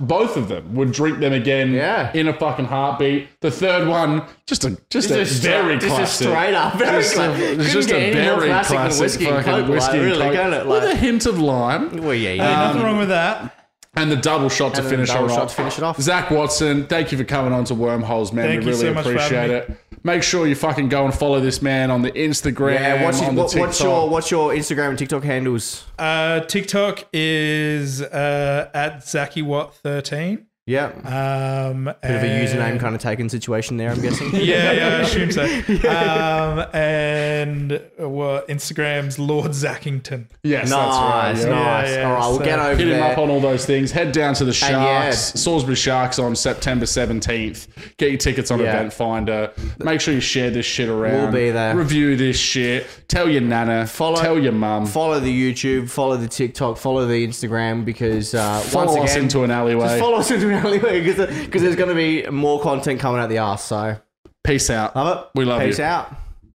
fashioned, both of them would drink them again Yeah. in a fucking heartbeat. The third one, just a just, Just a, a stra- very just a classic. straight up, very just cla- a, it's just get a more very classic than classic whiskey and fucking Coke, like, whiskey and really, Coke can't it? with a hint of lime Well, yeah, Hey, yeah. nothing wrong with that. and the double shot to And then finish double shot off. to finish it off. Zach Watson, thank you for coming on to Wormholes, man. Thank we you really so much appreciate having it. Make sure you fucking go and follow this man on the Instagram. Yeah, what's, his, on the what, what's your what's your Instagram and TikTok handles? Uh, TikTok is uh, at ZakiWatt13. Yeah, Um, bit of a username kind of taken situation there. I'm guessing. Yeah, yeah, I assume so. Um, and uh, well, Instagram's Lord Zackington. Yes, Nice, that's right. yeah. nice. Yeah, yeah, All right, we'll so- get over Hit him up on all those things. Head down to the And yeah. Sharks, Salisbury Sharks on September 17th. Get your tickets on Yeah. Eventfinda. Make sure you share this shit around. We'll be there. Review this shit. Tell your nana. Follow- tell your mum. follow the YouTube, follow the TikTok, follow the Instagram because uh, Follow once us again, into an alleyway. just follow us into an because there's going to be more content coming out the ass. So Peace out. love it. We love Peace you. Peace out.